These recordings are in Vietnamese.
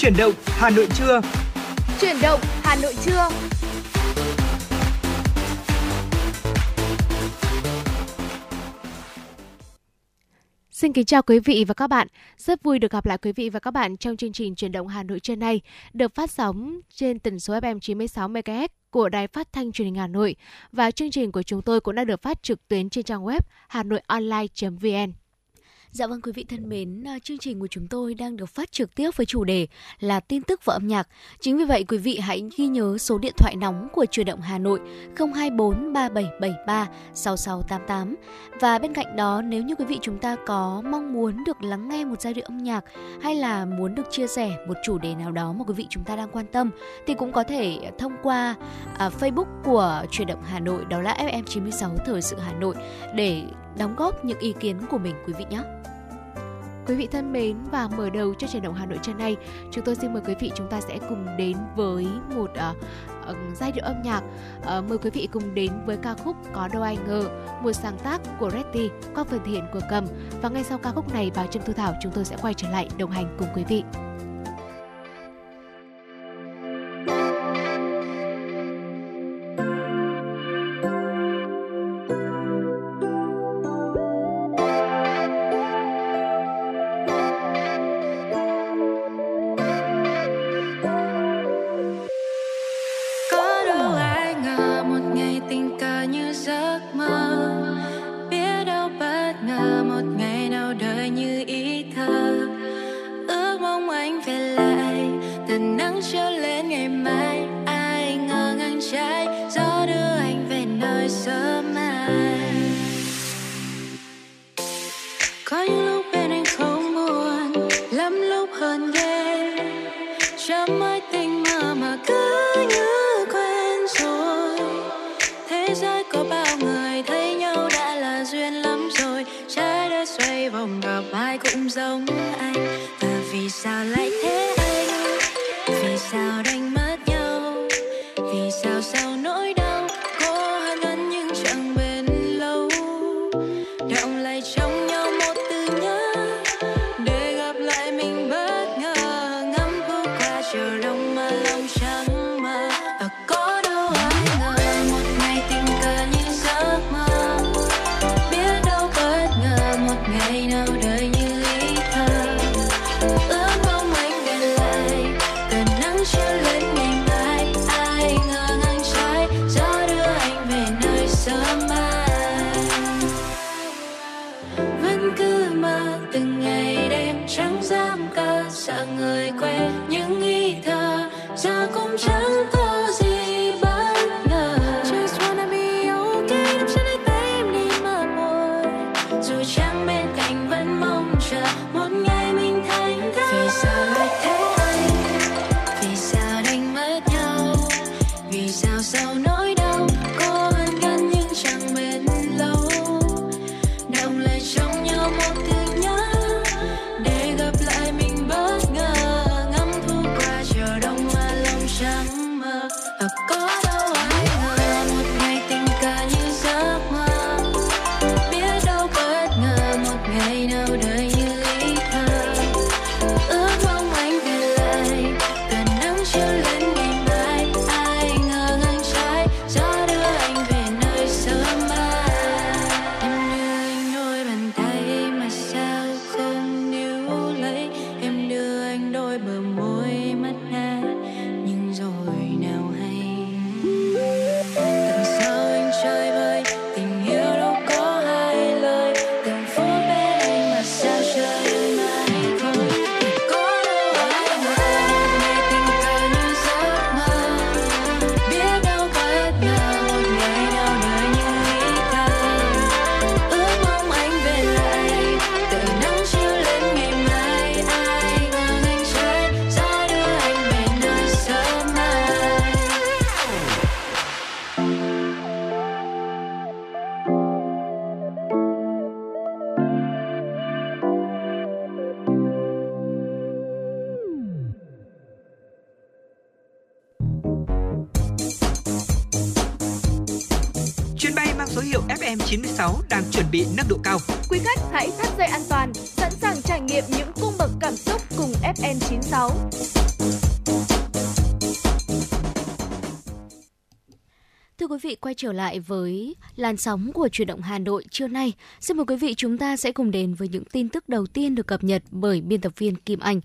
Chuyển động Hà Nội trưa. Chuyển động Hà Nội trưa. Xin kính chào quý vị và các bạn. Rất vui được gặp lại quý vị và các bạn trong chương trình Chuyển động Hà Nội trưa nay, được phát sóng trên tần số FM 96 MHz của Đài Phát thanh Truyền hình Hà Nội và chương trình của chúng tôi cũng đã được phát trực tuyến trên trang web hanoionline.vn. Dạ vâng quý vị thân mến, à, chương trình của chúng tôi đang được phát trực tiếp với chủ đề là tin tức và âm nhạc. Chính vì vậy quý vị hãy ghi nhớ số điện thoại nóng của truyền động Hà Nội 024 3773 6688. Và bên cạnh đó nếu như quý vị chúng ta có mong muốn được lắng nghe một giai điệu âm nhạc hay là muốn được chia sẻ một chủ đề nào đó mà quý vị chúng ta đang quan tâm thì cũng có thể thông qua à, Facebook của truyền động Hà Nội đó là FM96 Thời sự Hà Nội để đóng góp những ý kiến của mình quý vị nhé. Quý vị thân mến và mở đầu cho truyền động Hà Nội trưa nay, chúng tôi xin mời quý vị chúng ta sẽ cùng đến với một uh, uh, giai điệu âm nhạc. Uh, mời quý vị cùng đến với ca khúc Có đâu ai ngờ, một sáng tác của Retty qua phần thể hiện của Cầm. Và ngay sau ca khúc này, bà Trâm Thu Thảo chúng tôi sẽ quay trở lại đồng hành cùng quý vị. Trở lại với làn sóng của chuyển động Hà Nội trưa nay. Xin mời quý vị chúng ta sẽ cùng đến với những tin tức đầu tiên được cập nhật bởi biên tập viên Kim Anh.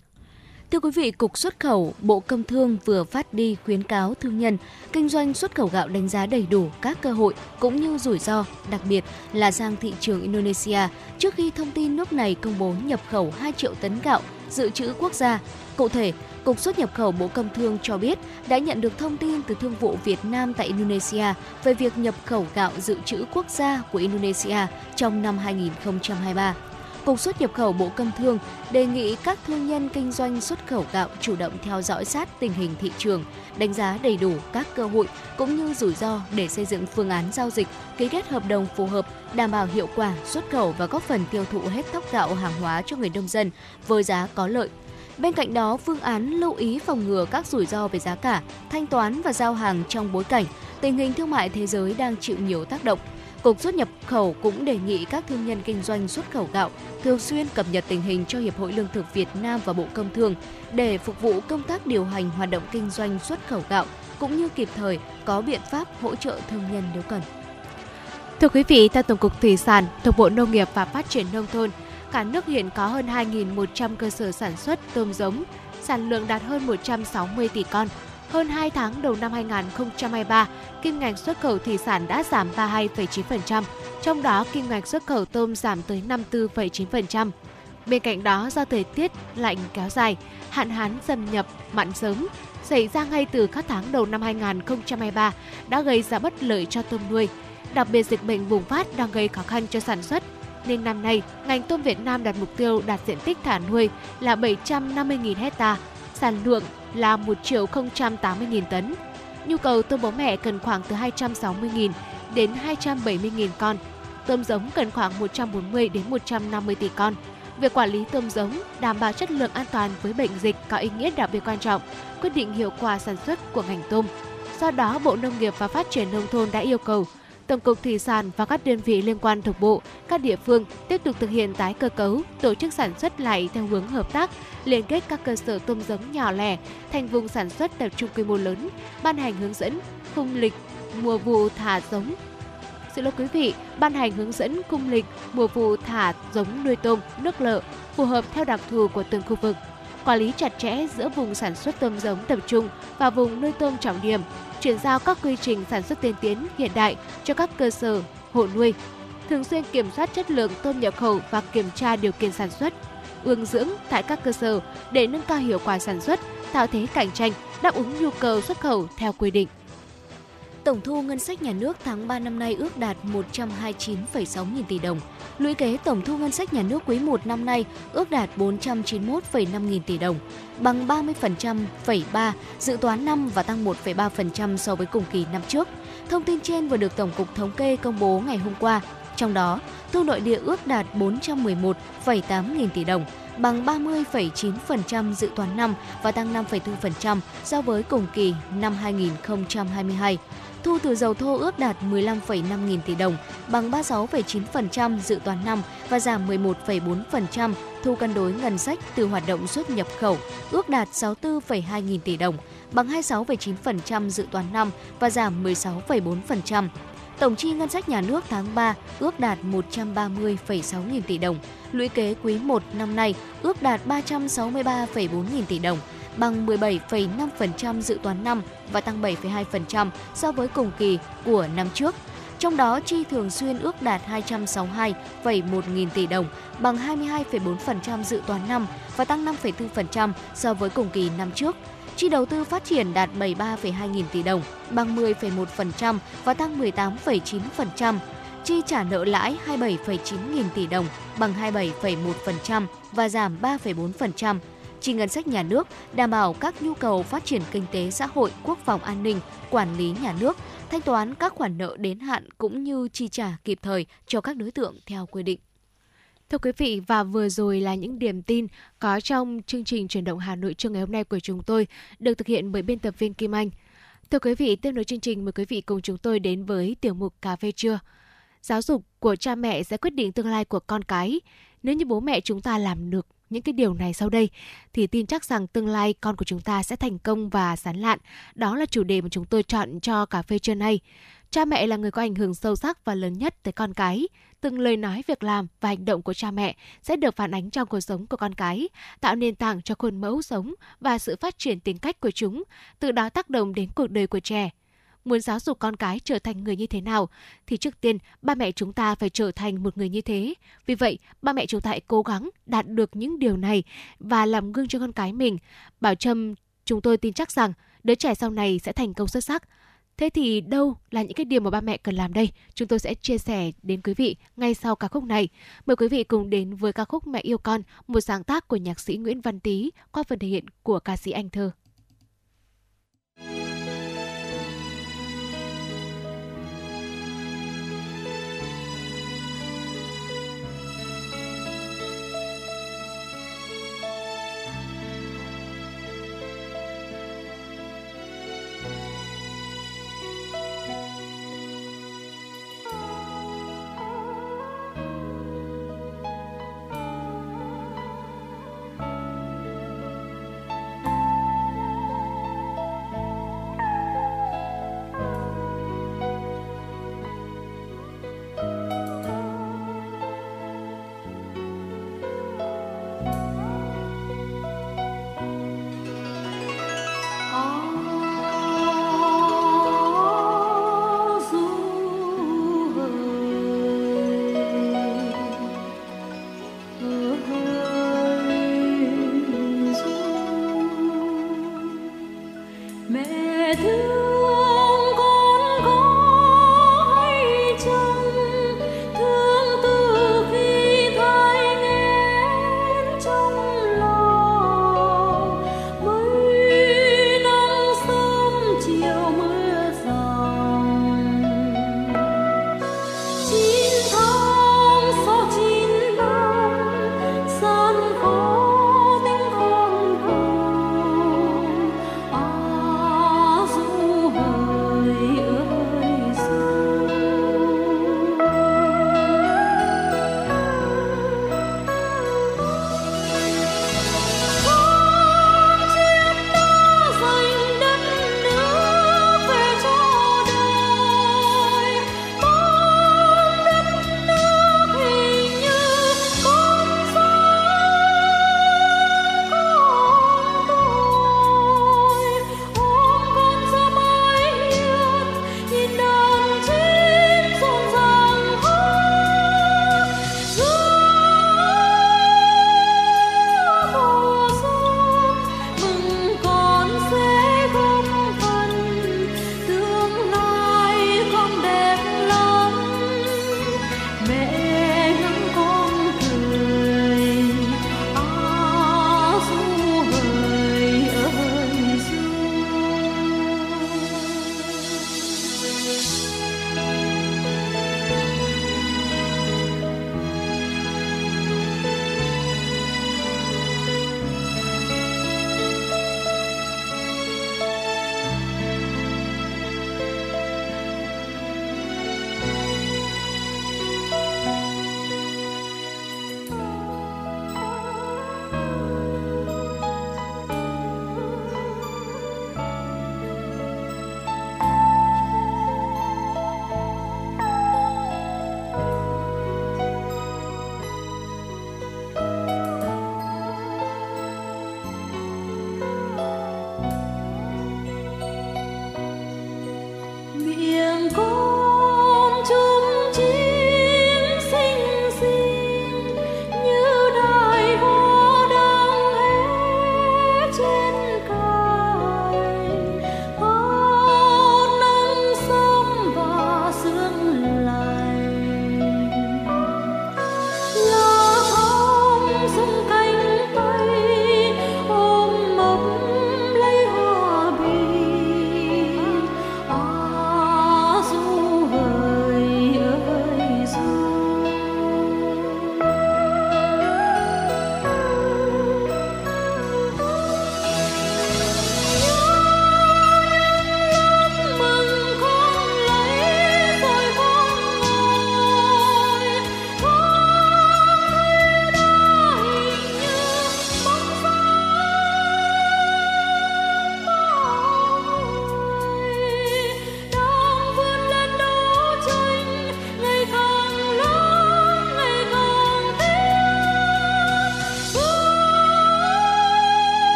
Thưa quý vị, Cục Xuất khẩu Bộ Công Thương vừa phát đi khuyến cáo thương nhân kinh doanh xuất khẩu gạo đánh giá đầy đủ các cơ hội cũng như rủi ro, đặc biệt là sang thị trường Indonesia trước khi thông tin nước này công bố nhập khẩu 2 triệu tấn gạo dự trữ quốc gia. Cụ thể, Cục xuất nhập khẩu Bộ Công Thương cho biết đã nhận được thông tin từ Thương vụ Việt Nam tại Indonesia về việc nhập khẩu gạo dự trữ quốc gia của Indonesia trong năm 2023. Cục xuất nhập khẩu Bộ Công Thương đề nghị các thương nhân kinh doanh xuất khẩu gạo chủ động theo dõi sát tình hình thị trường, đánh giá đầy đủ các cơ hội cũng như rủi ro để xây dựng phương án giao dịch, ký kết hợp đồng phù hợp, đảm bảo hiệu quả xuất khẩu và góp phần tiêu thụ hết thóc gạo hàng hóa cho người nông dân với giá có lợi Bên cạnh đó, phương án lưu ý phòng ngừa các rủi ro về giá cả, thanh toán và giao hàng trong bối cảnh tình hình thương mại thế giới đang chịu nhiều tác động. Cục xuất nhập khẩu cũng đề nghị các thương nhân kinh doanh xuất khẩu gạo thường xuyên cập nhật tình hình cho Hiệp hội Lương thực Việt Nam và Bộ Công Thương để phục vụ công tác điều hành hoạt động kinh doanh xuất khẩu gạo cũng như kịp thời có biện pháp hỗ trợ thương nhân nếu cần. Thưa quý vị, theo Tổng cục Thủy sản thuộc Bộ Nông nghiệp và Phát triển Nông thôn, cả nước hiện có hơn 2.100 cơ sở sản xuất tôm giống, sản lượng đạt hơn 160 tỷ con. Hơn 2 tháng đầu năm 2023, kim ngạch xuất khẩu thủy sản đã giảm 32,9%, trong đó kim ngạch xuất khẩu tôm giảm tới 54,9%. Bên cạnh đó, do thời tiết lạnh kéo dài, hạn hán xâm nhập mặn sớm xảy ra ngay từ các tháng đầu năm 2023 đã gây ra bất lợi cho tôm nuôi. Đặc biệt dịch bệnh bùng phát đang gây khó khăn cho sản xuất, nên năm nay, ngành tôm Việt Nam đặt mục tiêu đạt diện tích thả nuôi là 750.000 hecta, sản lượng là 1 triệu 080.000 tấn. Nhu cầu tôm bố mẹ cần khoảng từ 260.000 đến 270.000 con. Tôm giống cần khoảng 140 đến 150 tỷ con. Việc quản lý tôm giống, đảm bảo chất lượng an toàn với bệnh dịch có ý nghĩa đặc biệt quan trọng, quyết định hiệu quả sản xuất của ngành tôm. Do đó, Bộ Nông nghiệp và Phát triển Nông thôn đã yêu cầu Tổng cục Thủy sản và các đơn vị liên quan thuộc bộ, các địa phương tiếp tục thực hiện tái cơ cấu, tổ chức sản xuất lại theo hướng hợp tác, liên kết các cơ sở tôm giống nhỏ lẻ thành vùng sản xuất tập trung quy mô lớn, ban hành hướng dẫn khung lịch mùa vụ thả giống. Xin lỗi quý vị, ban hành hướng dẫn khung lịch mùa vụ thả giống nuôi tôm, nước lợ phù hợp theo đặc thù của từng khu vực, quản lý chặt chẽ giữa vùng sản xuất tôm giống tập trung và vùng nuôi tôm trọng điểm, chuyển giao các quy trình sản xuất tiên tiến hiện đại cho các cơ sở, hộ nuôi, thường xuyên kiểm soát chất lượng tôm nhập khẩu và kiểm tra điều kiện sản xuất, ương dưỡng tại các cơ sở để nâng cao hiệu quả sản xuất, tạo thế cạnh tranh, đáp ứng nhu cầu xuất khẩu theo quy định. Tổng thu ngân sách nhà nước tháng 3 năm nay ước đạt 129,6 nghìn tỷ đồng. Lũy kế tổng thu ngân sách nhà nước quý 1 năm nay ước đạt 491,5 nghìn tỷ đồng, bằng 30,3 dự toán năm và tăng 1,3% so với cùng kỳ năm trước. Thông tin trên vừa được Tổng cục Thống kê công bố ngày hôm qua. Trong đó, thu nội địa ước đạt 411,8 nghìn tỷ đồng, bằng 30,9% dự toán năm và tăng 5,4% so với cùng kỳ năm 2022. Thu từ dầu thô ước đạt 15,5 nghìn tỷ đồng, bằng 36,9% dự toán năm và giảm 11,4%. Thu cân đối ngân sách từ hoạt động xuất nhập khẩu ước đạt 64,2 nghìn tỷ đồng, bằng 26,9% dự toán năm và giảm 16,4%. Tổng chi ngân sách nhà nước tháng 3 ước đạt 130,6 nghìn tỷ đồng, lũy kế quý 1 năm nay ước đạt 363,4 nghìn tỷ đồng, bằng 17,5% dự toán năm và tăng 7,2% so với cùng kỳ của năm trước. Trong đó, chi thường xuyên ước đạt 262,1 nghìn tỷ đồng, bằng 22,4% dự toán năm và tăng 5,4% so với cùng kỳ năm trước. Chi đầu tư phát triển đạt 73,2 nghìn tỷ đồng, bằng 10,1% và tăng 18,9%. Chi trả nợ lãi 27,9 nghìn tỷ đồng, bằng 27,1% và giảm 3,4% chi ngân sách nhà nước, đảm bảo các nhu cầu phát triển kinh tế xã hội, quốc phòng an ninh, quản lý nhà nước, thanh toán các khoản nợ đến hạn cũng như chi trả kịp thời cho các đối tượng theo quy định. Thưa quý vị, và vừa rồi là những điểm tin có trong chương trình truyền động Hà Nội trưa ngày hôm nay của chúng tôi, được thực hiện bởi biên tập viên Kim Anh. Thưa quý vị, tiếp nối chương trình mời quý vị cùng chúng tôi đến với tiểu mục Cà phê trưa. Giáo dục của cha mẹ sẽ quyết định tương lai của con cái. Nếu như bố mẹ chúng ta làm được những cái điều này sau đây thì tin chắc rằng tương lai con của chúng ta sẽ thành công và sán lạn. Đó là chủ đề mà chúng tôi chọn cho cà phê trưa nay. Cha mẹ là người có ảnh hưởng sâu sắc và lớn nhất tới con cái. Từng lời nói, việc làm và hành động của cha mẹ sẽ được phản ánh trong cuộc sống của con cái, tạo nền tảng cho khuôn mẫu sống và sự phát triển tính cách của chúng, từ đó tác động đến cuộc đời của trẻ. Muốn giáo dục con cái trở thành người như thế nào thì trước tiên ba mẹ chúng ta phải trở thành một người như thế. Vì vậy, ba mẹ chúng ta hãy cố gắng đạt được những điều này và làm gương cho con cái mình. Bảo Trâm, chúng tôi tin chắc rằng đứa trẻ sau này sẽ thành công xuất sắc. Thế thì đâu là những cái điều mà ba mẹ cần làm đây? Chúng tôi sẽ chia sẻ đến quý vị ngay sau ca khúc này. Mời quý vị cùng đến với ca khúc Mẹ yêu con, một sáng tác của nhạc sĩ Nguyễn Văn Tý qua phần thể hiện của ca sĩ Anh Thơ.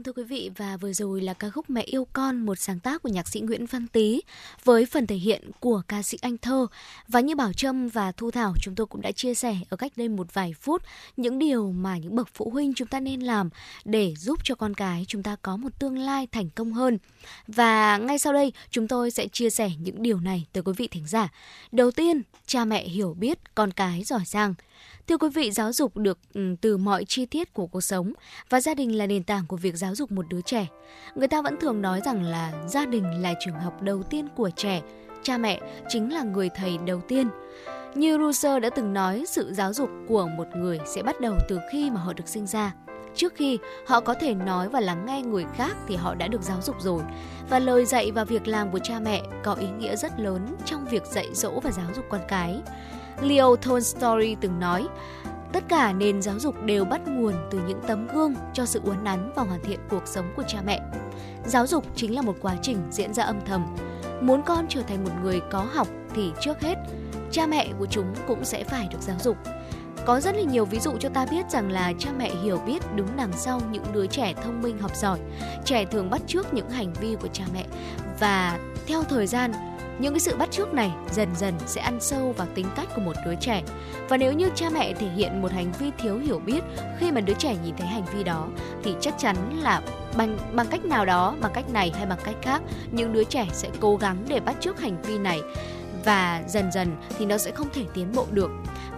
Vâng thưa quý vị và vừa rồi là ca khúc Mẹ yêu con một sáng tác của nhạc sĩ Nguyễn Văn Tý với phần thể hiện của ca sĩ Anh Thơ và như Bảo Trâm và Thu Thảo chúng tôi cũng đã chia sẻ ở cách đây một vài phút những điều mà những bậc phụ huynh chúng ta nên làm để giúp cho con cái chúng ta có một tương lai thành công hơn. Và ngay sau đây chúng tôi sẽ chia sẻ những điều này tới quý vị thính giả. Đầu tiên, cha mẹ hiểu biết con cái giỏi giang. Thưa quý vị, giáo dục được ừ, từ mọi chi tiết của cuộc sống và gia đình là nền tảng của việc giáo dục một đứa trẻ. Người ta vẫn thường nói rằng là gia đình là trường học đầu tiên của trẻ, cha mẹ chính là người thầy đầu tiên. Như Rousseau đã từng nói, sự giáo dục của một người sẽ bắt đầu từ khi mà họ được sinh ra. Trước khi họ có thể nói và lắng nghe người khác thì họ đã được giáo dục rồi. Và lời dạy và việc làm của cha mẹ có ý nghĩa rất lớn trong việc dạy dỗ và giáo dục con cái. Leo Tolstoy từng nói, tất cả nền giáo dục đều bắt nguồn từ những tấm gương cho sự uốn nắn và hoàn thiện cuộc sống của cha mẹ. Giáo dục chính là một quá trình diễn ra âm thầm. Muốn con trở thành một người có học thì trước hết, cha mẹ của chúng cũng sẽ phải được giáo dục. Có rất là nhiều ví dụ cho ta biết rằng là cha mẹ hiểu biết đứng đằng sau những đứa trẻ thông minh học giỏi. Trẻ thường bắt chước những hành vi của cha mẹ và theo thời gian những cái sự bắt chước này dần dần sẽ ăn sâu vào tính cách của một đứa trẻ. Và nếu như cha mẹ thể hiện một hành vi thiếu hiểu biết khi mà đứa trẻ nhìn thấy hành vi đó thì chắc chắn là bằng bằng cách nào đó, bằng cách này hay bằng cách khác, những đứa trẻ sẽ cố gắng để bắt chước hành vi này và dần dần thì nó sẽ không thể tiến bộ được.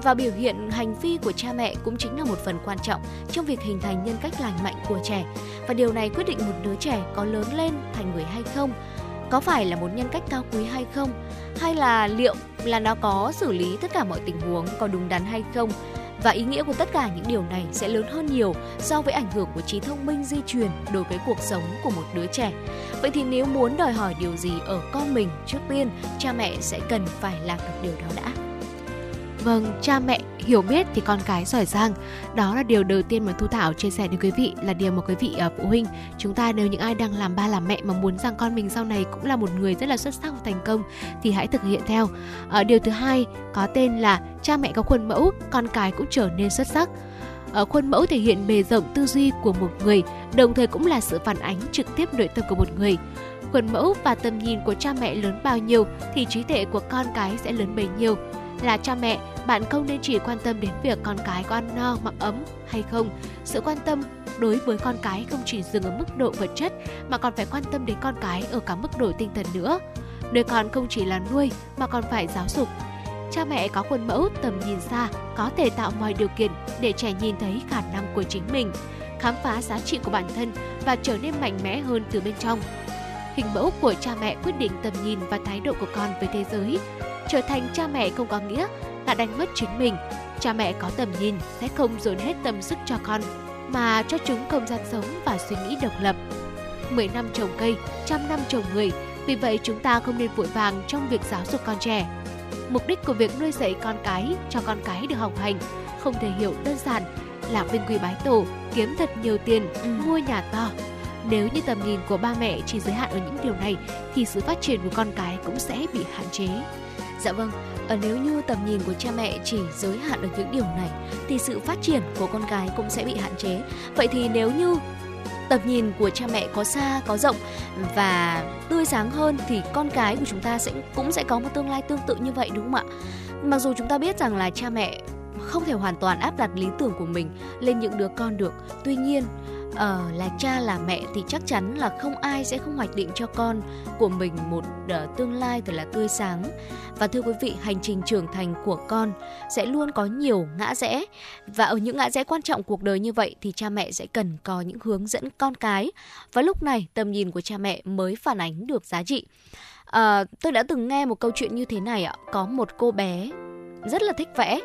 Và biểu hiện hành vi của cha mẹ cũng chính là một phần quan trọng trong việc hình thành nhân cách lành mạnh của trẻ. Và điều này quyết định một đứa trẻ có lớn lên thành người hay không có phải là một nhân cách cao quý hay không hay là liệu là nó có xử lý tất cả mọi tình huống có đúng đắn hay không và ý nghĩa của tất cả những điều này sẽ lớn hơn nhiều so với ảnh hưởng của trí thông minh di truyền đối với cuộc sống của một đứa trẻ. Vậy thì nếu muốn đòi hỏi điều gì ở con mình, trước tiên cha mẹ sẽ cần phải làm được điều đó đã. Vâng, cha mẹ hiểu biết thì con cái giỏi giang. Đó là điều đầu tiên mà Thu Thảo chia sẻ đến quý vị là điều mà quý vị uh, phụ huynh chúng ta nếu những ai đang làm ba làm mẹ mà muốn rằng con mình sau này cũng là một người rất là xuất sắc và thành công thì hãy thực hiện theo. Uh, điều thứ hai có tên là cha mẹ có khuôn mẫu, con cái cũng trở nên xuất sắc. Ở khuôn mẫu thể hiện bề rộng tư duy của một người, đồng thời cũng là sự phản ánh trực tiếp nội tâm của một người. Khuôn mẫu và tầm nhìn của cha mẹ lớn bao nhiêu thì trí tuệ của con cái sẽ lớn bấy nhiêu là cha mẹ, bạn không nên chỉ quan tâm đến việc con cái có ăn no, mặc ấm hay không. Sự quan tâm đối với con cái không chỉ dừng ở mức độ vật chất mà còn phải quan tâm đến con cái ở cả mức độ tinh thần nữa. Nuôi con không chỉ là nuôi mà còn phải giáo dục. Cha mẹ có khuôn mẫu tầm nhìn xa, có thể tạo mọi điều kiện để trẻ nhìn thấy khả năng của chính mình, khám phá giá trị của bản thân và trở nên mạnh mẽ hơn từ bên trong. Hình mẫu của cha mẹ quyết định tầm nhìn và thái độ của con với thế giới, trở thành cha mẹ không có nghĩa là đánh mất chính mình. Cha mẹ có tầm nhìn sẽ không dồn hết tâm sức cho con, mà cho chúng không gian sống và suy nghĩ độc lập. 10 năm trồng cây, trăm năm trồng người, vì vậy chúng ta không nên vội vàng trong việc giáo dục con trẻ. Mục đích của việc nuôi dạy con cái cho con cái được học hành không thể hiểu đơn giản là vinh quy bái tổ, kiếm thật nhiều tiền, ừ. mua nhà to. Nếu như tầm nhìn của ba mẹ chỉ giới hạn ở những điều này thì sự phát triển của con cái cũng sẽ bị hạn chế. Dạ vâng, ở nếu như tầm nhìn của cha mẹ chỉ giới hạn ở những điều này thì sự phát triển của con cái cũng sẽ bị hạn chế. Vậy thì nếu như tầm nhìn của cha mẹ có xa có rộng và tươi sáng hơn thì con cái của chúng ta sẽ cũng sẽ có một tương lai tương tự như vậy đúng không ạ? Mặc dù chúng ta biết rằng là cha mẹ không thể hoàn toàn áp đặt lý tưởng của mình lên những đứa con được, tuy nhiên ờ, là cha là mẹ thì chắc chắn là không ai sẽ không hoạch định cho con của mình một uh, tương lai thật là tươi sáng. Và thưa quý vị hành trình trưởng thành của con sẽ luôn có nhiều ngã rẽ. Và ở những ngã rẽ quan trọng cuộc đời như vậy thì cha mẹ sẽ cần có những hướng dẫn con cái. Và lúc này tầm nhìn của cha mẹ mới phản ánh được giá trị. À, tôi đã từng nghe một câu chuyện như thế này ạ. Có một cô bé rất là thích vẽ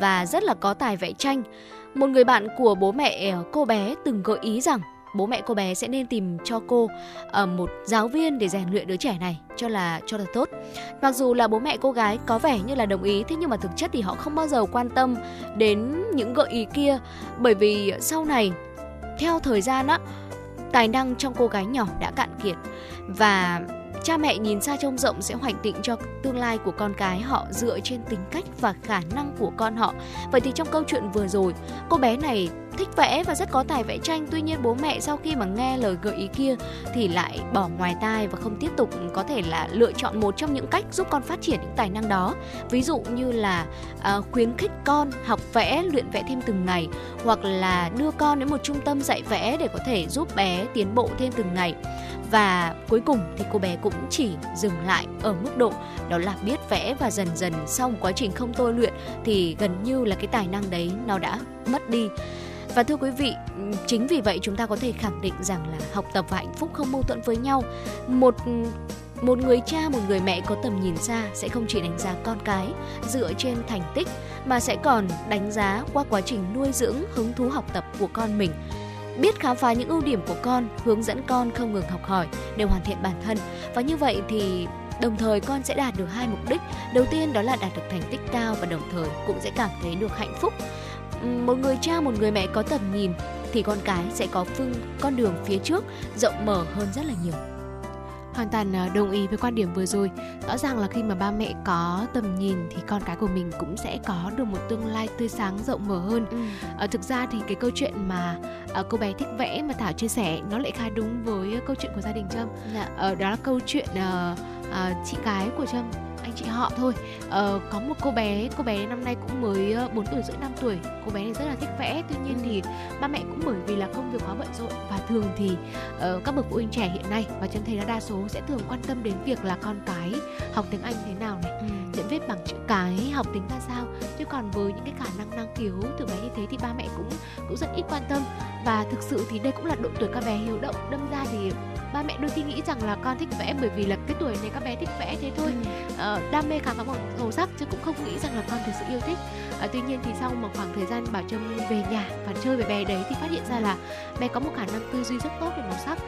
và rất là có tài vẽ tranh một người bạn của bố mẹ ờ, cô bé từng gợi ý rằng bố mẹ cô bé sẽ nên tìm cho cô uh, một giáo viên để rèn luyện đứa trẻ này cho là cho là tốt. Mặc dù là bố mẹ cô gái có vẻ như là đồng ý thế nhưng mà thực chất thì họ không bao giờ quan tâm đến những gợi ý kia. Bởi vì sau này theo thời gian á tài năng trong cô gái nhỏ đã cạn kiệt và cha mẹ nhìn xa trông rộng sẽ hoạch định cho tương lai của con cái họ dựa trên tính cách và khả năng của con họ. Vậy thì trong câu chuyện vừa rồi cô bé này thích vẽ và rất có tài vẽ tranh. Tuy nhiên bố mẹ sau khi mà nghe lời gợi ý kia thì lại bỏ ngoài tai và không tiếp tục có thể là lựa chọn một trong những cách giúp con phát triển những tài năng đó. Ví dụ như là uh, khuyến khích con học vẽ luyện vẽ thêm từng ngày hoặc là đưa con đến một trung tâm dạy vẽ để có thể giúp bé tiến bộ thêm từng ngày và cuối cùng thì cô bé cũng chỉ dừng lại ở mức độ đó là biết vẽ và dần dần sau một quá trình không tôi luyện thì gần như là cái tài năng đấy nó đã mất đi và thưa quý vị, chính vì vậy chúng ta có thể khẳng định rằng là học tập và hạnh phúc không mâu thuẫn với nhau. Một một người cha, một người mẹ có tầm nhìn xa sẽ không chỉ đánh giá con cái dựa trên thành tích mà sẽ còn đánh giá qua quá trình nuôi dưỡng hứng thú học tập của con mình biết khám phá những ưu điểm của con, hướng dẫn con không ngừng học hỏi để hoàn thiện bản thân. Và như vậy thì đồng thời con sẽ đạt được hai mục đích. Đầu tiên đó là đạt được thành tích cao và đồng thời cũng sẽ cảm thấy được hạnh phúc. Một người cha, một người mẹ có tầm nhìn thì con cái sẽ có phương con đường phía trước rộng mở hơn rất là nhiều hoàn toàn ờ, đồng ý với quan điểm vừa rồi rõ ràng là khi mà ba mẹ có tầm nhìn thì con cái của mình cũng sẽ có được một tương lai tươi sáng rộng mở hơn ừ. à, thực ra thì cái câu chuyện mà à, cô bé thích vẽ mà thảo chia sẻ nó lại khá đúng với câu chuyện của gia đình trâm dạ. à, đó là câu chuyện à, à, chị gái của trâm anh chị họ thôi. Ờ, có một cô bé cô bé năm nay cũng mới 4 tuổi rưỡi 5 tuổi. Cô bé này rất là thích vẽ tuy nhiên thì ba mẹ cũng bởi vì là công việc quá bận rộn và thường thì uh, các bậc phụ huynh trẻ hiện nay và chân thấy là đa số sẽ thường quan tâm đến việc là con cái học tiếng anh thế nào này. Ừ. nhận viết bằng chữ cái học tính ra sao. Chứ còn với những cái khả năng năng khiếu từ bé như thế thì ba mẹ cũng cũng rất ít quan tâm. Và thực sự thì đây cũng là độ tuổi các bé hiếu động đâm ra thì ba mẹ đôi khi nghĩ rằng là con thích vẽ bởi vì là cái tuổi này các bé thích vẽ thế thôi. Ừ. ờ, đam mê khám phá bằng màu sắc chứ cũng không nghĩ rằng là con thực sự yêu thích. Ờ, tuy nhiên thì sau một khoảng thời gian bảo trâm về nhà và chơi với bé đấy thì phát hiện ra là bé có một khả năng tư duy rất tốt về màu sắc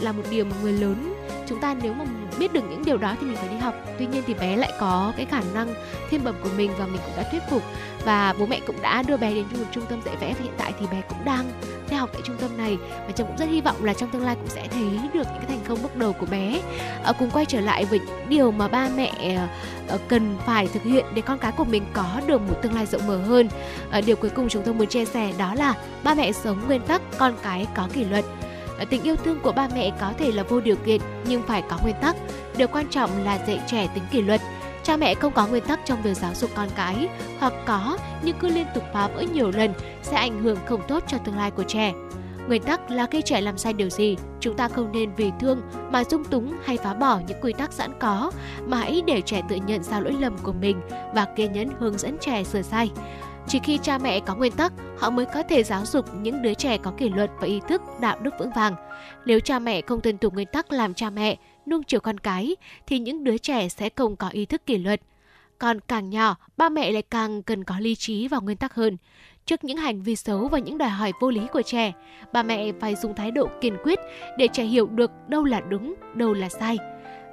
là một điều mà người lớn chúng ta nếu mà biết được những điều đó thì mình phải đi học. Tuy nhiên thì bé lại có cái khả năng thiên bẩm của mình và mình cũng đã thuyết phục. Và bố mẹ cũng đã đưa bé đến một trung tâm dạy vẽ và hiện tại thì bé cũng đang theo học tại trung tâm này. Và chồng cũng rất hy vọng là trong tương lai cũng sẽ thấy được những cái thành công bước đầu của bé. À, cùng quay trở lại với những điều mà ba mẹ ờ, cần phải thực hiện để con cái của mình có được một tương lai rộng mở hơn. À, điều cuối cùng chúng tôi muốn chia sẻ đó là ba mẹ sống nguyên tắc con cái có kỷ luật tình yêu thương của ba mẹ có thể là vô điều kiện nhưng phải có nguyên tắc. Điều quan trọng là dạy trẻ tính kỷ luật. Cha mẹ không có nguyên tắc trong việc giáo dục con cái hoặc có nhưng cứ liên tục phá vỡ nhiều lần sẽ ảnh hưởng không tốt cho tương lai của trẻ. Nguyên tắc là khi trẻ làm sai điều gì, chúng ta không nên vì thương mà dung túng hay phá bỏ những quy tắc sẵn có, mà hãy để trẻ tự nhận ra lỗi lầm của mình và kiên nhẫn hướng dẫn trẻ sửa sai. Chỉ khi cha mẹ có nguyên tắc, họ mới có thể giáo dục những đứa trẻ có kỷ luật và ý thức đạo đức vững vàng. Nếu cha mẹ không tuân thủ nguyên tắc làm cha mẹ, nuông chiều con cái, thì những đứa trẻ sẽ không có ý thức kỷ luật. Còn càng nhỏ, ba mẹ lại càng cần có lý trí và nguyên tắc hơn. Trước những hành vi xấu và những đòi hỏi vô lý của trẻ, bà mẹ phải dùng thái độ kiên quyết để trẻ hiểu được đâu là đúng, đâu là sai.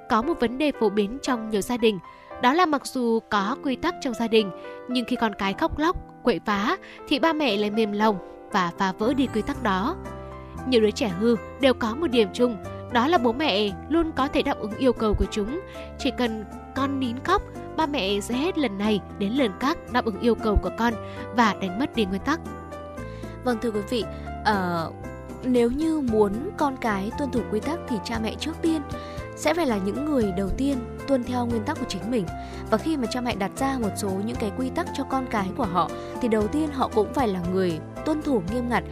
Có một vấn đề phổ biến trong nhiều gia đình, đó là mặc dù có quy tắc trong gia đình, nhưng khi con cái khóc lóc, quậy phá thì ba mẹ lại mềm lòng và phá vỡ đi quy tắc đó. Nhiều đứa trẻ hư đều có một điểm chung, đó là bố mẹ luôn có thể đáp ứng yêu cầu của chúng. Chỉ cần con nín khóc, ba mẹ sẽ hết lần này đến lần khác đáp ứng yêu cầu của con và đánh mất đi nguyên tắc. Vâng thưa quý vị, uh, nếu như muốn con cái tuân thủ quy tắc thì cha mẹ trước tiên sẽ phải là những người đầu tiên tuân theo nguyên tắc của chính mình. Và khi mà cha mẹ đặt ra một số những cái quy tắc cho con cái của họ thì đầu tiên họ cũng phải là người tuân thủ nghiêm ngặt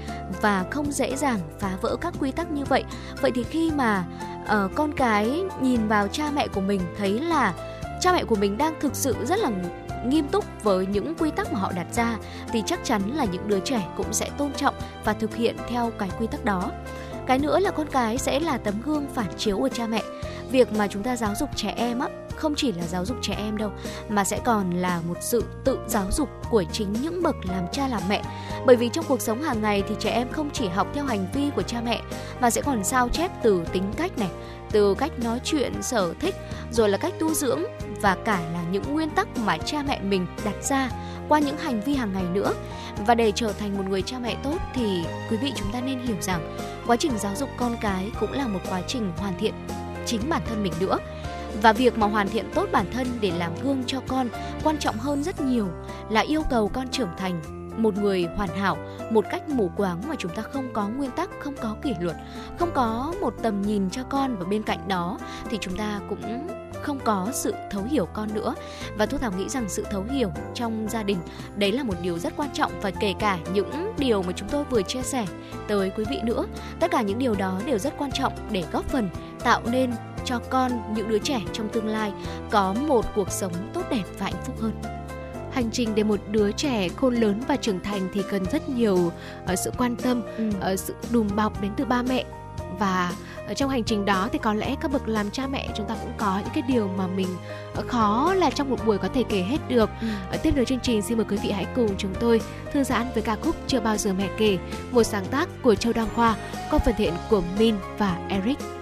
và không dễ dàng phá vỡ các quy tắc như vậy. Vậy thì khi mà uh, con cái nhìn vào cha mẹ của mình thấy là cha mẹ của mình đang thực sự rất là nghiêm túc với những quy tắc mà họ đặt ra thì chắc chắn là những đứa trẻ cũng sẽ tôn trọng và thực hiện theo cái quy tắc đó cái nữa là con cái sẽ là tấm gương phản chiếu của cha mẹ. Việc mà chúng ta giáo dục trẻ em á không chỉ là giáo dục trẻ em đâu, mà sẽ còn là một sự tự giáo dục của chính những bậc làm cha làm mẹ. Bởi vì trong cuộc sống hàng ngày thì trẻ em không chỉ học theo hành vi của cha mẹ, mà sẽ còn sao chép từ tính cách này, từ cách nói chuyện, sở thích, rồi là cách tu dưỡng, và cả là những nguyên tắc mà cha mẹ mình đặt ra qua những hành vi hàng ngày nữa. Và để trở thành một người cha mẹ tốt thì quý vị chúng ta nên hiểu rằng quá trình giáo dục con cái cũng là một quá trình hoàn thiện chính bản thân mình nữa và việc mà hoàn thiện tốt bản thân để làm gương cho con quan trọng hơn rất nhiều là yêu cầu con trưởng thành. Một người hoàn hảo, một cách mù quáng mà chúng ta không có nguyên tắc, không có kỷ luật, không có một tầm nhìn cho con và bên cạnh đó thì chúng ta cũng không có sự thấu hiểu con nữa. Và thu thảo nghĩ rằng sự thấu hiểu trong gia đình, đấy là một điều rất quan trọng và kể cả những điều mà chúng tôi vừa chia sẻ tới quý vị nữa. Tất cả những điều đó đều rất quan trọng để góp phần tạo nên cho con những đứa trẻ trong tương lai có một cuộc sống tốt đẹp và hạnh phúc hơn hành trình để một đứa trẻ khôn lớn và trưởng thành thì cần rất nhiều uh, sự quan tâm ừ. uh, sự đùm bọc đến từ ba mẹ và ở trong hành trình đó thì có lẽ các bậc làm cha mẹ chúng ta cũng có những cái điều mà mình ờ, khó là trong một buổi có thể kể hết được. Ừ. Ở tiếp nối chương trình xin mời quý vị hãy cùng chúng tôi thư giãn với ca khúc chưa bao giờ mẹ kể, một sáng tác của Châu Đăng Khoa qua phần thiện của Min và Eric.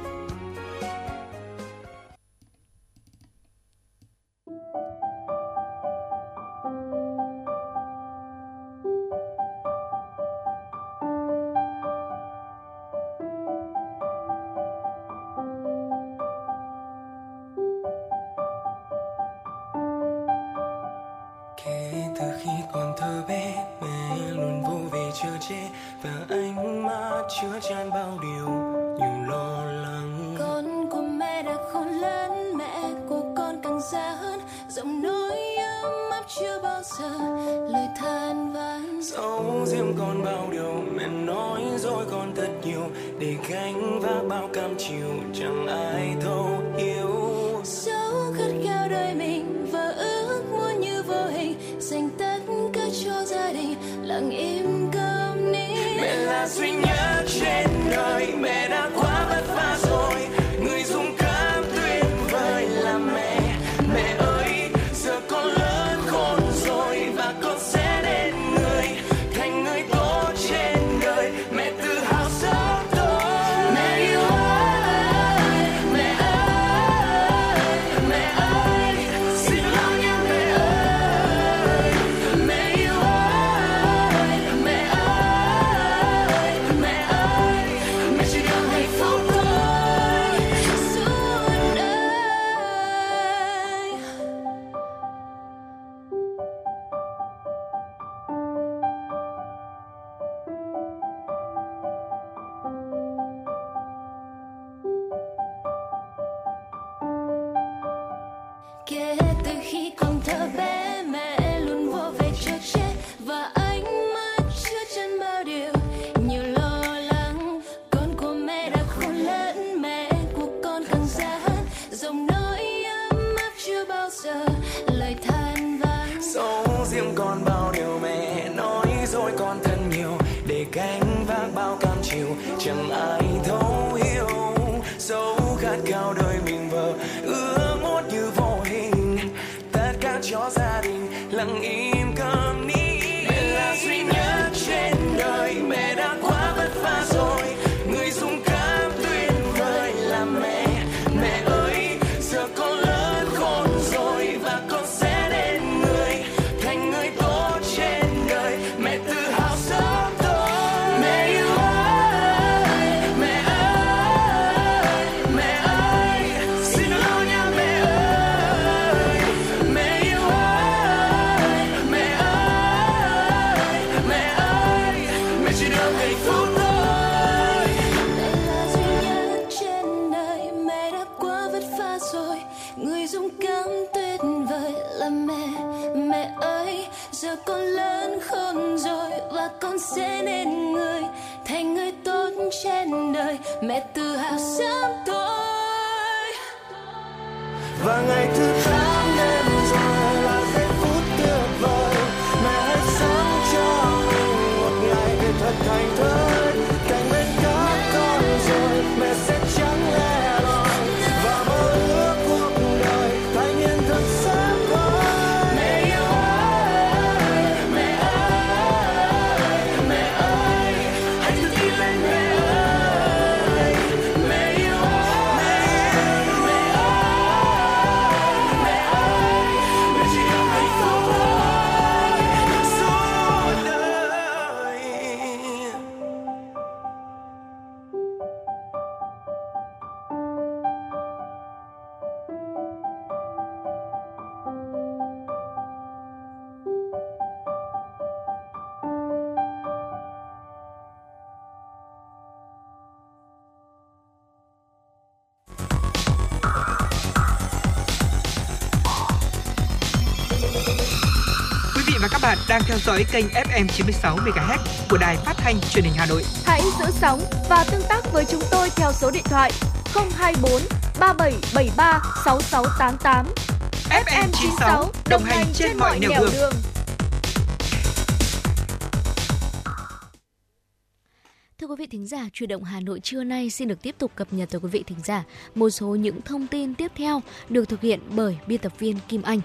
Kênh FM 96 MHz của đài phát thanh truyền hình Hà Nội. Hãy giữ sóng và tương tác với chúng tôi theo số điện thoại 024 3773 6688. FM 96 đồng hành trên mọi nẻo đường. đường. Thưa quý vị thính giả, chuyển động Hà Nội trưa nay xin được tiếp tục cập nhật tới quý vị thính giả một số những thông tin tiếp theo được thực hiện bởi biên tập viên Kim Anh.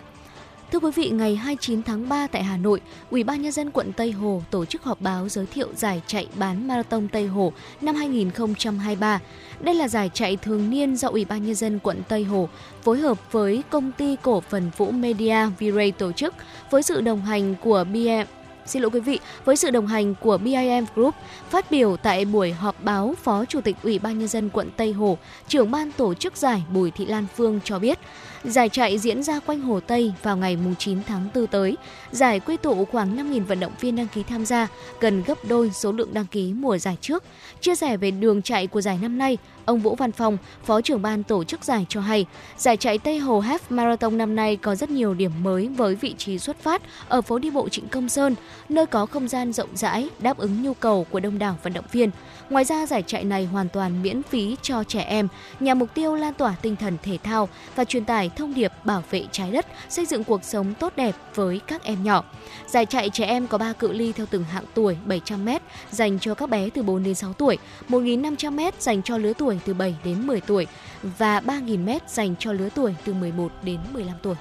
Thưa quý vị, ngày 29 tháng 3 tại Hà Nội, Ủy ban nhân dân quận Tây Hồ tổ chức họp báo giới thiệu giải chạy bán marathon Tây Hồ năm 2023. Đây là giải chạy thường niên do Ủy ban nhân dân quận Tây Hồ phối hợp với công ty cổ phần Vũ Media V-Ray tổ chức với sự đồng hành của BM xin lỗi quý vị, với sự đồng hành của BIM Group, phát biểu tại buổi họp báo, Phó Chủ tịch Ủy ban Nhân dân quận Tây Hồ, trưởng ban tổ chức giải Bùi Thị Lan Phương cho biết, Giải chạy diễn ra quanh Hồ Tây vào ngày 9 tháng 4 tới. Giải quy tụ khoảng 5.000 vận động viên đăng ký tham gia, gần gấp đôi số lượng đăng ký mùa giải trước. Chia sẻ về đường chạy của giải năm nay, ông Vũ Văn Phong, Phó trưởng ban tổ chức giải cho hay, giải chạy Tây Hồ Half Marathon năm nay có rất nhiều điểm mới với vị trí xuất phát ở phố đi bộ Trịnh Công Sơn, nơi có không gian rộng rãi, đáp ứng nhu cầu của đông đảo vận động viên. Ngoài ra, giải chạy này hoàn toàn miễn phí cho trẻ em, nhằm mục tiêu lan tỏa tinh thần thể thao và truyền tải thông điệp bảo vệ trái đất, xây dựng cuộc sống tốt đẹp với các em nhỏ. Giải chạy trẻ em có 3 cự ly theo từng hạng tuổi 700m dành cho các bé từ 4 đến 6 tuổi, 1.500m dành cho lứa tuổi từ 7 đến 10 tuổi và 3.000m dành cho lứa tuổi từ 11 đến 15 tuổi.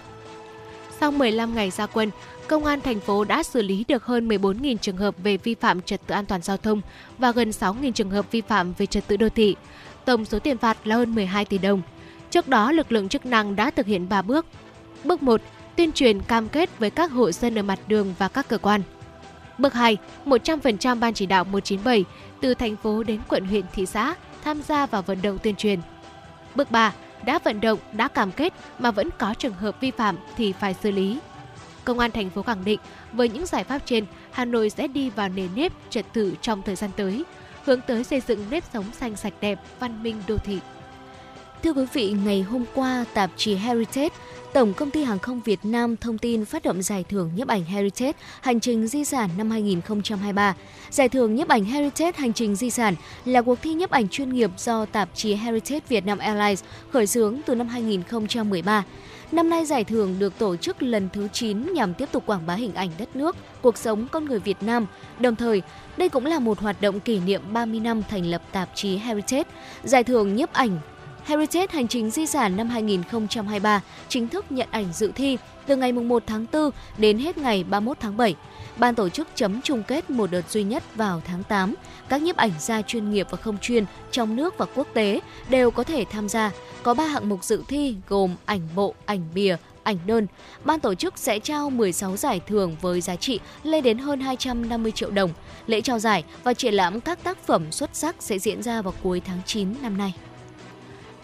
Sau 15 ngày ra quân, Công an thành phố đã xử lý được hơn 14.000 trường hợp về vi phạm trật tự an toàn giao thông và gần 6.000 trường hợp vi phạm về trật tự đô thị. Tổng số tiền phạt là hơn 12 tỷ đồng. Trước đó, lực lượng chức năng đã thực hiện 3 bước. Bước 1. Tuyên truyền cam kết với các hộ dân ở mặt đường và các cơ quan. Bước 2. 100% ban chỉ đạo 197 từ thành phố đến quận huyện thị xã tham gia vào vận động tuyên truyền. Bước 3. Đã vận động, đã cam kết mà vẫn có trường hợp vi phạm thì phải xử lý. Công an thành phố khẳng định với những giải pháp trên, Hà Nội sẽ đi vào nền nếp trật tự trong thời gian tới, hướng tới xây dựng nếp sống xanh sạch đẹp, văn minh đô thị. Thưa quý vị, ngày hôm qua, tạp chí Heritage, Tổng công ty Hàng không Việt Nam thông tin phát động giải thưởng nhiếp ảnh Heritage Hành trình di sản năm 2023. Giải thưởng nhiếp ảnh Heritage Hành trình di sản là cuộc thi nhiếp ảnh chuyên nghiệp do tạp chí Heritage Việt Nam Airlines khởi xướng từ năm 2013. Năm nay giải thưởng được tổ chức lần thứ 9 nhằm tiếp tục quảng bá hình ảnh đất nước, cuộc sống con người Việt Nam. Đồng thời, đây cũng là một hoạt động kỷ niệm 30 năm thành lập tạp chí Heritage. Giải thưởng nhiếp ảnh Heritage Hành trình di sản năm 2023 chính thức nhận ảnh dự thi từ ngày 1 tháng 4 đến hết ngày 31 tháng 7. Ban tổ chức chấm chung kết một đợt duy nhất vào tháng 8. Các nhiếp ảnh gia chuyên nghiệp và không chuyên trong nước và quốc tế đều có thể tham gia. Có 3 hạng mục dự thi gồm ảnh bộ, ảnh bìa, ảnh đơn. Ban tổ chức sẽ trao 16 giải thưởng với giá trị lên đến hơn 250 triệu đồng. Lễ trao giải và triển lãm các tác phẩm xuất sắc sẽ diễn ra vào cuối tháng 9 năm nay.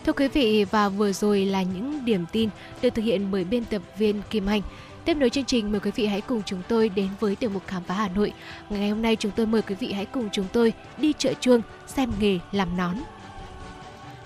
Thưa quý vị, và vừa rồi là những điểm tin được thực hiện bởi biên tập viên Kim Anh. Tiếp nối chương trình, mời quý vị hãy cùng chúng tôi đến với tiểu mục khám phá Hà Nội. Ngày hôm nay chúng tôi mời quý vị hãy cùng chúng tôi đi chợ chuông xem nghề làm nón.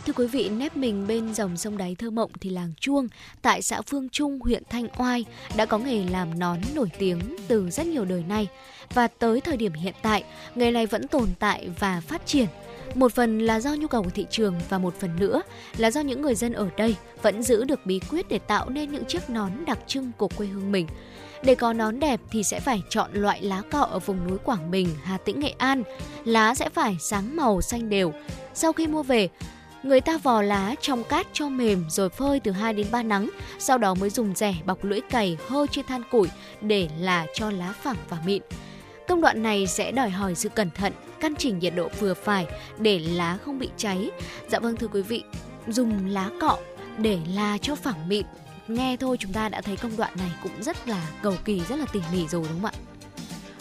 Thưa quý vị, nép mình bên dòng sông đáy thơ mộng thì làng Chuông tại xã Phương Trung, huyện Thanh Oai đã có nghề làm nón nổi tiếng từ rất nhiều đời nay. Và tới thời điểm hiện tại, nghề này vẫn tồn tại và phát triển – một phần là do nhu cầu của thị trường và một phần nữa là do những người dân ở đây vẫn giữ được bí quyết để tạo nên những chiếc nón đặc trưng của quê hương mình. Để có nón đẹp thì sẽ phải chọn loại lá cọ ở vùng núi Quảng Bình, Hà Tĩnh, Nghệ An. Lá sẽ phải sáng màu xanh đều. Sau khi mua về, người ta vò lá trong cát cho mềm rồi phơi từ 2 đến 3 nắng, sau đó mới dùng rẻ bọc lưỡi cày hơi trên than củi để là cho lá phẳng và mịn. Công đoạn này sẽ đòi hỏi sự cẩn thận, căn chỉnh nhiệt độ vừa phải để lá không bị cháy. Dạ vâng thưa quý vị, dùng lá cọ để là cho phẳng mịn. Nghe thôi chúng ta đã thấy công đoạn này cũng rất là cầu kỳ, rất là tỉ mỉ rồi đúng không ạ?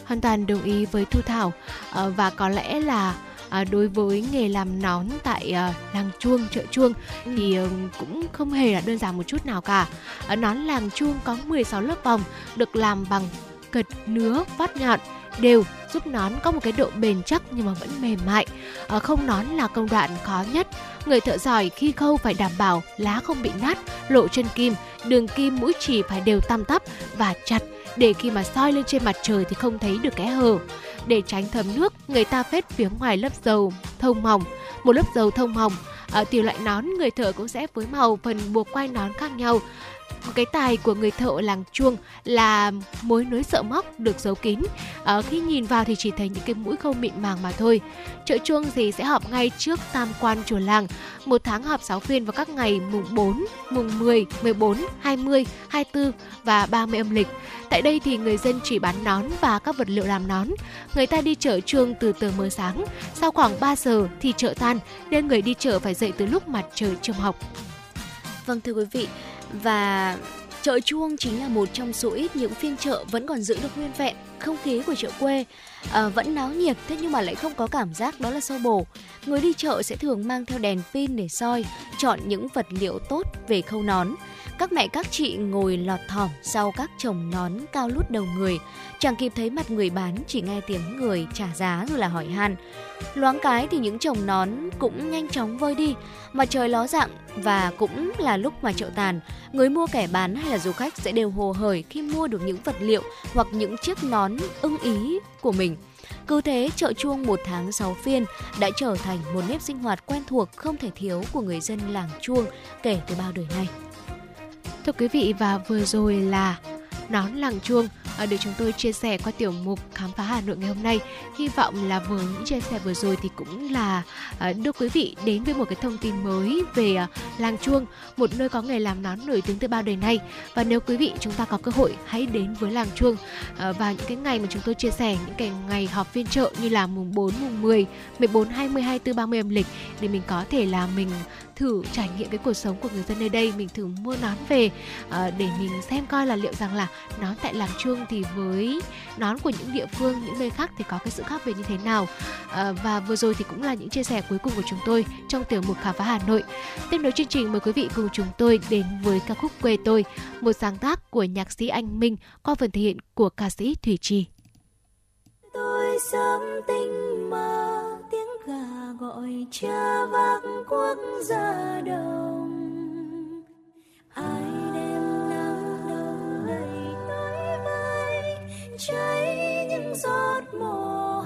Hoàn toàn đồng ý với Thu Thảo ờ, và có lẽ là à, đối với nghề làm nón tại à, làng chuông chợ chuông thì à, cũng không hề là đơn giản một chút nào cả à, nón làng chuông có 16 lớp vòng được làm bằng cật nứa vát nhọn đều giúp nón có một cái độ bền chắc nhưng mà vẫn mềm mại. À, không nón là công đoạn khó nhất. Người thợ giỏi khi khâu phải đảm bảo lá không bị nát, lộ chân kim, đường kim mũi chỉ phải đều tăm tắp và chặt để khi mà soi lên trên mặt trời thì không thấy được kẽ hở. Để tránh thấm nước, người ta phết phía ngoài lớp dầu thông mỏng, một lớp dầu thông mỏng. Ờ, Ở tùy loại nón, người thợ cũng sẽ phối màu phần buộc quai nón khác nhau cái tài của người thợ làng chuông là mối nối sợ móc được giấu kín. À, khi nhìn vào thì chỉ thấy những cái mũi khâu mịn màng mà thôi. Chợ chuông thì sẽ họp ngay trước tam quan chùa làng. Một tháng họp 6 phiên vào các ngày mùng 4, mùng 10, 14, 20, 24 và 30 âm lịch. Tại đây thì người dân chỉ bán nón và các vật liệu làm nón. Người ta đi chợ chuông từ tờ mờ sáng, sau khoảng 3 giờ thì chợ tan, nên người đi chợ phải dậy từ lúc mặt trời chưa học. Vâng thưa quý vị, và chợ chuông chính là một trong số ít những phiên chợ vẫn còn giữ được nguyên vẹn không khí của chợ quê à, vẫn náo nhiệt thế nhưng mà lại không có cảm giác đó là sâu bồ. Người đi chợ sẽ thường mang theo đèn pin để soi chọn những vật liệu tốt về khâu nón. Các mẹ các chị ngồi lọt thỏm sau các chồng nón cao lút đầu người. Chẳng kịp thấy mặt người bán chỉ nghe tiếng người trả giá rồi là hỏi han loáng cái thì những chồng nón cũng nhanh chóng vơi đi mà trời ló dạng và cũng là lúc mà chợ tàn. Người mua kẻ bán hay là du khách sẽ đều hồ hởi khi mua được những vật liệu hoặc những chiếc nón ưng ý của mình. Cứ thế, chợ chuông một tháng 6 phiên đã trở thành một nếp sinh hoạt quen thuộc không thể thiếu của người dân làng chuông kể từ bao đời nay. Thưa quý vị và vừa rồi là nón làng chuông. Ờ, được chúng tôi chia sẻ qua tiểu mục khám phá Hà Nội ngày hôm nay. Hy vọng là với những chia sẻ vừa rồi thì cũng là ờ, đưa quý vị đến với một cái thông tin mới về ờ, làng chuông, một nơi có nghề làm nón nổi tiếng từ bao đời nay. Và nếu quý vị chúng ta có cơ hội hãy đến với làng chuông và những cái ngày mà chúng tôi chia sẻ những cái ngày họp phiên chợ như là mùng 4, mùng 10, 14, 20, 24, 30 âm lịch để mình có thể là mình thử trải nghiệm cái cuộc sống của người dân nơi đây, mình thử mua nón về ờ, để mình xem coi là liệu rằng là nón tại làng chuông thì với nón của những địa phương, những nơi khác thì có cái sự khác biệt như thế nào. Ờ, và vừa rồi thì cũng là những chia sẻ cuối cùng của chúng tôi trong tiểu mục khám phá Hà Nội. Tiếp nối chương trình, mời quý vị cùng chúng tôi đến với ca khúc quê tôi, một sáng tác của nhạc sĩ Anh Minh qua phần thể hiện của ca sĩ Thủy Trì. Tôi sớm tình mơ gọi cha vác quốc gia đồng. Ai đem nắng đầu lầy tới vai cháy những giọt mồ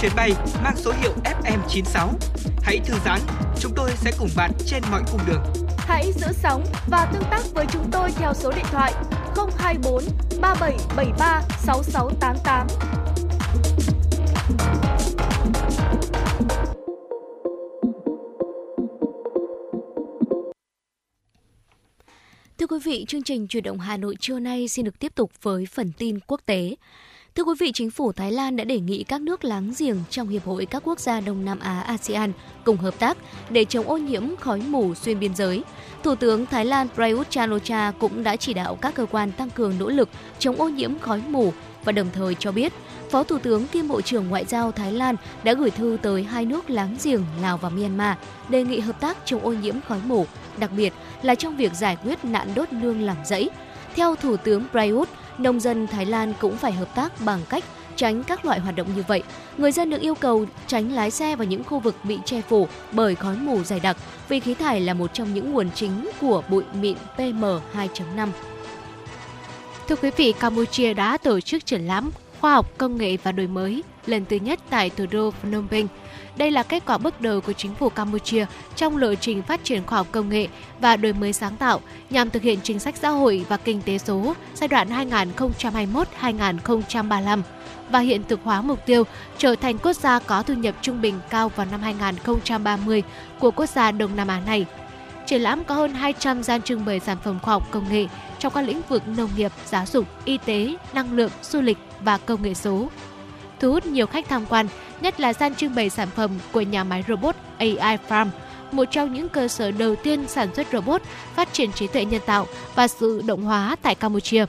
chuyến bay mang số hiệu FM96. Hãy thư giãn, chúng tôi sẽ cùng bạn trên mọi cung đường. Hãy giữ sóng và tương tác với chúng tôi theo số điện thoại 024 3773 6688. Thưa quý vị, chương trình chuyển động Hà Nội trưa nay xin được tiếp tục với phần tin quốc tế. Thưa quý vị, chính phủ Thái Lan đã đề nghị các nước láng giềng trong Hiệp hội các quốc gia Đông Nam Á ASEAN cùng hợp tác để chống ô nhiễm khói mù xuyên biên giới. Thủ tướng Thái Lan Prayut chan cũng đã chỉ đạo các cơ quan tăng cường nỗ lực chống ô nhiễm khói mù và đồng thời cho biết Phó Thủ tướng kiêm Bộ trưởng Ngoại giao Thái Lan đã gửi thư tới hai nước láng giềng Lào và Myanmar đề nghị hợp tác chống ô nhiễm khói mù, đặc biệt là trong việc giải quyết nạn đốt nương làm rẫy. Theo Thủ tướng Prayut, nông dân Thái Lan cũng phải hợp tác bằng cách tránh các loại hoạt động như vậy. Người dân được yêu cầu tránh lái xe vào những khu vực bị che phủ bởi khói mù dày đặc vì khí thải là một trong những nguồn chính của bụi mịn PM2.5. Thưa quý vị, Campuchia đã tổ chức triển lãm khoa học, công nghệ và đổi mới lần thứ nhất tại thủ đô Phnom Penh. Đây là kết quả bước đầu của chính phủ Campuchia trong lộ trình phát triển khoa học công nghệ và đổi mới sáng tạo nhằm thực hiện chính sách xã hội và kinh tế số giai đoạn 2021-2035 và hiện thực hóa mục tiêu trở thành quốc gia có thu nhập trung bình cao vào năm 2030 của quốc gia Đông Nam Á này. Triển lãm có hơn 200 gian trưng bày sản phẩm khoa học công nghệ trong các lĩnh vực nông nghiệp, giáo dục, y tế, năng lượng, du lịch và công nghệ số. Thu hút nhiều khách tham quan, nhất là gian trưng bày sản phẩm của nhà máy robot AI Farm, một trong những cơ sở đầu tiên sản xuất robot, phát triển trí tuệ nhân tạo và sự động hóa tại Campuchia.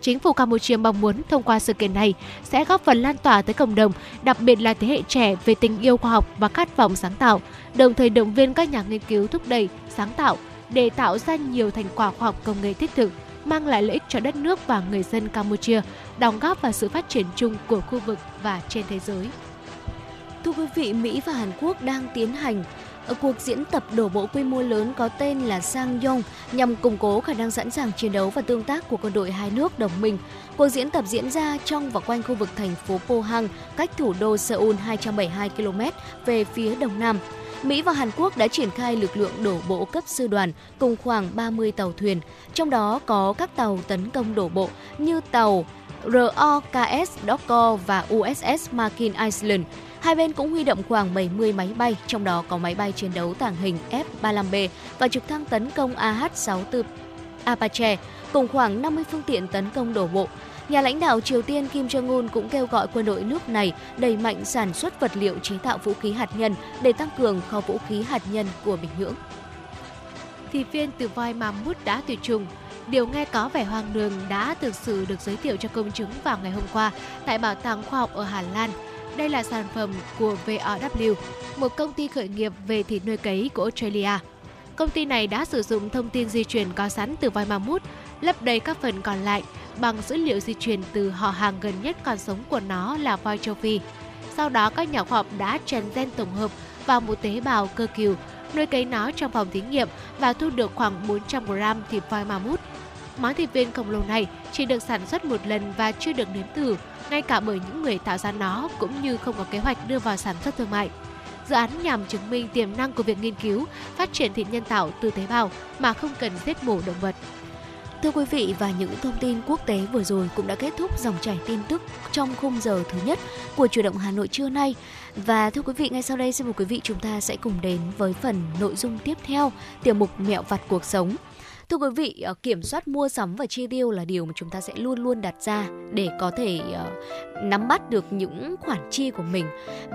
Chính phủ Campuchia mong muốn thông qua sự kiện này sẽ góp phần lan tỏa tới cộng đồng, đặc biệt là thế hệ trẻ về tình yêu khoa học và khát vọng sáng tạo, đồng thời động viên các nhà nghiên cứu thúc đẩy sáng tạo để tạo ra nhiều thành quả khoa học công nghệ thiết thực mang lại lợi ích cho đất nước và người dân Campuchia, đóng góp vào sự phát triển chung của khu vực và trên thế giới. Thưa quý vị, Mỹ và Hàn Quốc đang tiến hành ở cuộc diễn tập đổ bộ quy mô lớn có tên là Sang Yong nhằm củng cố khả năng sẵn sàng chiến đấu và tương tác của quân đội hai nước đồng minh. Cuộc diễn tập diễn ra trong và quanh khu vực thành phố Pohang, cách thủ đô Seoul 272 km về phía đông nam. Mỹ và Hàn Quốc đã triển khai lực lượng đổ bộ cấp sư đoàn cùng khoảng 30 tàu thuyền, trong đó có các tàu tấn công đổ bộ như tàu ROKS Dokko và USS Markin Iceland. Hai bên cũng huy động khoảng 70 máy bay, trong đó có máy bay chiến đấu tàng hình F-35B và trực thăng tấn công AH-64 Apache, cùng khoảng 50 phương tiện tấn công đổ bộ. Nhà lãnh đạo Triều Tiên Kim Jong-un cũng kêu gọi quân đội nước này đẩy mạnh sản xuất vật liệu chế tạo vũ khí hạt nhân để tăng cường kho vũ khí hạt nhân của Bình Nhưỡng. Thì viên từ voi Mammoth đã tuyệt chủng. Điều nghe có vẻ hoang đường đã thực sự được giới thiệu cho công chúng vào ngày hôm qua tại Bảo tàng Khoa học ở Hà Lan. Đây là sản phẩm của VRW, một công ty khởi nghiệp về thịt nuôi cấy của Australia. Công ty này đã sử dụng thông tin di truyền có sẵn từ voi mammoth, lấp đầy các phần còn lại bằng dữ liệu di truyền từ họ hàng gần nhất còn sống của nó là voi châu Phi. Sau đó các nhà khoa học đã truyền gen tổng hợp vào một tế bào cơ cừu, nuôi cấy nó trong phòng thí nghiệm và thu được khoảng 400 gram thịt voi mammoth. Món thịt viên khổng lồ này chỉ được sản xuất một lần và chưa được nếm thử, ngay cả bởi những người tạo ra nó cũng như không có kế hoạch đưa vào sản xuất thương mại. Dự án nhằm chứng minh tiềm năng của việc nghiên cứu, phát triển thịt nhân tạo từ tế bào mà không cần giết mổ động vật. Thưa quý vị và những thông tin quốc tế vừa rồi cũng đã kết thúc dòng chảy tin tức trong khung giờ thứ nhất của chủ động Hà Nội trưa nay. Và thưa quý vị, ngay sau đây xin mời quý vị chúng ta sẽ cùng đến với phần nội dung tiếp theo, tiểu mục mẹo vặt cuộc sống. Thưa quý vị, ờ, kiểm soát mua sắm và chi tiêu là điều mà chúng ta sẽ luôn luôn đặt ra để có thể ờ, nắm bắt được những khoản chi của mình.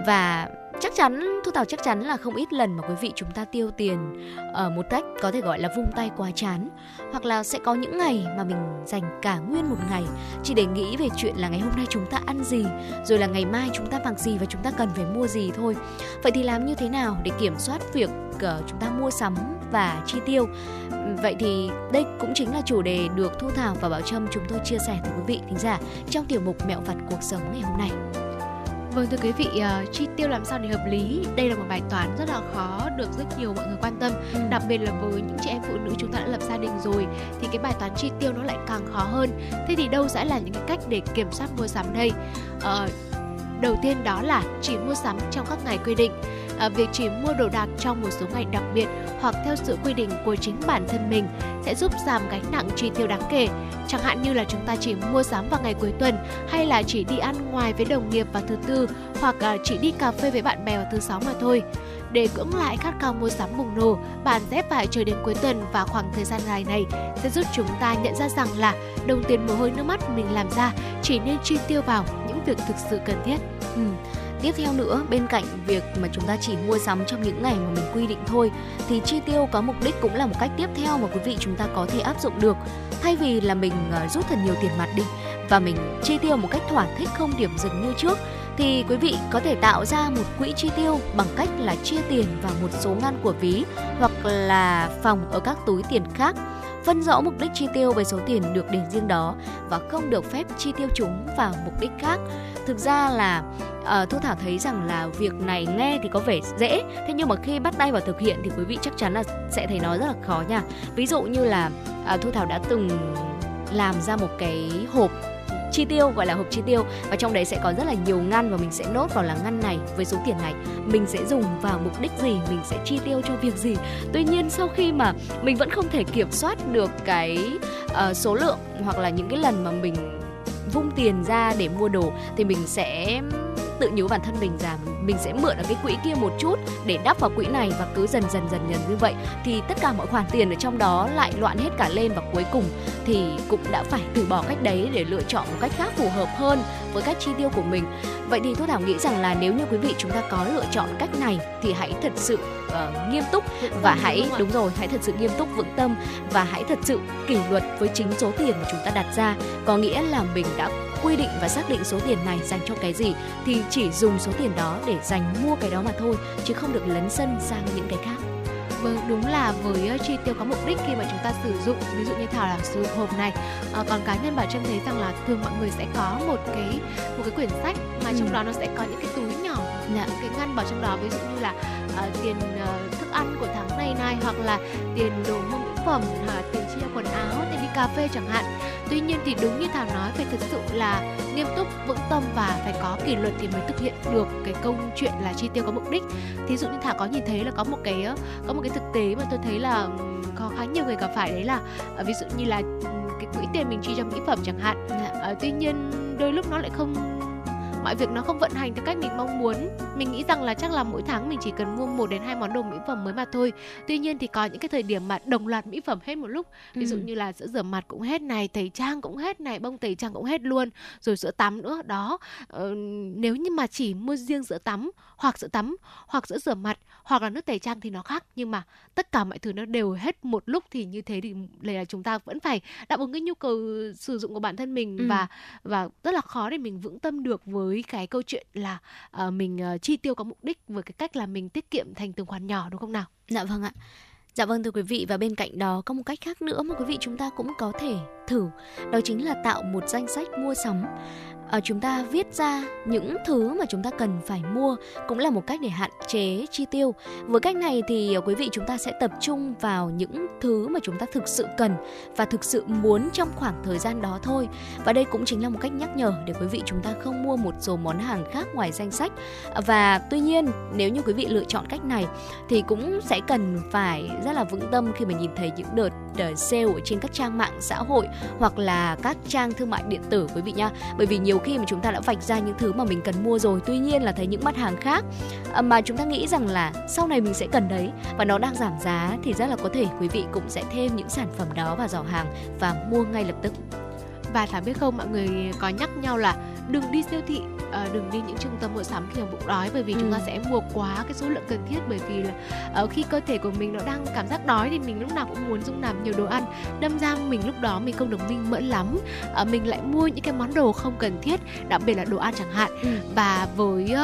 Và chắc chắn thu thảo chắc chắn là không ít lần mà quý vị chúng ta tiêu tiền ở một cách có thể gọi là vung tay quá chán hoặc là sẽ có những ngày mà mình dành cả nguyên một ngày chỉ để nghĩ về chuyện là ngày hôm nay chúng ta ăn gì rồi là ngày mai chúng ta mặc gì và chúng ta cần phải mua gì thôi. Vậy thì làm như thế nào để kiểm soát việc chúng ta mua sắm và chi tiêu vậy thì đây cũng chính là chủ đề được thu thảo và bảo trâm chúng tôi chia sẻ tới quý vị thính giả trong tiểu mục mẹo vặt cuộc sống ngày hôm nay Vâng thưa quý vị, uh, chi tiêu làm sao để hợp lý? Đây là một bài toán rất là khó được rất nhiều mọi người quan tâm. Ừ. Đặc biệt là với những chị em phụ nữ chúng ta đã lập gia đình rồi thì cái bài toán chi tiêu nó lại càng khó hơn. Thế thì đâu sẽ là những cái cách để kiểm soát mua sắm đây? Uh, Đầu tiên đó là chỉ mua sắm trong các ngày quy định. À, việc chỉ mua đồ đạc trong một số ngày đặc biệt hoặc theo sự quy định của chính bản thân mình sẽ giúp giảm gánh nặng chi tiêu đáng kể. Chẳng hạn như là chúng ta chỉ mua sắm vào ngày cuối tuần hay là chỉ đi ăn ngoài với đồng nghiệp vào thứ tư hoặc à, chỉ đi cà phê với bạn bè vào thứ sáu mà thôi. Để cưỡng lại khát khao mua sắm bùng nổ, bạn sẽ phải chờ đến cuối tuần và khoảng thời gian dài này sẽ giúp chúng ta nhận ra rằng là đồng tiền mồ hôi nước mắt mình làm ra chỉ nên chi tiêu vào những việc thực sự cần thiết. Ừ. Tiếp theo nữa, bên cạnh việc mà chúng ta chỉ mua sắm trong những ngày mà mình quy định thôi, thì chi tiêu có mục đích cũng là một cách tiếp theo mà quý vị chúng ta có thể áp dụng được. Thay vì là mình à, rút thật nhiều tiền mặt đi và mình chi tiêu một cách thỏa thích không điểm dừng như trước, thì quý vị có thể tạo ra một quỹ chi tiêu bằng cách là chia tiền vào một số ngăn của ví hoặc là phòng ở các túi tiền khác phân rõ mục đích chi tiêu với số tiền được để riêng đó và không được phép chi tiêu chúng vào mục đích khác thực ra là uh, thu thảo thấy rằng là việc này nghe thì có vẻ dễ. Thế nhưng mà khi bắt tay vào thực hiện thì quý vị chắc chắn là sẽ thấy nó rất là khó nha. Ví dụ như là uh, thu thảo đã từng làm ra một cái hộp chi tiêu gọi là hộp chi tiêu và trong đấy sẽ có rất là nhiều ngăn và mình sẽ nốt vào là ngăn này với số tiền này. Mình sẽ dùng vào mục đích gì mình sẽ chi tiêu cho việc gì. Tuy nhiên sau khi mà mình vẫn không thể kiểm soát được cái uh, số lượng hoặc là những cái lần mà mình vung tiền ra để mua đồ thì mình sẽ tự nhủ bản thân mình rằng mình sẽ mượn ở cái quỹ kia một chút để đắp vào quỹ này và cứ dần dần dần dần như vậy. Thì tất cả mọi khoản tiền ở trong đó lại loạn hết cả lên và cuối cùng thì cũng đã phải từ bỏ cách đấy để lựa chọn một cách khác phù hợp hơn với cách chi tiêu của mình. Vậy thì tôi thảo nghĩ rằng là nếu như quý vị chúng ta có lựa chọn cách này thì hãy thật sự uh, nghiêm túc và hãy đúng rồi hãy thật sự nghiêm túc vững tâm và hãy thật sự kỷ luật với chính số tiền mà chúng ta đặt ra. Có nghĩa là mình đã quy định và xác định số tiền này dành cho cái gì thì chỉ dùng số tiền đó để dành mua cái đó mà thôi chứ không được lấn sân sang những cái khác Vâng, đúng là với chi tiêu có mục đích khi mà chúng ta sử dụng ví dụ như thảo là sử dụng hộp này à, còn cá nhân bảo trâm thấy rằng là thường mọi người sẽ có một cái một cái quyển sách mà ừ. trong đó nó sẽ có những cái túi nhỏ dạ. những cái ngăn vào trong đó ví dụ như là uh, tiền uh, thức ăn của tháng này này hoặc là tiền đồ mua mỹ phẩm hoặc tiền chi quần áo cà phê chẳng hạn. Tuy nhiên thì đúng như thảo nói phải thực sự là nghiêm túc vững tâm và phải có kỷ luật thì mới thực hiện được cái câu chuyện là chi tiêu có mục đích. Thí dụ như thảo có nhìn thấy là có một cái có một cái thực tế mà tôi thấy là có khá nhiều người gặp phải đấy là ờ, ví dụ như là cái quỹ tiền mình chi cho mỹ phẩm chẳng hạn. À, tuy nhiên đôi lúc nó lại không mọi việc nó không vận hành theo cách mình mong muốn. Mình nghĩ rằng là chắc là mỗi tháng mình chỉ cần mua một đến hai món đồ mỹ phẩm mới mà thôi. Tuy nhiên thì có những cái thời điểm mà đồng loạt mỹ phẩm hết một lúc. Ví dụ ừ. như là sữa rửa mặt cũng hết này tẩy trang cũng hết này bông tẩy trang cũng hết luôn rồi sữa tắm nữa. Đó ờ, nếu như mà chỉ mua riêng sữa tắm hoặc sữa tắm hoặc sữa rửa mặt hoặc là nước tẩy trang thì nó khác nhưng mà tất cả mọi thứ nó đều hết một lúc thì như thế thì là chúng ta vẫn phải đáp ứng cái nhu cầu sử dụng của bản thân mình ừ. và và rất là khó để mình vững tâm được với cái câu chuyện là uh, mình uh, chi tiêu có mục đích với cái cách là mình tiết kiệm thành từng khoản nhỏ đúng không nào? Dạ vâng ạ. Dạ vâng thưa quý vị và bên cạnh đó có một cách khác nữa mà quý vị chúng ta cũng có thể thử đó chính là tạo một danh sách mua sắm uh, chúng ta viết ra những thứ mà chúng ta cần phải mua cũng là một cách để hạn chế chi tiêu. Với cách này thì uh, quý vị chúng ta sẽ tập trung vào những thứ mà chúng ta thực sự cần và thực sự muốn trong khoảng thời gian đó thôi. Và đây cũng chính là một cách nhắc nhở để quý vị chúng ta không mua một số món hàng khác ngoài danh sách. Ờ, và tuy nhiên nếu như quý vị lựa chọn cách này thì cũng sẽ cần phải rất là vững tâm khi mà nhìn thấy những đợt sale ở trên các trang mạng xã hội hoặc là các trang thương mại điện tử quý vị nha bởi vì nhiều nhiều khi mà chúng ta đã vạch ra những thứ mà mình cần mua rồi, tuy nhiên là thấy những mặt hàng khác. À, mà chúng ta nghĩ rằng là sau này mình sẽ cần đấy và nó đang giảm giá thì rất là có thể quý vị cũng sẽ thêm những sản phẩm đó vào giỏ hàng và mua ngay lập tức và thả biết không mọi người có nhắc nhau là đừng đi siêu thị uh, đừng đi những trung tâm mua sắm khi mà bụng đói bởi vì ừ. chúng ta ừ. sẽ mua quá cái số lượng cần thiết bởi vì là uh, khi cơ thể của mình nó đang cảm giác đói thì mình lúc nào cũng muốn dung nạp nhiều đồ ăn đâm ra mình lúc đó mình không được minh mẫn lắm uh, mình lại mua những cái món đồ không cần thiết đặc biệt là đồ ăn chẳng hạn ừ. và với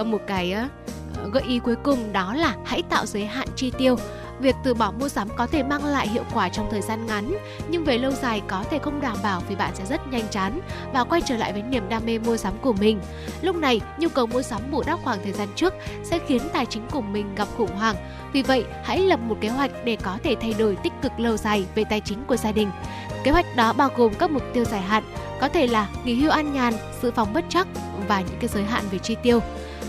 uh, một cái uh, gợi ý cuối cùng đó là hãy tạo giới hạn chi tiêu Việc từ bỏ mua sắm có thể mang lại hiệu quả trong thời gian ngắn, nhưng về lâu dài có thể không đảm bảo vì bạn sẽ rất nhanh chán và quay trở lại với niềm đam mê mua sắm của mình. Lúc này, nhu cầu mua sắm bù đắp khoảng thời gian trước sẽ khiến tài chính của mình gặp khủng hoảng. Vì vậy, hãy lập một kế hoạch để có thể thay đổi tích cực lâu dài về tài chính của gia đình. Kế hoạch đó bao gồm các mục tiêu dài hạn, có thể là nghỉ hưu an nhàn, dự phòng bất chắc và những cái giới hạn về chi tiêu.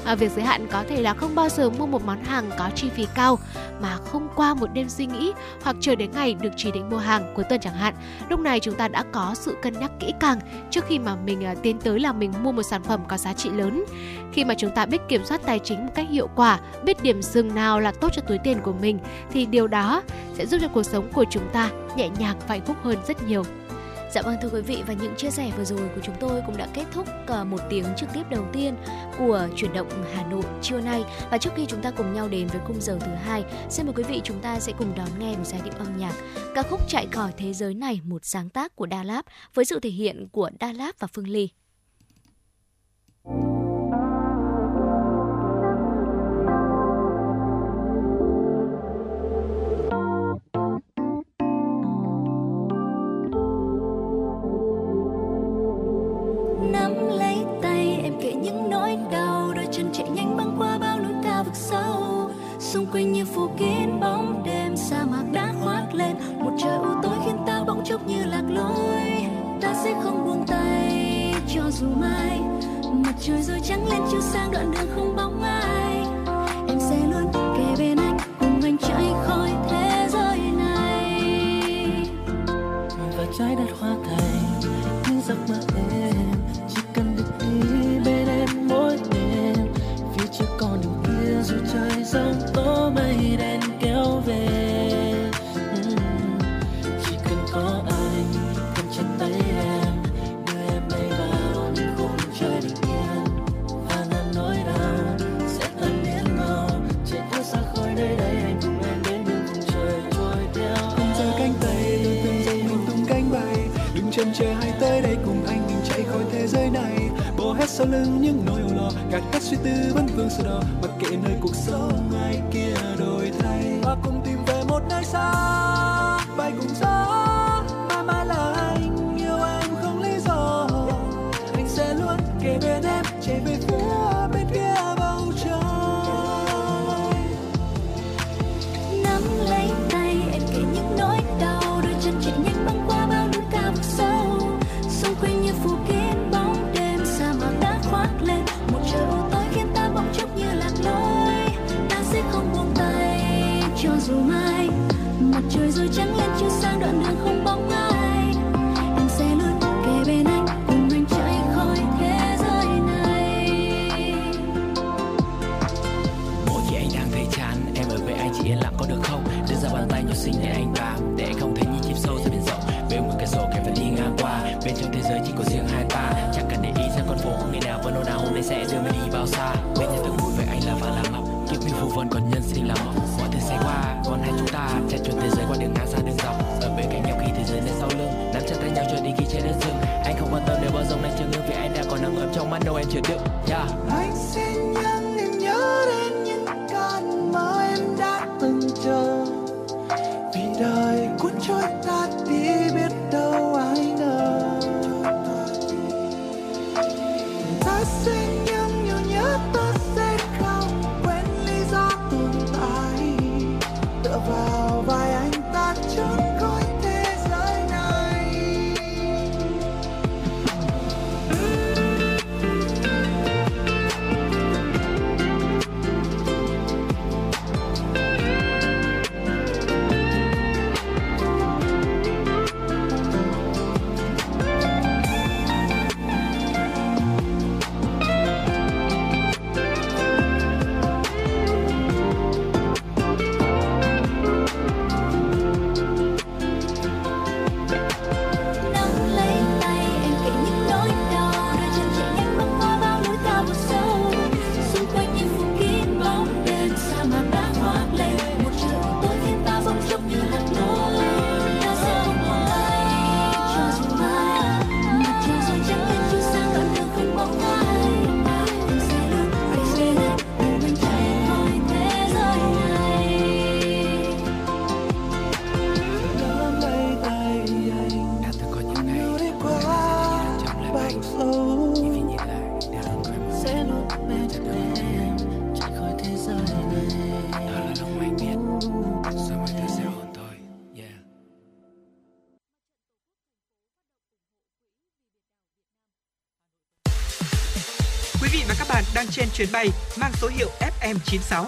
À, việc giới hạn có thể là không bao giờ mua một món hàng có chi phí cao mà không qua một đêm suy nghĩ hoặc chờ đến ngày được chỉ định mua hàng cuối tuần chẳng hạn. Lúc này chúng ta đã có sự cân nhắc kỹ càng trước khi mà mình à, tiến tới là mình mua một sản phẩm có giá trị lớn. Khi mà chúng ta biết kiểm soát tài chính một cách hiệu quả, biết điểm dừng nào là tốt cho túi tiền của mình thì điều đó sẽ giúp cho cuộc sống của chúng ta nhẹ nhàng và hạnh phúc hơn rất nhiều. Dạ vâng thưa quý vị và những chia sẻ vừa rồi của chúng tôi cũng đã kết thúc cả một tiếng trực tiếp đầu tiên của chuyển động Hà Nội trưa nay và trước khi chúng ta cùng nhau đến với khung giờ thứ hai, xin mời quý vị chúng ta sẽ cùng đón nghe một giai điệu âm nhạc ca khúc chạy khỏi thế giới này một sáng tác của Đa Láp với sự thể hiện của Đa Láp và Phương Ly. Nói cao, đôi chân chạy nhanh băng qua bao núi cao vực sâu. Xung quanh như phủ kín bóng đêm, sa mạc đã khoác lên. Một trời u tối khiến ta bỗng chốc như lạc lối. Ta sẽ không buông tay, cho dù mai. Mặt trời rồi trắng lên chiếu sang đoạn đường không bóng ai. Sau lưng những nỗi âu lo, gạt hết suy tư vấn vương sau đó mặc kệ nơi cuộc sống, ai kia đổi thay. Và cùng tìm về một nơi xa, bay cùng gió. Phù vân lắm Mọi thứ sẽ qua còn hai chúng ta chạy chuồn thế giới qua đường ngang xa đường dọc. Ở bên cạnh nhau khi thế giới lên sau lưng, Nắm chặt tay nhau cho đi khi trên đất rừng Anh không quan tâm nếu bao dòng này chưa ngưng Vì anh đã còn nắng ấm trong mắt, đâu em chịu đựng yeah. Chuyến bay mang số hiệu FM96.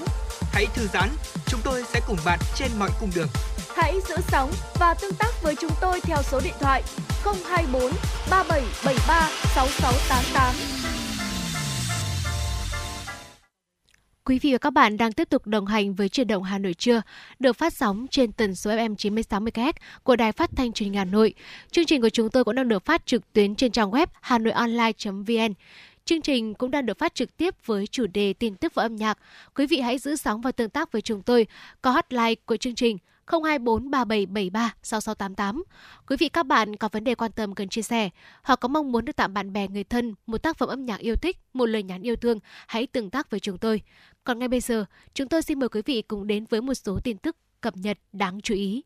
Hãy thư giãn, chúng tôi sẽ cùng bạn trên mọi cung đường. Hãy giữ sóng và tương tác với chúng tôi theo số điện thoại 024 3773 6688. Quý vị và các bạn đang tiếp tục đồng hành với truyền động Hà Nội trưa, được phát sóng trên tần số FM 96 MHz của Đài Phát thanh Truyền hình Hà Nội. Chương trình của chúng tôi cũng đang được phát trực tuyến trên trang web hanoionline.vn. Chương trình cũng đang được phát trực tiếp với chủ đề tin tức và âm nhạc. Quý vị hãy giữ sóng và tương tác với chúng tôi. Có hotline của chương trình 024 3773 6688. Quý vị các bạn có vấn đề quan tâm cần chia sẻ hoặc có mong muốn được tặng bạn bè người thân một tác phẩm âm nhạc yêu thích, một lời nhắn yêu thương, hãy tương tác với chúng tôi. Còn ngay bây giờ, chúng tôi xin mời quý vị cùng đến với một số tin tức cập nhật đáng chú ý.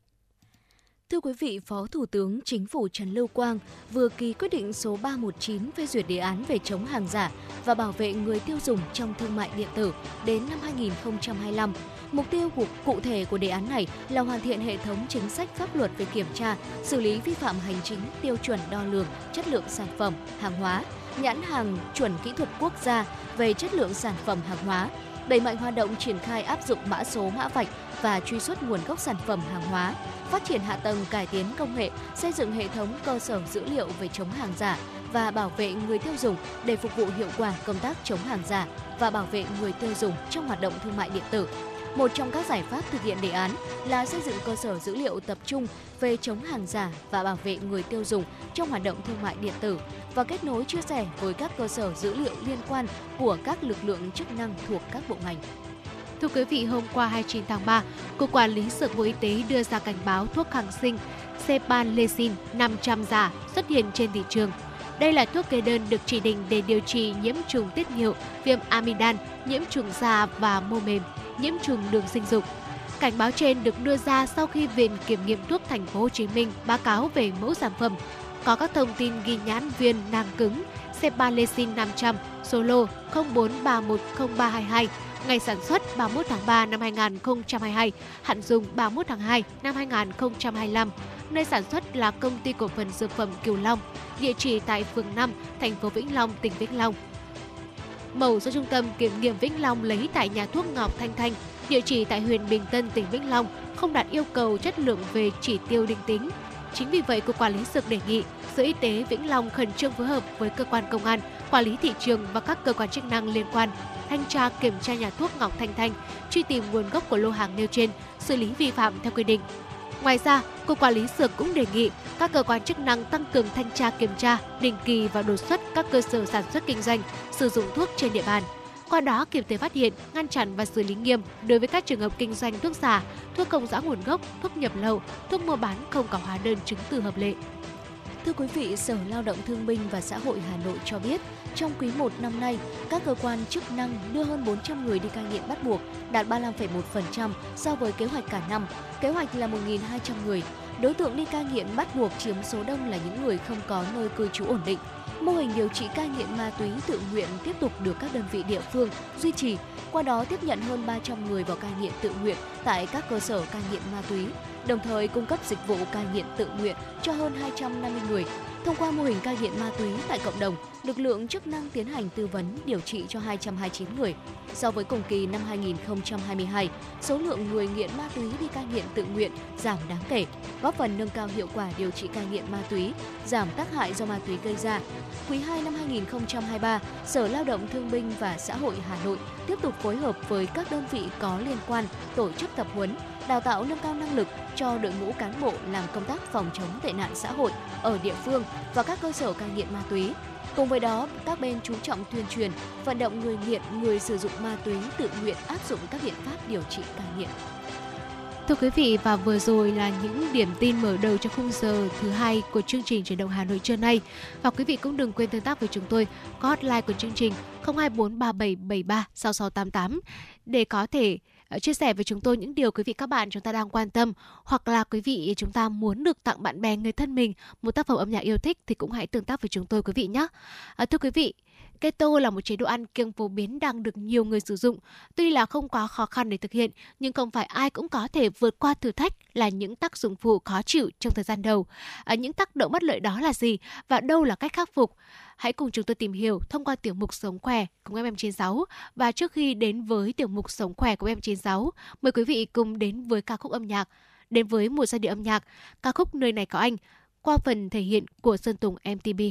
Thưa quý vị, Phó Thủ tướng Chính phủ Trần Lưu Quang vừa ký quyết định số 319 phê duyệt đề án về chống hàng giả và bảo vệ người tiêu dùng trong thương mại điện tử đến năm 2025. Mục tiêu của, cụ thể của đề án này là hoàn thiện hệ thống chính sách pháp luật về kiểm tra, xử lý vi phạm hành chính, tiêu chuẩn đo lường, chất lượng sản phẩm, hàng hóa, nhãn hàng chuẩn kỹ thuật quốc gia về chất lượng sản phẩm hàng hóa, đẩy mạnh hoạt động triển khai áp dụng mã số mã vạch và truy xuất nguồn gốc sản phẩm hàng hóa, phát triển hạ tầng cải tiến công nghệ, xây dựng hệ thống cơ sở dữ liệu về chống hàng giả và bảo vệ người tiêu dùng để phục vụ hiệu quả công tác chống hàng giả và bảo vệ người tiêu dùng trong hoạt động thương mại điện tử. Một trong các giải pháp thực hiện đề án là xây dựng cơ sở dữ liệu tập trung về chống hàng giả và bảo vệ người tiêu dùng trong hoạt động thương mại điện tử và kết nối chia sẻ với các cơ sở dữ liệu liên quan của các lực lượng chức năng thuộc các bộ ngành. Thưa quý vị, hôm qua 29 tháng 3, Cục Quản lý Dược Bộ Y tế đưa ra cảnh báo thuốc kháng sinh Cepanlecin 500 giả xuất hiện trên thị trường. Đây là thuốc kê đơn được chỉ định để điều trị nhiễm trùng tiết niệu, viêm amidan, nhiễm trùng da và mô mềm, nhiễm trùng đường sinh dục. Cảnh báo trên được đưa ra sau khi Viện Kiểm nghiệm thuốc Thành phố Hồ Chí Minh báo cáo về mẫu sản phẩm có các thông tin ghi nhãn viên nang cứng Cepalecin 500 số lô 04310322 ngày sản xuất 31 tháng 3 năm 2022, hạn dùng 31 tháng 2 năm 2025. Nơi sản xuất là công ty cổ phần dược phẩm Kiều Long, địa chỉ tại phường 5, thành phố Vĩnh Long, tỉnh Vĩnh Long. Mẫu do Trung tâm Kiểm nghiệm Vĩnh Long lấy tại nhà thuốc Ngọc Thanh Thanh, địa chỉ tại huyện Bình Tân, tỉnh Vĩnh Long, không đạt yêu cầu chất lượng về chỉ tiêu định tính. Chính vì vậy, Cục Quản lý Dược đề nghị Sở Y tế Vĩnh Long khẩn trương phối hợp với cơ quan công an, quản lý thị trường và các cơ quan chức năng liên quan thanh tra kiểm tra nhà thuốc Ngọc Thanh Thanh, truy tìm nguồn gốc của lô hàng nêu trên, xử lý vi phạm theo quy định. Ngoài ra, Cục Quản lý Dược cũng đề nghị các cơ quan chức năng tăng cường thanh tra kiểm tra, định kỳ và đột xuất các cơ sở sản xuất kinh doanh, sử dụng thuốc trên địa bàn. Qua đó kịp thời phát hiện, ngăn chặn và xử lý nghiêm đối với các trường hợp kinh doanh thuốc giả, thuốc không rõ nguồn gốc, thuốc nhập lậu, thuốc mua bán không có hóa đơn chứng từ hợp lệ. Thưa quý vị, Sở Lao động Thương binh và Xã hội Hà Nội cho biết, trong quý 1 năm nay, các cơ quan chức năng đưa hơn 400 người đi cai nghiện bắt buộc, đạt 35,1% so với kế hoạch cả năm. Kế hoạch là 1.200 người. Đối tượng đi cai nghiện bắt buộc chiếm số đông là những người không có nơi cư trú ổn định. Mô hình điều trị cai nghiện ma túy tự nguyện tiếp tục được các đơn vị địa phương duy trì, qua đó tiếp nhận hơn 300 người vào cai nghiện tự nguyện tại các cơ sở cai nghiện ma túy, đồng thời cung cấp dịch vụ cai nghiện tự nguyện cho hơn 250 người. Thông qua mô hình cai nghiện ma túy tại cộng đồng, lực lượng chức năng tiến hành tư vấn điều trị cho 229 người. So với cùng kỳ năm 2022, số lượng người nghiện ma túy đi cai nghiện tự nguyện giảm đáng kể, góp phần nâng cao hiệu quả điều trị cai nghiện ma túy, giảm tác hại do ma túy gây ra. Quý 2 năm 2023, Sở Lao động Thương binh và Xã hội Hà Nội tiếp tục phối hợp với các đơn vị có liên quan tổ chức tập huấn, đào tạo nâng cao năng lực cho đội ngũ cán bộ làm công tác phòng chống tệ nạn xã hội ở địa phương và các cơ sở cai nghiện ma túy. Cùng với đó, các bên chú trọng tuyên truyền, vận động người nghiện, người sử dụng ma túy tự nguyện áp dụng các biện pháp điều trị cai nghiện. Thưa quý vị và vừa rồi là những điểm tin mở đầu cho khung giờ thứ hai của chương trình chuyển động Hà Nội trưa nay. Và quý vị cũng đừng quên tương tác với chúng tôi có hotline của chương trình 02437736688 để có thể Ờ, chia sẻ với chúng tôi những điều quý vị các bạn chúng ta đang quan tâm hoặc là quý vị chúng ta muốn được tặng bạn bè người thân mình một tác phẩm âm nhạc yêu thích thì cũng hãy tương tác với chúng tôi quý vị nhé. À, thưa quý vị, Keto là một chế độ ăn kiêng phổ biến đang được nhiều người sử dụng. Tuy là không quá khó khăn để thực hiện, nhưng không phải ai cũng có thể vượt qua thử thách là những tác dụng phụ khó chịu trong thời gian đầu. À, những tác động bất lợi đó là gì và đâu là cách khắc phục? Hãy cùng chúng tôi tìm hiểu thông qua tiểu mục Sống khỏe cùng em 96 và trước khi đến với tiểu mục Sống khỏe của em 96, mời quý vị cùng đến với ca khúc âm nhạc. Đến với một giai điệu âm nhạc, ca khúc Nơi này có anh qua phần thể hiện của Sơn Tùng MTB.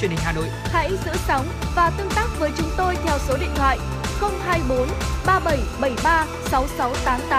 truyền hình Hà Nội. Hãy giữ sóng và tương tác với chúng tôi theo số điện thoại 024 3773 6688.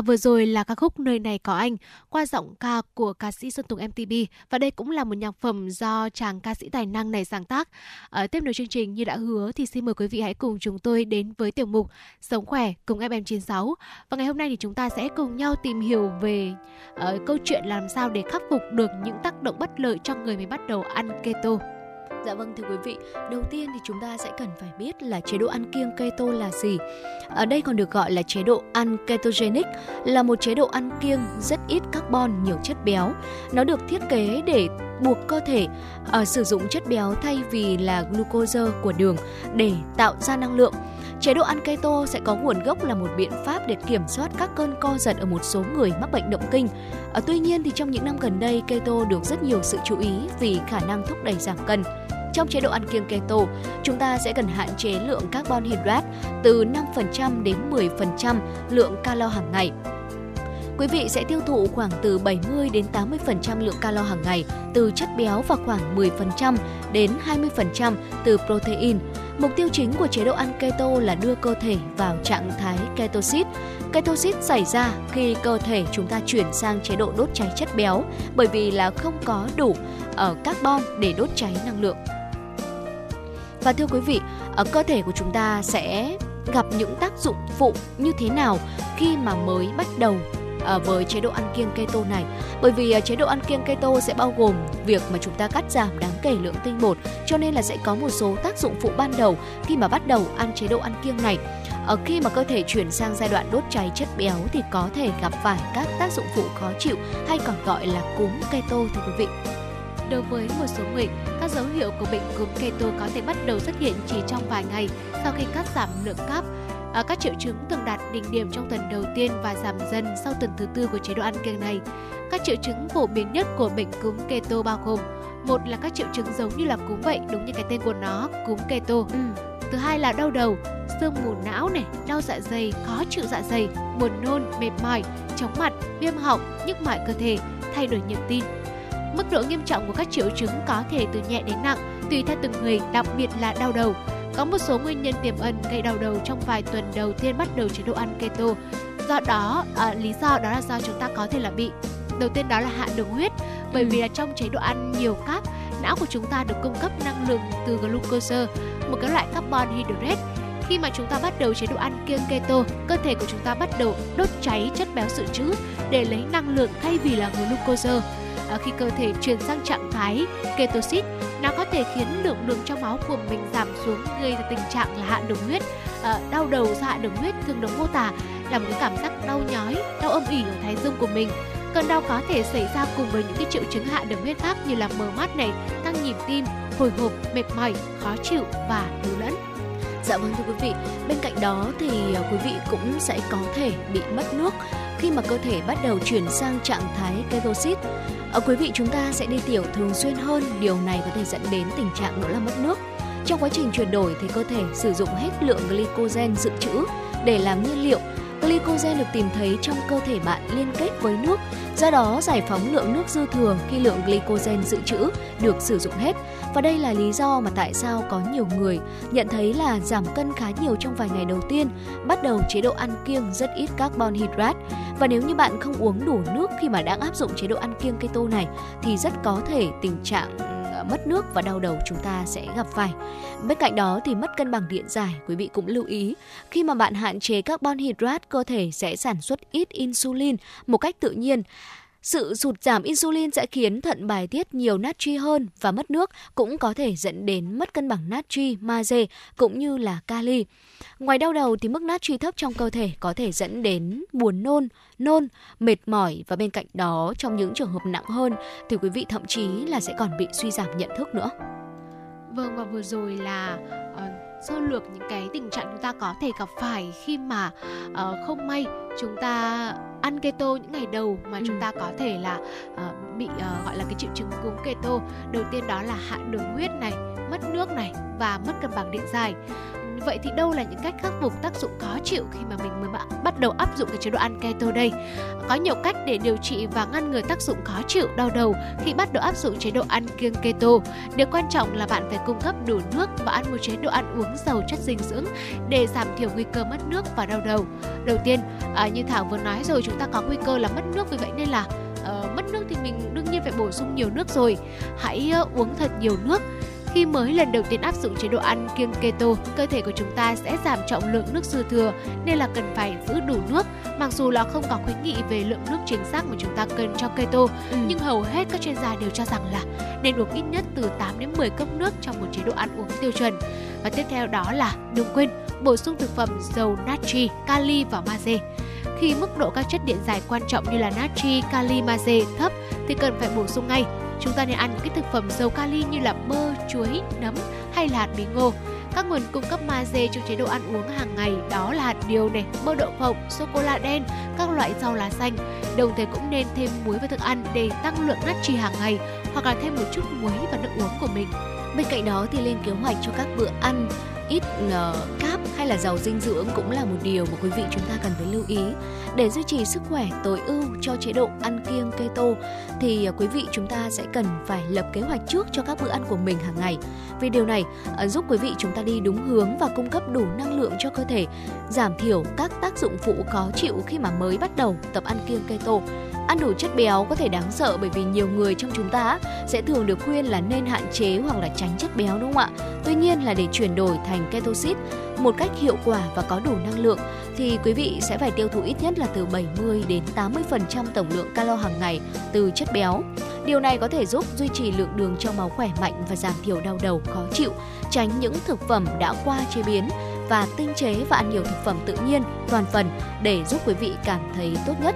Và vừa rồi là ca khúc Nơi này có anh qua giọng ca của ca sĩ xuân Tùng mtb và đây cũng là một nhạc phẩm do chàng ca sĩ tài năng này sáng tác. Ở tiếp nối chương trình như đã hứa thì xin mời quý vị hãy cùng chúng tôi đến với tiểu mục Sống khỏe cùng FM96. Và ngày hôm nay thì chúng ta sẽ cùng nhau tìm hiểu về uh, câu chuyện làm sao để khắc phục được những tác động bất lợi cho người mới bắt đầu ăn keto. Dạ vâng thưa quý vị, đầu tiên thì chúng ta sẽ cần phải biết là chế độ ăn kiêng keto là gì. Ở đây còn được gọi là chế độ ăn ketogenic, là một chế độ ăn kiêng rất ít carbon, nhiều chất béo. Nó được thiết kế để buộc cơ thể uh, sử dụng chất béo thay vì là glucose của đường để tạo ra năng lượng. Chế độ ăn keto sẽ có nguồn gốc là một biện pháp để kiểm soát các cơn co giật ở một số người mắc bệnh động kinh. À, tuy nhiên thì trong những năm gần đây keto được rất nhiều sự chú ý vì khả năng thúc đẩy giảm cân. Trong chế độ ăn kiêng keto, chúng ta sẽ cần hạn chế lượng carbon hydrate từ 5% đến 10% lượng calo hàng ngày. Quý vị sẽ tiêu thụ khoảng từ 70 đến 80% lượng calo hàng ngày từ chất béo và khoảng 10% đến 20% từ protein. Mục tiêu chính của chế độ ăn keto là đưa cơ thể vào trạng thái ketosis. Ketosis xảy ra khi cơ thể chúng ta chuyển sang chế độ đốt cháy chất béo bởi vì là không có đủ ở carbon để đốt cháy năng lượng. Và thưa quý vị, ở cơ thể của chúng ta sẽ gặp những tác dụng phụ như thế nào khi mà mới bắt đầu ờ, với chế độ ăn kiêng keto này? Bởi vì ờ, chế độ ăn kiêng keto sẽ bao gồm việc mà chúng ta cắt giảm đáng kể lượng tinh bột cho nên là sẽ có một số tác dụng phụ ban đầu khi mà bắt đầu ăn chế độ ăn kiêng này. Ở khi mà cơ thể chuyển sang giai đoạn đốt cháy chất béo thì có thể gặp phải các tác dụng phụ khó chịu hay còn gọi là cúm keto thưa quý vị. Đối với một số người, các dấu hiệu của bệnh cúm keto có thể bắt đầu xuất hiện chỉ trong vài ngày sau khi cắt giảm lượng cáp. À, các triệu chứng thường đạt đỉnh điểm trong tuần đầu tiên và giảm dần sau tuần thứ tư của chế độ ăn kiêng này. Các triệu chứng phổ biến nhất của bệnh cúm keto bao gồm một là các triệu chứng giống như là cúm vậy, đúng như cái tên của nó, cúm keto. Ừ. Thứ hai là đau đầu, sương mù não này, đau dạ dày, khó chịu dạ dày, buồn nôn, mệt mỏi, chóng mặt, viêm họng, nhức mỏi cơ thể, thay đổi nhịp tim. Mức độ nghiêm trọng của các triệu chứng có thể từ nhẹ đến nặng, tùy theo từng người, đặc biệt là đau đầu. Có một số nguyên nhân tiềm ẩn gây đau đầu trong vài tuần đầu tiên bắt đầu chế độ ăn keto. Do đó, à, lý do đó là do chúng ta có thể là bị đầu tiên đó là hạ đường huyết bởi vì là trong chế độ ăn nhiều cáp não của chúng ta được cung cấp năng lượng từ glucose một cái loại carbon hydrate khi mà chúng ta bắt đầu chế độ ăn kiêng keto cơ thể của chúng ta bắt đầu đốt cháy chất béo dự trữ để lấy năng lượng thay vì là glucose khi cơ thể chuyển sang trạng thái ketosis nó có thể khiến lượng đường trong máu của mình giảm xuống gây ra tình trạng là hạ đường huyết à, đau đầu do hạ đường huyết thường được mô tả là một cái cảm giác đau nhói đau âm ỉ ở thái dương của mình. Cơn đau có thể xảy ra cùng với những cái triệu chứng hạ đường huyết khác như là mờ mắt này tăng nhịp tim hồi hộp mệt mỏi khó chịu và lú lẫn. Dạ vâng thưa quý vị, bên cạnh đó thì ờ, quý vị cũng sẽ có thể bị mất nước khi mà cơ thể bắt đầu chuyển sang trạng thái ketosis. Ở quý vị chúng ta sẽ đi tiểu thường xuyên hơn, điều này có thể dẫn đến tình trạng đó là mất nước. Trong quá trình chuyển đổi thì cơ thể sử dụng hết lượng glycogen dự trữ để làm nhiên liệu Glycogen được tìm thấy trong cơ thể bạn liên kết với nước, do đó giải phóng lượng nước dư thừa khi lượng glycogen dự trữ được sử dụng hết. Và đây là lý do mà tại sao có nhiều người nhận thấy là giảm cân khá nhiều trong vài ngày đầu tiên, bắt đầu chế độ ăn kiêng rất ít carbon hydrate. Và nếu như bạn không uống đủ nước khi mà đang áp dụng chế độ ăn kiêng keto này thì rất có thể tình trạng mất nước và đau đầu chúng ta sẽ gặp phải. Bên cạnh đó thì mất cân bằng điện giải, quý vị cũng lưu ý, khi mà bạn hạn chế carbon hydrate, cơ thể sẽ sản xuất ít insulin một cách tự nhiên. Sự sụt giảm insulin sẽ khiến thận bài tiết nhiều natri hơn và mất nước cũng có thể dẫn đến mất cân bằng natri, magie cũng như là kali. Ngoài đau đầu thì mức natri thấp trong cơ thể có thể dẫn đến buồn nôn, nôn, mệt mỏi và bên cạnh đó trong những trường hợp nặng hơn thì quý vị thậm chí là sẽ còn bị suy giảm nhận thức nữa. Vâng và vừa rồi là uh, sơ lược những cái tình trạng chúng ta có thể gặp phải khi mà uh, không may chúng ta ăn keto những ngày đầu mà ừ. chúng ta có thể là uh, bị uh, gọi là cái triệu chứng cúm keto đầu tiên đó là hạ đường huyết này mất nước này và mất cân bằng điện giải vậy thì đâu là những cách khắc phục tác dụng khó chịu khi mà mình mới bắt đầu áp dụng cái chế độ ăn keto đây? Có nhiều cách để điều trị và ngăn ngừa tác dụng khó chịu, đau đầu khi bắt đầu áp dụng chế độ ăn kiêng keto. Điều quan trọng là bạn phải cung cấp đủ nước và ăn một chế độ ăn uống giàu chất dinh dưỡng để giảm thiểu nguy cơ mất nước và đau đầu. Đầu tiên, à, như Thảo vừa nói rồi, chúng ta có nguy cơ là mất nước vì vậy nên là uh, mất nước thì mình đương nhiên phải bổ sung nhiều nước rồi. Hãy uh, uống thật nhiều nước khi mới lần đầu tiên áp dụng chế độ ăn kiêng keto, cơ thể của chúng ta sẽ giảm trọng lượng nước dư thừa nên là cần phải giữ đủ nước. Mặc dù là không có khuyến nghị về lượng nước chính xác mà chúng ta cần cho keto, ừ. nhưng hầu hết các chuyên gia đều cho rằng là nên uống ít nhất từ 8 đến 10 cốc nước trong một chế độ ăn uống tiêu chuẩn. Và tiếp theo đó là đừng quên bổ sung thực phẩm giàu natri, kali và magie. Khi mức độ các chất điện giải quan trọng như là natri, kali, magie thấp thì cần phải bổ sung ngay Chúng ta nên ăn những cái thực phẩm giàu kali như là bơ, chuối, nấm hay là hạt bí ngô. Các nguồn cung cấp magie trong chế độ ăn uống hàng ngày đó là hạt điều này, bơ đậu phộng, sô cô la đen, các loại rau lá xanh. Đồng thời cũng nên thêm muối vào thức ăn để tăng lượng natri hàng ngày hoặc là thêm một chút muối vào nước uống của mình. Bên cạnh đó thì lên kế hoạch cho các bữa ăn ít uh, cáp hay là giàu dinh dưỡng cũng là một điều mà quý vị chúng ta cần phải lưu ý. Để duy trì sức khỏe tối ưu cho chế độ ăn kiêng keto thì uh, quý vị chúng ta sẽ cần phải lập kế hoạch trước cho các bữa ăn của mình hàng ngày. Vì điều này uh, giúp quý vị chúng ta đi đúng hướng và cung cấp đủ năng lượng cho cơ thể giảm thiểu các tác dụng phụ khó chịu khi mà mới bắt đầu tập ăn kiêng keto. Ăn đủ chất béo có thể đáng sợ bởi vì nhiều người trong chúng ta sẽ thường được khuyên là nên hạn chế hoặc là tránh chất béo đúng không ạ? Tuy nhiên là để chuyển đổi thành ketosis một cách hiệu quả và có đủ năng lượng thì quý vị sẽ phải tiêu thụ ít nhất là từ 70 đến 80% tổng lượng calo hàng ngày từ chất béo. Điều này có thể giúp duy trì lượng đường trong máu khỏe mạnh và giảm thiểu đau đầu khó chịu, tránh những thực phẩm đã qua chế biến và tinh chế và ăn nhiều thực phẩm tự nhiên toàn phần để giúp quý vị cảm thấy tốt nhất.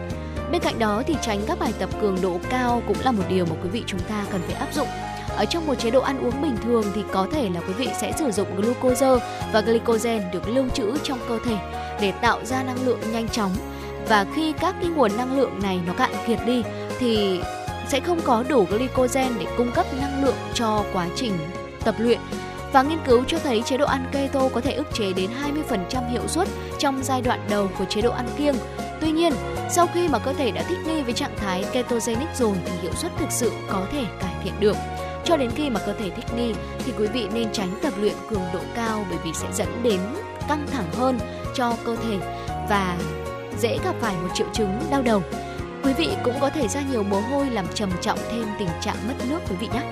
Bên cạnh đó thì tránh các bài tập cường độ cao cũng là một điều mà quý vị chúng ta cần phải áp dụng. Ở trong một chế độ ăn uống bình thường thì có thể là quý vị sẽ sử dụng glucose và glycogen được lưu trữ trong cơ thể để tạo ra năng lượng nhanh chóng. Và khi các cái nguồn năng lượng này nó cạn kiệt đi thì sẽ không có đủ glycogen để cung cấp năng lượng cho quá trình tập luyện và nghiên cứu cho thấy chế độ ăn keto có thể ức chế đến 20% hiệu suất trong giai đoạn đầu của chế độ ăn kiêng. Tuy nhiên, sau khi mà cơ thể đã thích nghi với trạng thái ketogenic rồi thì hiệu suất thực sự có thể cải thiện được. Cho đến khi mà cơ thể thích nghi thì quý vị nên tránh tập luyện cường độ cao bởi vì sẽ dẫn đến căng thẳng hơn cho cơ thể và dễ gặp phải một triệu chứng đau đầu. Quý vị cũng có thể ra nhiều mồ hôi làm trầm trọng thêm tình trạng mất nước quý vị nhé.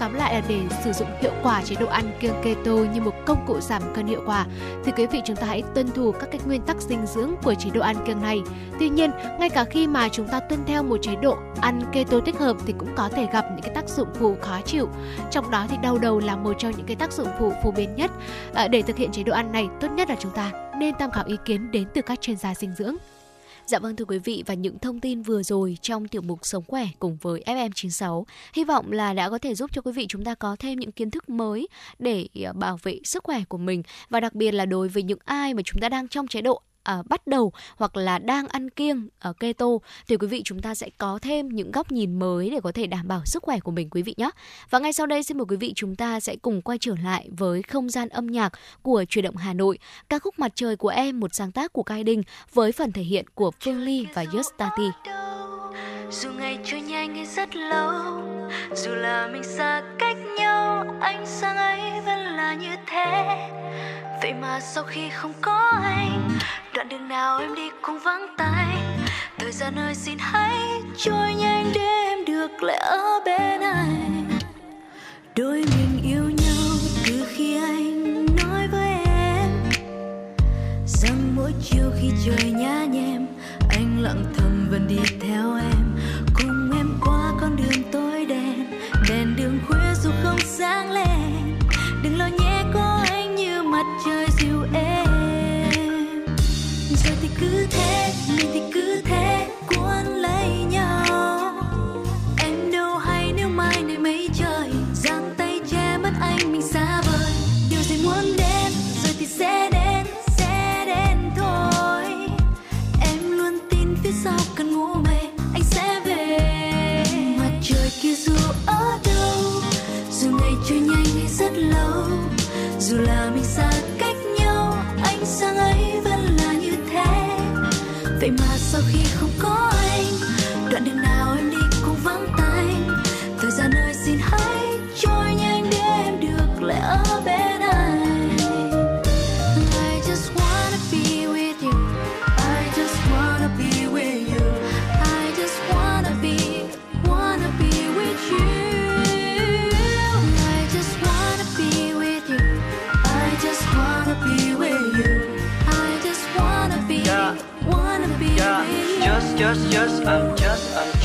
Tóm lại là để sử dụng hiệu quả chế độ ăn kiêng keto như một công cụ giảm cân hiệu quả thì quý vị chúng ta hãy tuân thủ các cái nguyên tắc dinh dưỡng của chế độ ăn kiêng này. Tuy nhiên, ngay cả khi mà chúng ta tuân theo một chế độ ăn keto thích hợp thì cũng có thể gặp những cái tác dụng phụ khó chịu. Trong đó thì đau đầu là một trong những cái tác dụng phụ phổ biến nhất. À, để thực hiện chế độ ăn này, tốt nhất là chúng ta nên tham khảo ý kiến đến từ các chuyên gia dinh dưỡng. Dạ vâng thưa quý vị, và những thông tin vừa rồi trong tiểu mục Sống khỏe cùng với FM96 hy vọng là đã có thể giúp cho quý vị chúng ta có thêm những kiến thức mới để à, bảo vệ sức khỏe của mình và đặc biệt là đối với những ai mà chúng ta đang trong chế độ à, bắt đầu hoặc là đang ăn kiêng ở keto thì quý vị chúng ta sẽ có thêm những góc nhìn mới để có thể đảm bảo sức khỏe của mình quý vị nhé. Và ngay sau đây xin mời quý vị chúng ta sẽ cùng quay trở lại với không gian âm nhạc của truyền động Hà Nội, ca khúc Mặt trời của em một sáng tác của Cai Đinh với phần thể hiện của Phương Ly và Justati. Dù ngày trôi nhanh hay rất lâu, Dù là mình xa cách nhau, Ánh sáng ấy vẫn là như thế. Vậy mà sau khi không có anh, Đoạn đường nào em đi cũng vắng tay. Thời gian ơi, xin hãy trôi nhanh để em được lại ở bên anh. Đôi mình yêu nhau từ khi anh nói với em. Rằng mỗi chiều khi trời nhá nhem, Anh lặng thầm vẫn đi theo em con đường tối đen, Đèn đường khuya dù không sáng lên. Đừng lo nhé, có anh như mặt trời dịu êm. Rồi thì cứ thế mình thì cứ thế, cuốn lấy nhau. Em đâu hay, nếu mai này mấy trời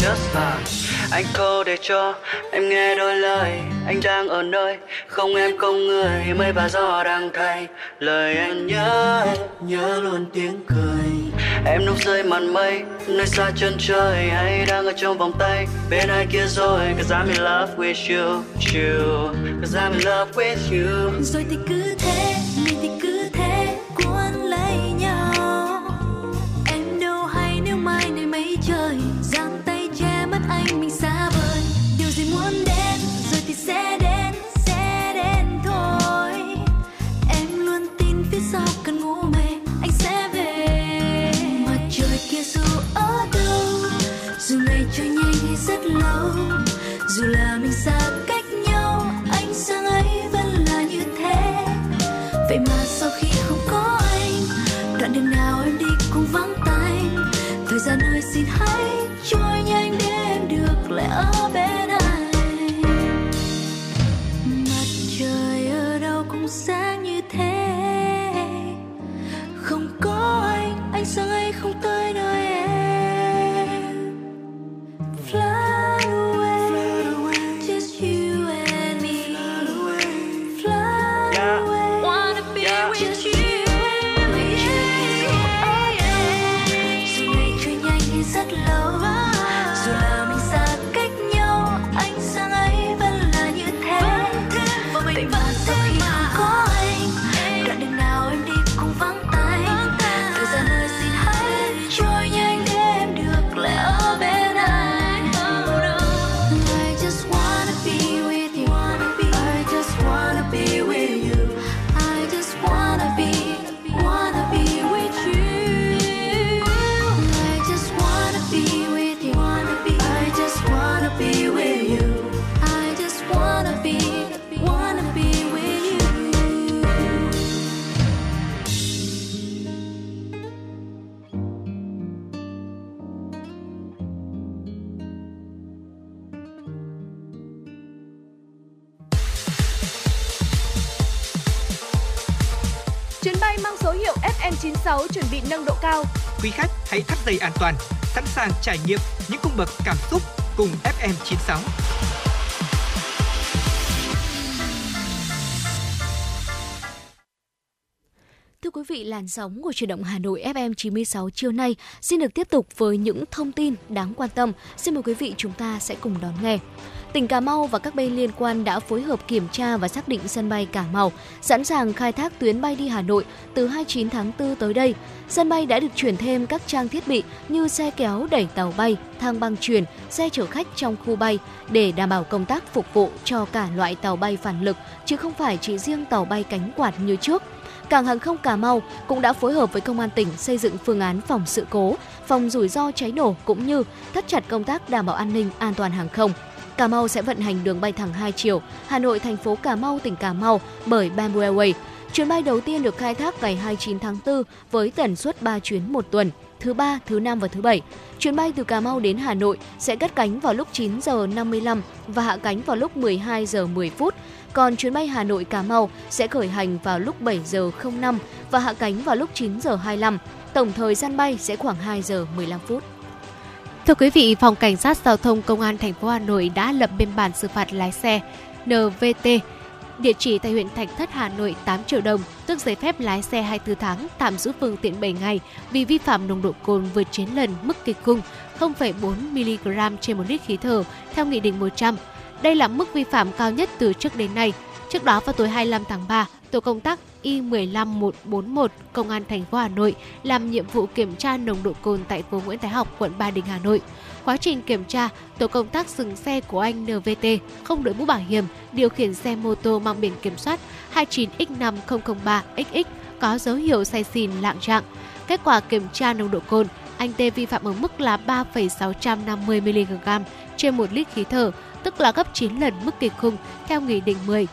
just, I'm. Anh câu để cho em nghe đôi lời. Anh đang ở nơi không em không người. Mây và gió đang thay lời anh nhớ Nhớ luôn tiếng cười. Em núp dưới màn mây Nơi xa chân trời. Hay đang ở trong vòng tay Bên ai kia rồi? Cause I'm in love with you, you. Cause I'm in love with you. Rồi thì cứ thế mình thì cứ thế cuốn lấy nhau. Em đâu hay nếu mai này mấy trời anh mình xa vời. Điều gì muốn đến, rồi thì sẽ đến sẽ đến thôi. Em luôn tin phía sau cần ngủ mê, anh sẽ về. Mặt trời kia dù ở đâu, dù ngày trôi nhanh hay rất lâu, dù là mình xa cách nhau anh sáng ấy vẫn là như thế. Vậy mà sau khi 96 chuẩn bị nâng độ cao. Quý khách hãy thắt dây an toàn, sẵn sàng trải nghiệm những cung bậc cảm xúc cùng FM 96. Thưa quý vị, làn sóng của truyền động Hà Nội FM 96 chiều nay xin được tiếp tục với những thông tin đáng quan tâm. Xin mời quý vị chúng ta sẽ cùng đón nghe. Tỉnh Cà Mau và các bên liên quan đã phối hợp kiểm tra và xác định sân bay Cà Mau, sẵn sàng khai thác tuyến bay đi Hà Nội từ 29 tháng 4 tới đây. Sân bay đã được chuyển thêm các trang thiết bị như xe kéo đẩy tàu bay, thang băng chuyển, xe chở khách trong khu bay để đảm bảo công tác phục vụ cho cả loại tàu bay phản lực, chứ không phải chỉ riêng tàu bay cánh quạt như trước. Cảng hàng không Cà Mau cũng đã phối hợp với công an tỉnh xây dựng phương án phòng sự cố, phòng rủi ro cháy nổ cũng như thắt chặt công tác đảm bảo an ninh an toàn hàng không. Cà Mau sẽ vận hành đường bay thẳng hai chiều Hà Nội thành phố Cà Mau tỉnh Cà Mau bởi Bamboo Airways. Chuyến bay đầu tiên được khai thác ngày 29 tháng 4 với tần suất 3 chuyến một tuần, thứ ba, thứ năm và thứ bảy. Chuyến bay từ Cà Mau đến Hà Nội sẽ cất cánh vào lúc 9 giờ 55 và hạ cánh vào lúc 12 giờ 10 phút. Còn chuyến bay Hà Nội Cà Mau sẽ khởi hành vào lúc 7 giờ 05 và hạ cánh vào lúc 9 giờ 25. Tổng thời gian bay sẽ khoảng 2 giờ 15 phút. Thưa quý vị, Phòng Cảnh sát Giao thông Công an thành phố Hà Nội đã lập biên bản xử phạt lái xe NVT địa chỉ tại huyện Thạch Thất, Hà Nội 8 triệu đồng, tước giấy phép lái xe 24 tháng, tạm giữ phương tiện 7 ngày vì vi phạm nồng độ cồn vượt 9 lần mức kịch khung 0,4 mg trên một lít khí thở theo Nghị định 100. Đây là mức vi phạm cao nhất từ trước đến nay. Trước đó vào tối 25 tháng 3, tổ công tác Y15141 Công an thành phố Hà Nội làm nhiệm vụ kiểm tra nồng độ cồn tại phố Nguyễn Thái Học, quận Ba Đình, Hà Nội. Quá trình kiểm tra, tổ công tác dừng xe của anh NVT không đội mũ bảo hiểm, điều khiển xe mô tô mang biển kiểm soát 29X5003XX có dấu hiệu say xỉn lạng trạng. Kết quả kiểm tra nồng độ cồn, anh T vi phạm ở mức là 3,650 mg trên 1 lít khí thở, tức là gấp 9 lần mức kịch khung theo Nghị định 10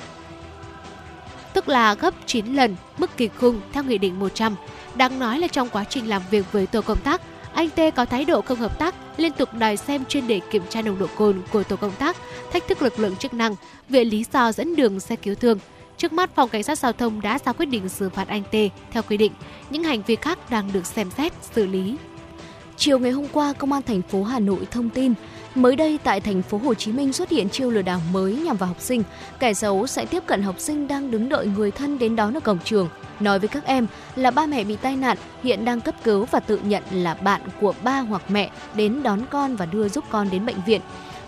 tức là gấp 9 lần mức kịch khung theo Nghị định 100. Đáng nói là trong quá trình làm việc với tổ công tác, anh T có thái độ không hợp tác, liên tục đòi xem chuyên đề kiểm tra nồng độ cồn của tổ công tác, thách thức lực lượng chức năng, viện lý do dẫn đường xe cứu thương. Trước mắt, Phòng Cảnh sát Giao thông đã ra quyết định xử phạt anh T theo quy định. Những hành vi khác đang được xem xét, xử lý. Chiều ngày hôm qua, Công an thành phố Hà Nội thông tin Mới đây tại thành phố Hồ Chí Minh xuất hiện chiêu lừa đảo mới nhằm vào học sinh. Kẻ xấu sẽ tiếp cận học sinh đang đứng đợi người thân đến đón ở cổng trường, nói với các em là ba mẹ bị tai nạn, hiện đang cấp cứu và tự nhận là bạn của ba hoặc mẹ đến đón con và đưa giúp con đến bệnh viện.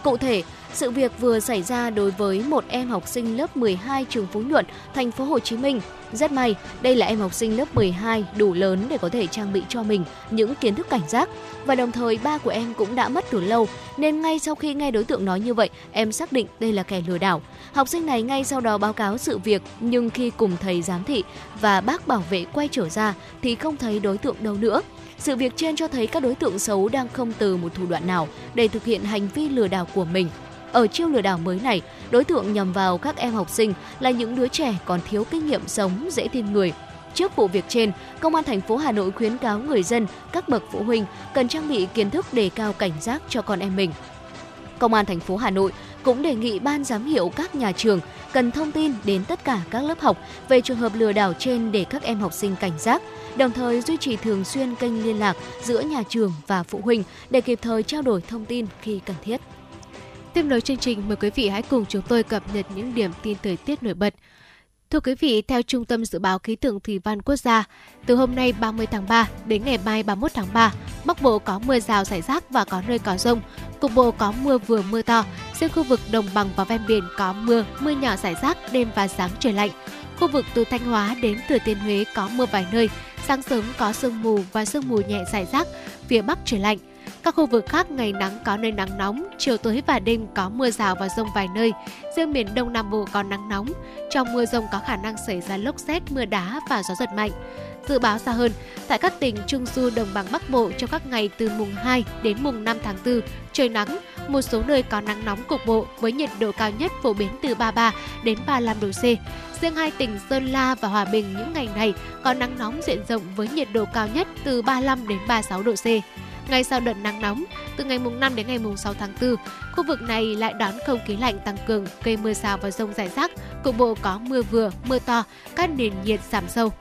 Cụ thể, sự việc vừa xảy ra đối với một em học sinh lớp 12 trường Phú Nhuận, thành phố Hồ Chí Minh. Rất may, đây là em học sinh lớp 12 đủ lớn để có thể trang bị cho mình những kiến thức cảnh giác. Và đồng thời ba của em cũng đã mất từ lâu, nên ngay sau khi nghe đối tượng nói như vậy, em xác định đây là kẻ lừa đảo. Học sinh này ngay sau đó báo cáo sự việc, nhưng khi cùng thầy giám thị và bác bảo vệ quay trở ra thì không thấy đối tượng đâu nữa. Sự việc trên cho thấy các đối tượng xấu đang không từ một thủ đoạn nào để thực hiện hành vi lừa đảo của mình. Ở chiêu lừa đảo mới này, đối tượng nhằm vào các em học sinh là những đứa trẻ còn thiếu kinh nghiệm sống, dễ tin người. Trước vụ việc trên, Công an thành phố Hà Nội khuyến cáo người dân, các bậc phụ huynh cần trang bị kiến thức đề cao cảnh giác cho con em mình. Công an thành phố Hà Nội cũng đề nghị ban giám hiệu các nhà trường cần thông tin đến tất cả các lớp học về trường hợp lừa đảo trên để các em học sinh cảnh giác, đồng thời duy trì thường xuyên kênh liên lạc giữa nhà trường và phụ huynh để kịp thời trao đổi thông tin khi cần thiết. Tiếp nối chương trình, mời quý vị hãy cùng chúng tôi cập nhật những điểm tin thời tiết nổi bật. Thưa quý vị, theo Trung tâm Dự báo Khí tượng Thủy văn Quốc gia, từ hôm nay 30 tháng 3 đến ngày mai 31 tháng 3, Bắc Bộ có mưa rào rải rác và có nơi có rông. Cục bộ có mưa vừa mưa to. Riêng khu vực đồng bằng và ven biển có mưa, mưa nhỏ rải rác, đêm và sáng trời lạnh. Khu vực từ Thanh Hóa đến Thừa Thiên Huế có mưa vài nơi, sáng sớm có sương mù và sương mù nhẹ rải rác, phía Bắc trời lạnh. Các khu vực khác ngày nắng có nơi nắng nóng, chiều tối và đêm có mưa rào và rông vài nơi. Riêng miền Đông Nam Bộ có nắng nóng. Trong mưa rông có khả năng xảy ra lốc xét, mưa đá và gió giật mạnh. Dự báo xa hơn, tại các tỉnh Trung Du Đồng bằng Bắc Bộ trong các ngày từ mùng 2 đến mùng 5 tháng 4, trời nắng, một số nơi có nắng nóng cục bộ với nhiệt độ cao nhất phổ biến từ 33 đến 35 độ C. Riêng hai tỉnh Sơn La và Hòa Bình những ngày này có nắng nóng diện rộng với nhiệt độ cao nhất từ 35 đến 36 độ C. Ngay sau đợt nắng nóng, từ ngày mùng 5 đến ngày mùng 6 tháng 4, khu vực này lại đón không khí lạnh tăng cường, gây mưa rào và rông rải rác, cục bộ có mưa vừa, mưa to, các nền nhiệt giảm sâu.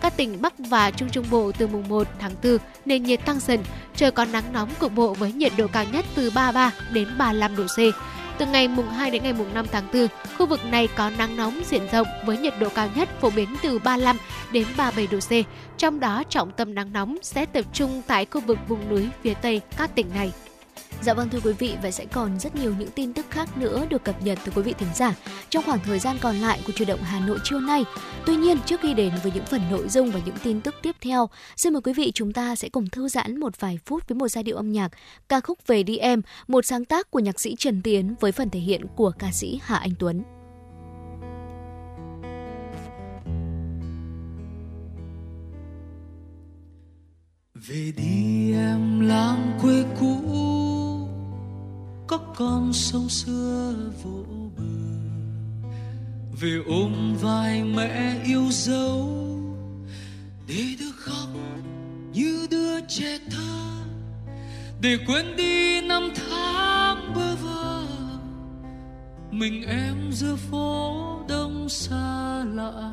Các tỉnh Bắc và Trung Trung Bộ từ mùng 1 tháng 4, nền nhiệt tăng dần, trời có nắng nóng cục bộ với nhiệt độ cao nhất từ 33 đến 35 độ C. Từ ngày mùng 2 đến ngày mùng 5 tháng 4, khu vực này có nắng nóng diện rộng với nhiệt độ cao nhất phổ biến từ 35 đến 37 độ C. Trong đó trọng tâm nắng nóng sẽ tập trung tại khu vực vùng núi phía Tây các tỉnh này. Dạ vâng thưa quý vị và sẽ còn rất nhiều những tin tức khác nữa được cập nhật từ quý vị thính giả trong khoảng thời gian còn lại của chủ động Hà Nội trưa nay. Tuy nhiên trước khi đến với những phần nội dung và những tin tức tiếp theo, xin mời quý vị chúng ta sẽ cùng thư giãn một vài phút với một giai điệu âm nhạc ca khúc Về đi em, một sáng tác của nhạc sĩ Trần Tiến với phần thể hiện của ca sĩ Hà Anh Tuấn. Về đi em lang quê cũ có con sông xưa vỗ bờ về ôm vai mẹ yêu dấu, để được khóc như đứa trẻ thơ để quên đi năm tháng bơ vơ, mình em giữa phố đông xa lạ,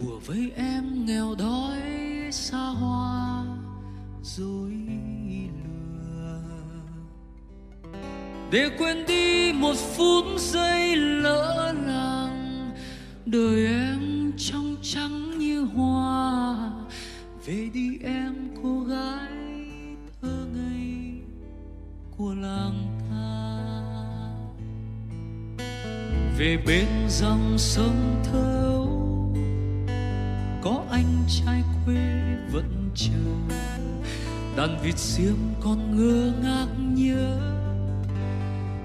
bùa với em nghèo đói xa hoa, rồi. Để quên đi một phút giây lỡ làng, đời em trong trắng như hoa. Về đi em, cô gái thơ ngây của làng ta. Về bên dòng sông thơ có anh trai quê vẫn chờ. Đàn vịt xiêm còn ngơ ngác nhớ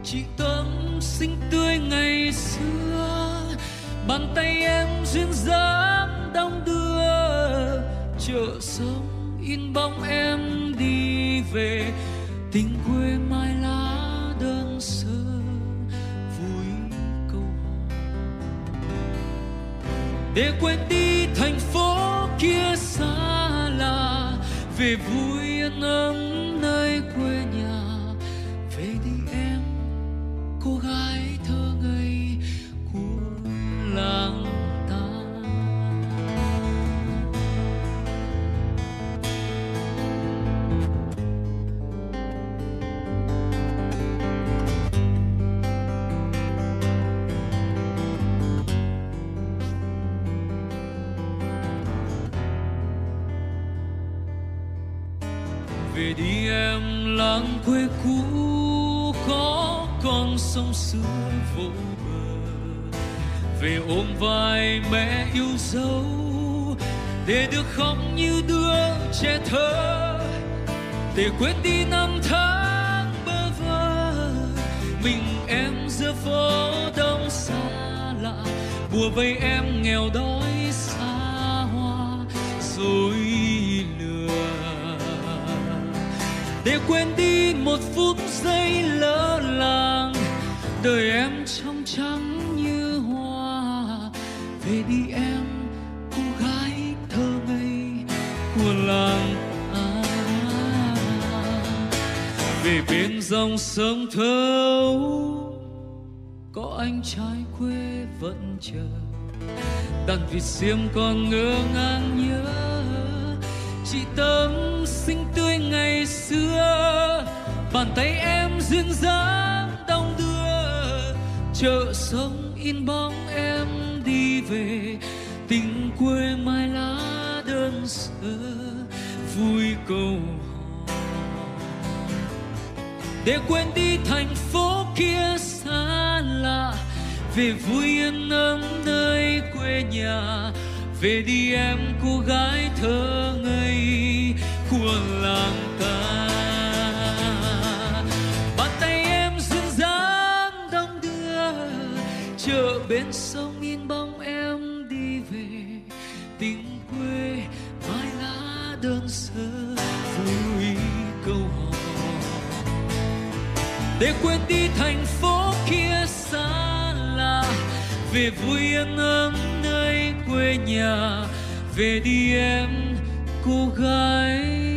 chị tâm xinh tươi ngày xưa, bàn tay em duyên dáng đong đưa. Chợ sông in bóng em đi đi về, tình quê mai lá đơn sơ, vui câu hò để quên đi thành phố kia xa lạ, về vui yên ấm nơi quê nhà cô gái thơ ngây của làng ta. Về đi em làng quê cũ sông xưa vô bờ. Về ôm vai mẹ yêu dấu, để được khóc như đứa trẻ thơ. Để quên đi năm tháng bơ vơ, mình em giữa phố đông xa lạ. Bùa vây em nghèo đói xa hoa rồi lừa. Để quên đi một phút giây lỡ làng đời em trong trắng như hoa. Về đi em cô gái thơ ngây của làng à, về bên dòng sông thâu có anh trai quê vẫn chờ. Đàn vịt xiêm còn ngơ ngang nhớ. Chị tâm xinh tươi ngày xưa bàn tay em duyên dáng chợ sông in bóng em đi về. Tình quê mai lá đơn sơ, vui câu để quên đi thành phố kia xa lạ, về vui yên ấm nơi quê nhà. Về đi em, cô gái thơ ngây của làng ta. Chợ bên sông yên bóng em đi về. Tình quê mai lá đơn sơ, vui câu hò. Để quên đi thành phố kia xa lạ, về vui yên ấm nơi quê nhà. Về đi em, cô gái.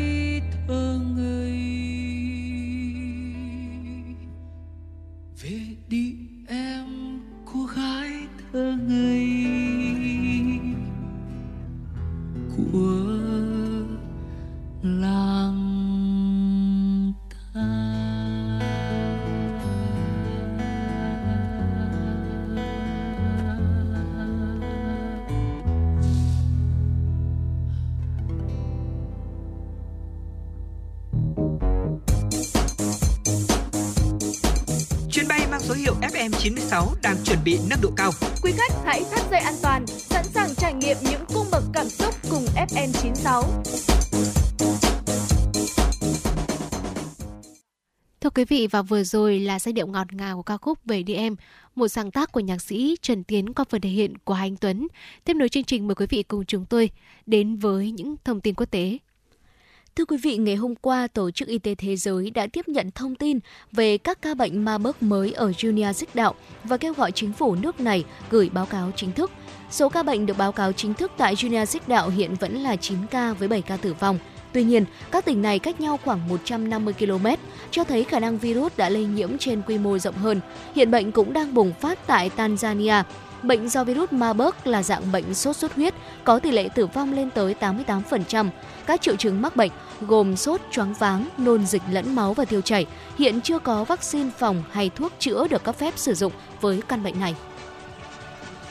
Quý vị và vừa rồi là giai điệu ngọt ngào của ca khúc Về đi em, một sáng tác của nhạc sĩ Trần Tiến qua phần thể hiện của Hành Tuấn. Tiếp nối chương trình mời quý vị cùng chúng tôi đến với những thông tin quốc tế. Thưa quý vị, ngày hôm qua, Tổ chức Y tế Thế giới đã tiếp nhận thông tin về các ca bệnh Marburg mới ở Guinea Xích Đạo và kêu gọi chính phủ nước này gửi báo cáo chính thức. Số ca bệnh được báo cáo chính thức tại Guinea Xích Đạo hiện vẫn là 9 ca với 7 ca tử vong. Tuy nhiên, các tỉnh này cách nhau khoảng 150 km, cho thấy khả năng virus đã lây nhiễm trên quy mô rộng hơn. Hiện bệnh cũng đang bùng phát tại Tanzania. Bệnh do virus Marburg là dạng bệnh sốt xuất huyết, có tỷ lệ tử vong lên tới 88%. Các triệu chứng mắc bệnh gồm sốt, choáng váng, nôn dịch lẫn máu và tiêu chảy. Hiện chưa có vaccine phòng hay thuốc chữa được cấp phép sử dụng với căn bệnh này.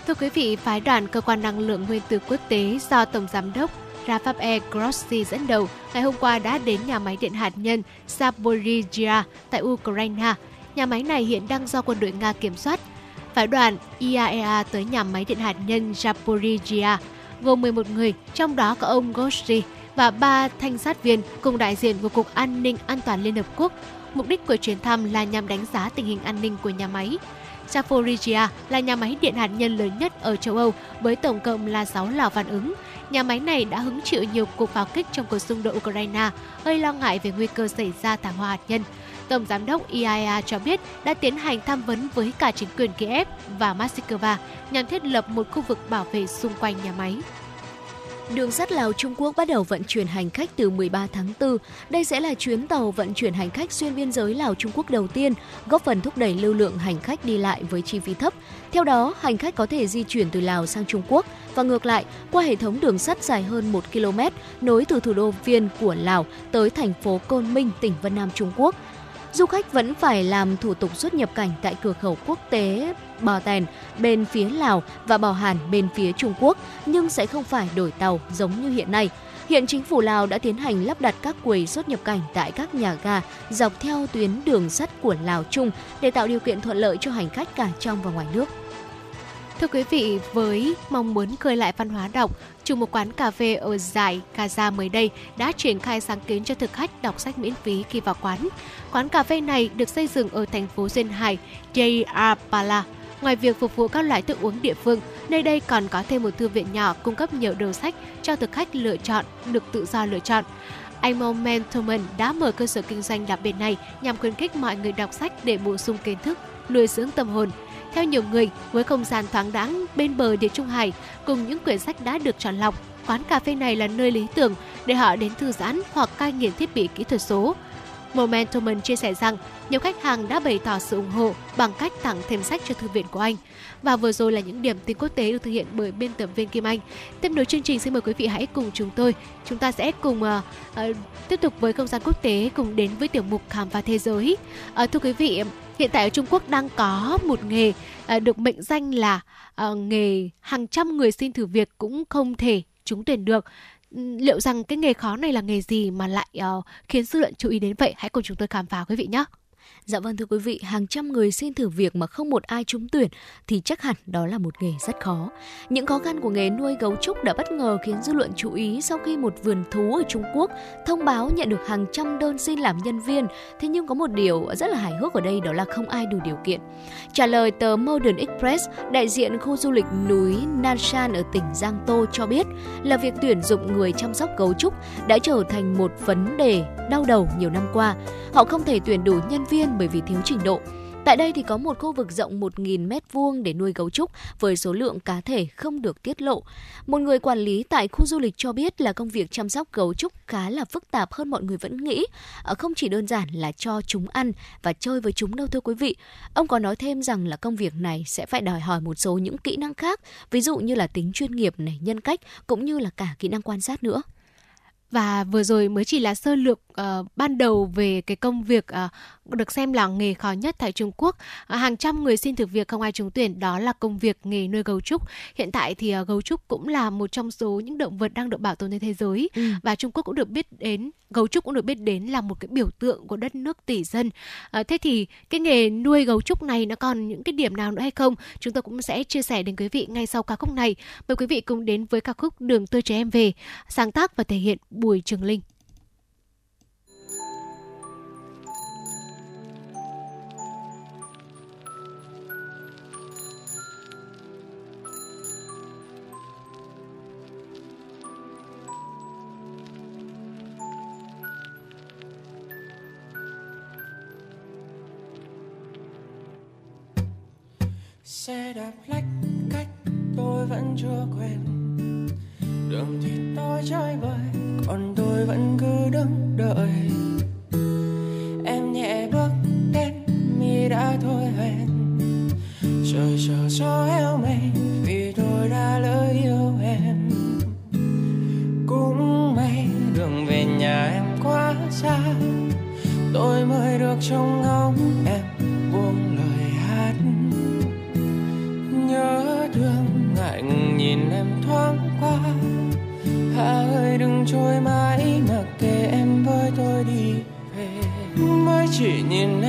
Thưa quý vị, phái đoàn cơ quan năng lượng nguyên tử quốc tế do Tổng giám đốc Rafael Grossi dẫn đầu ngày hôm qua đã đến nhà máy điện hạt nhân Zaporizhia tại Ukraine. Nhà máy này hiện đang do quân đội Nga kiểm soát. Phái đoàn IAEA tới nhà máy điện hạt nhân Zaporizhia gồm 11 người, trong đó có ông Grossi và ba thanh sát viên cùng đại diện của Cục An ninh An toàn Liên Hợp Quốc. Mục đích của chuyến thăm là nhằm đánh giá tình hình an ninh của nhà máy. Zaporizhia là nhà máy điện hạt nhân lớn nhất ở châu Âu với tổng cộng là 6 lò phản ứng. Nhà máy này đã hứng chịu nhiều cuộc pháo kích trong cuộc xung đột Ukraine, gây lo ngại về nguy cơ xảy ra thảm họa hạt nhân. Tổng giám đốc IAEA cho biết đã tiến hành tham vấn với cả chính quyền Kiev và Moscow nhằm thiết lập một khu vực bảo vệ xung quanh nhà máy. Đường sắt Lào Trung Quốc bắt đầu vận chuyển hành khách từ 13 tháng 4. Đây sẽ là chuyến tàu vận chuyển hành khách xuyên biên giới Lào Trung Quốc đầu tiên, góp phần thúc đẩy lưu lượng hành khách đi lại với chi phí thấp. Theo đó, hành khách có thể di chuyển từ Lào sang Trung Quốc và ngược lại qua hệ thống đường sắt dài hơn 1 km nối từ thủ đô Viên của Lào tới thành phố Côn Minh, tỉnh Vân Nam Trung Quốc. Du khách vẫn phải làm thủ tục xuất nhập cảnh tại cửa khẩu quốc tế Bò Tèn bên phía Lào và Bò Hàn bên phía Trung Quốc, nhưng sẽ không phải đổi tàu giống như hiện nay. Hiện chính phủ Lào đã tiến hành lắp đặt các quầy xuất nhập cảnh tại các nhà ga dọc theo tuyến đường sắt của Lào Trung để tạo điều kiện thuận lợi cho hành khách cả trong và ngoài nước. Thưa quý vị, với mong muốn khơi lại văn hóa đọc, chủ một quán cà phê ở giải Gaza mới đây đã triển khai sáng kiến cho thực khách đọc sách miễn phí khi vào quán. Quán cà phê này được xây dựng ở thành phố Duyên Hải, Jayapala. Ngoài việc phục vụ các loại thức uống địa phương, nơi đây còn có thêm một thư viện nhỏ cung cấp nhiều đầu sách cho thực khách lựa chọn, được tự do lựa chọn. Anh Momentumen đã mở cơ sở kinh doanh đặc biệt này nhằm khuyến khích mọi người đọc sách để bổ sung kiến thức, nuôi dưỡng tâm hồn. Theo nhiều người, với không gian thoáng đãng bên bờ địa Trung Hải cùng những quyển sách đã được chọn lọc, quán cà phê này là nơi lý tưởng để họ đến thư giãn hoặc cai nghiện thiết bị kỹ thuật số. Momentum chia sẻ rằng nhiều khách hàng đã bày tỏ sự ủng hộ bằng cách tặng thêm sách cho thư viện của anh. Và vừa rồi là những điểm tin quốc tế được thực hiện bởi biên tập viên Kim Anh. Tiếp nối chương trình xin mời quý vị hãy cùng chúng tôi. Chúng ta sẽ cùng uh, uh, tiếp tục với không gian quốc tế cùng đến với tiểu mục khám phá thế giới. Uh, thưa quý vị, hiện tại ở Trung Quốc đang có một nghề uh, được mệnh danh là uh, nghề hàng trăm người xin thử việc cũng không thể trúng tuyển được liệu rằng cái nghề khó này là nghề gì mà lại uh, khiến dư luận chú ý đến vậy? Hãy cùng chúng tôi khám phá quý vị nhé. Dạ vâng thưa quý vị, hàng trăm người xin thử việc mà không một ai trúng tuyển thì chắc hẳn đó là một nghề rất khó. Những khó khăn của nghề nuôi gấu trúc đã bất ngờ khiến dư luận chú ý sau khi một vườn thú ở Trung Quốc thông báo nhận được hàng trăm đơn xin làm nhân viên. Thế nhưng có một điều rất là hài hước ở đây đó là không ai đủ điều kiện. Trả lời tờ Modern Express, đại diện khu du lịch núi Nanshan ở tỉnh Giang Tô cho biết là việc tuyển dụng người chăm sóc gấu trúc đã trở thành một vấn đề đau đầu nhiều năm qua. Họ không thể tuyển đủ nhân viên bởi vì thiếu trình độ. Tại đây thì có một khu vực rộng 1.000 mét vuông để nuôi gấu trúc với số lượng cá thể không được tiết lộ. Một người quản lý tại khu du lịch cho biết là công việc chăm sóc gấu trúc khá là phức tạp hơn mọi người vẫn nghĩ. Ờ, không chỉ đơn giản là cho chúng ăn và chơi với chúng đâu thưa quý vị. Ông có nói thêm rằng là công việc này sẽ phải đòi hỏi một số những kỹ năng khác, ví dụ như là tính chuyên nghiệp này, nhân cách cũng như là cả kỹ năng quan sát nữa. Và vừa rồi mới chỉ là sơ lược uh, ban đầu về cái công việc uh, được xem là nghề khó nhất tại Trung Quốc. Uh, hàng trăm người xin thử việc không ai trúng tuyển đó là công việc nghề nuôi gấu trúc. Hiện tại thì uh, gấu trúc cũng là một trong số những động vật đang được bảo tồn trên thế giới ừ. và Trung Quốc cũng được biết đến gấu trúc cũng được biết đến là một cái biểu tượng của đất nước tỷ dân. Uh, thế thì cái nghề nuôi gấu trúc này nó còn những cái điểm nào nữa hay không? Chúng tôi cũng sẽ chia sẻ đến quý vị ngay sau ca khúc này. Mời quý vị cùng đến với ca khúc Đường tôi trẻ em về, sáng tác và thể hiện Bùi Trường Linh. Đạp lách cách, tôi vẫn chưa quen đường thì tôi chơi bời, còn tôi vẫn cứ đứng đợi. Em nhẹ bước đến, mi đã thôi hẹn. Trời chờ gió heo mây vì tôi đã lỡ yêu em. Cũng may đường về nhà em quá xa, tôi mới được trông ngóng em. Mới chỉ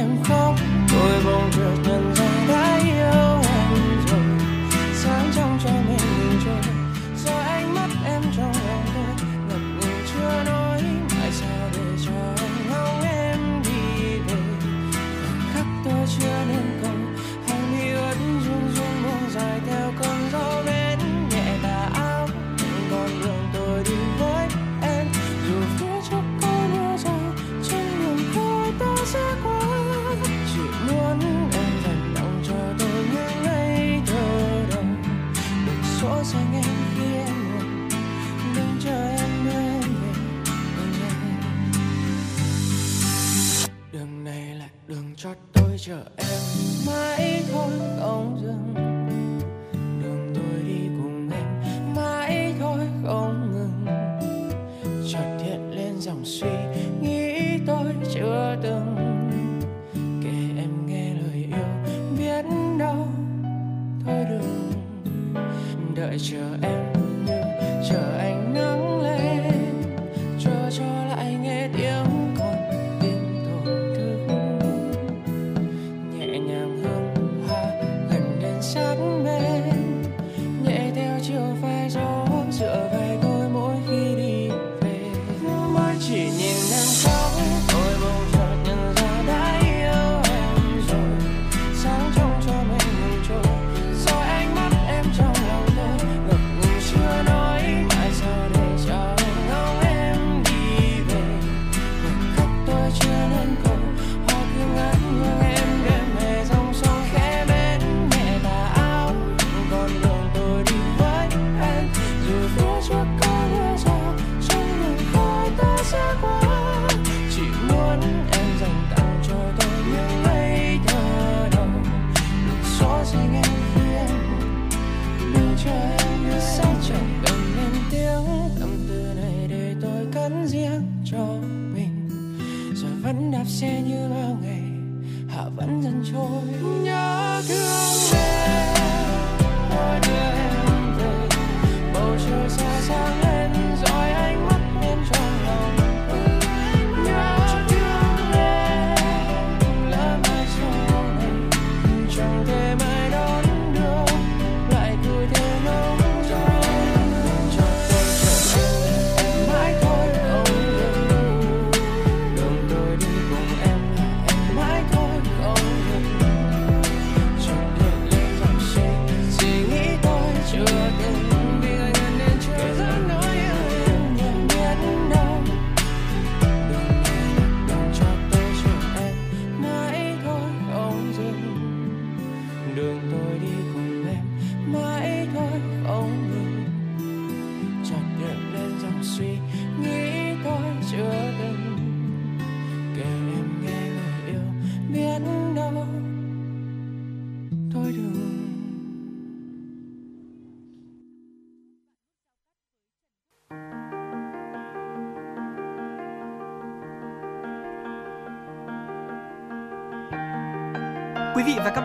chờ em mãi thôi, không dừng. Đường tôi đi cùng em mãi thôi, không ngừng. Chợt hiện lên dòng suy nghĩ tôi chưa từng kể em nghe lời yêu biết đâu thôi đừng đợi chờ em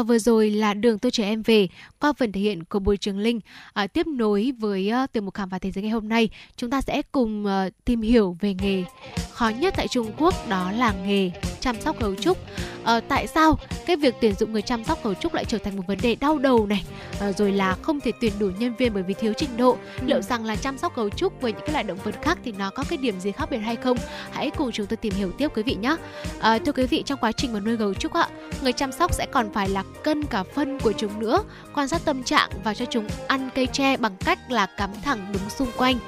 Và vừa rồi là đường tôi chở em về qua phần thể hiện của Bùi Trường Linh. À, tiếp nối với uh, từ một khám phá thế giới ngày hôm nay, chúng ta sẽ cùng uh, tìm hiểu về nghề khó nhất tại Trung Quốc đó là nghề chăm sóc gấu trúc. À, tại sao cái việc tuyển dụng người chăm sóc gấu trúc lại trở thành một vấn đề đau đầu này? À, rồi là không thể tuyển đủ nhân viên bởi vì thiếu trình độ. Liệu rằng là chăm sóc gấu trúc với những cái loài động vật khác thì nó có cái điểm gì khác biệt hay không? Hãy cùng chúng tôi tìm hiểu tiếp quý vị nhé. À, thưa quý vị, trong quá trình mà nuôi gấu trúc ạ, người chăm sóc sẽ còn phải là cân cả phân của chúng nữa, quan sát tâm trạng và cho chúng ăn cây tre bằng cách là cắm thẳng đứng xung quanh.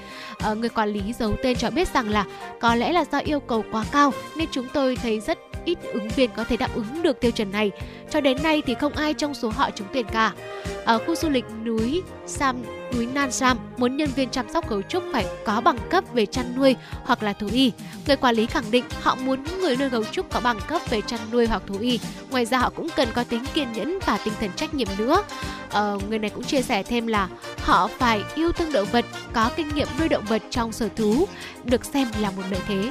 Ờ, người quản lý giấu tên cho biết rằng là có lẽ là do yêu cầu quá cao nên chúng tôi thấy rất ít ứng viên có thể đáp ứng được tiêu chuẩn này. Cho đến nay thì không ai trong số họ trúng tuyển cả. Ở khu du lịch núi Sam núi Nan Sam muốn nhân viên chăm sóc cấu trúc phải có bằng cấp về chăn nuôi hoặc là thú y. Người quản lý khẳng định họ muốn người nuôi gấu trúc có bằng cấp về chăn nuôi hoặc thú y. Ngoài ra họ cũng cần có tính kiên nhẫn và tinh thần trách nhiệm nữa. Ờ, người này cũng chia sẻ thêm là họ phải yêu thương động vật, có kinh nghiệm nuôi động vật trong sở thú, được xem là một lợi thế.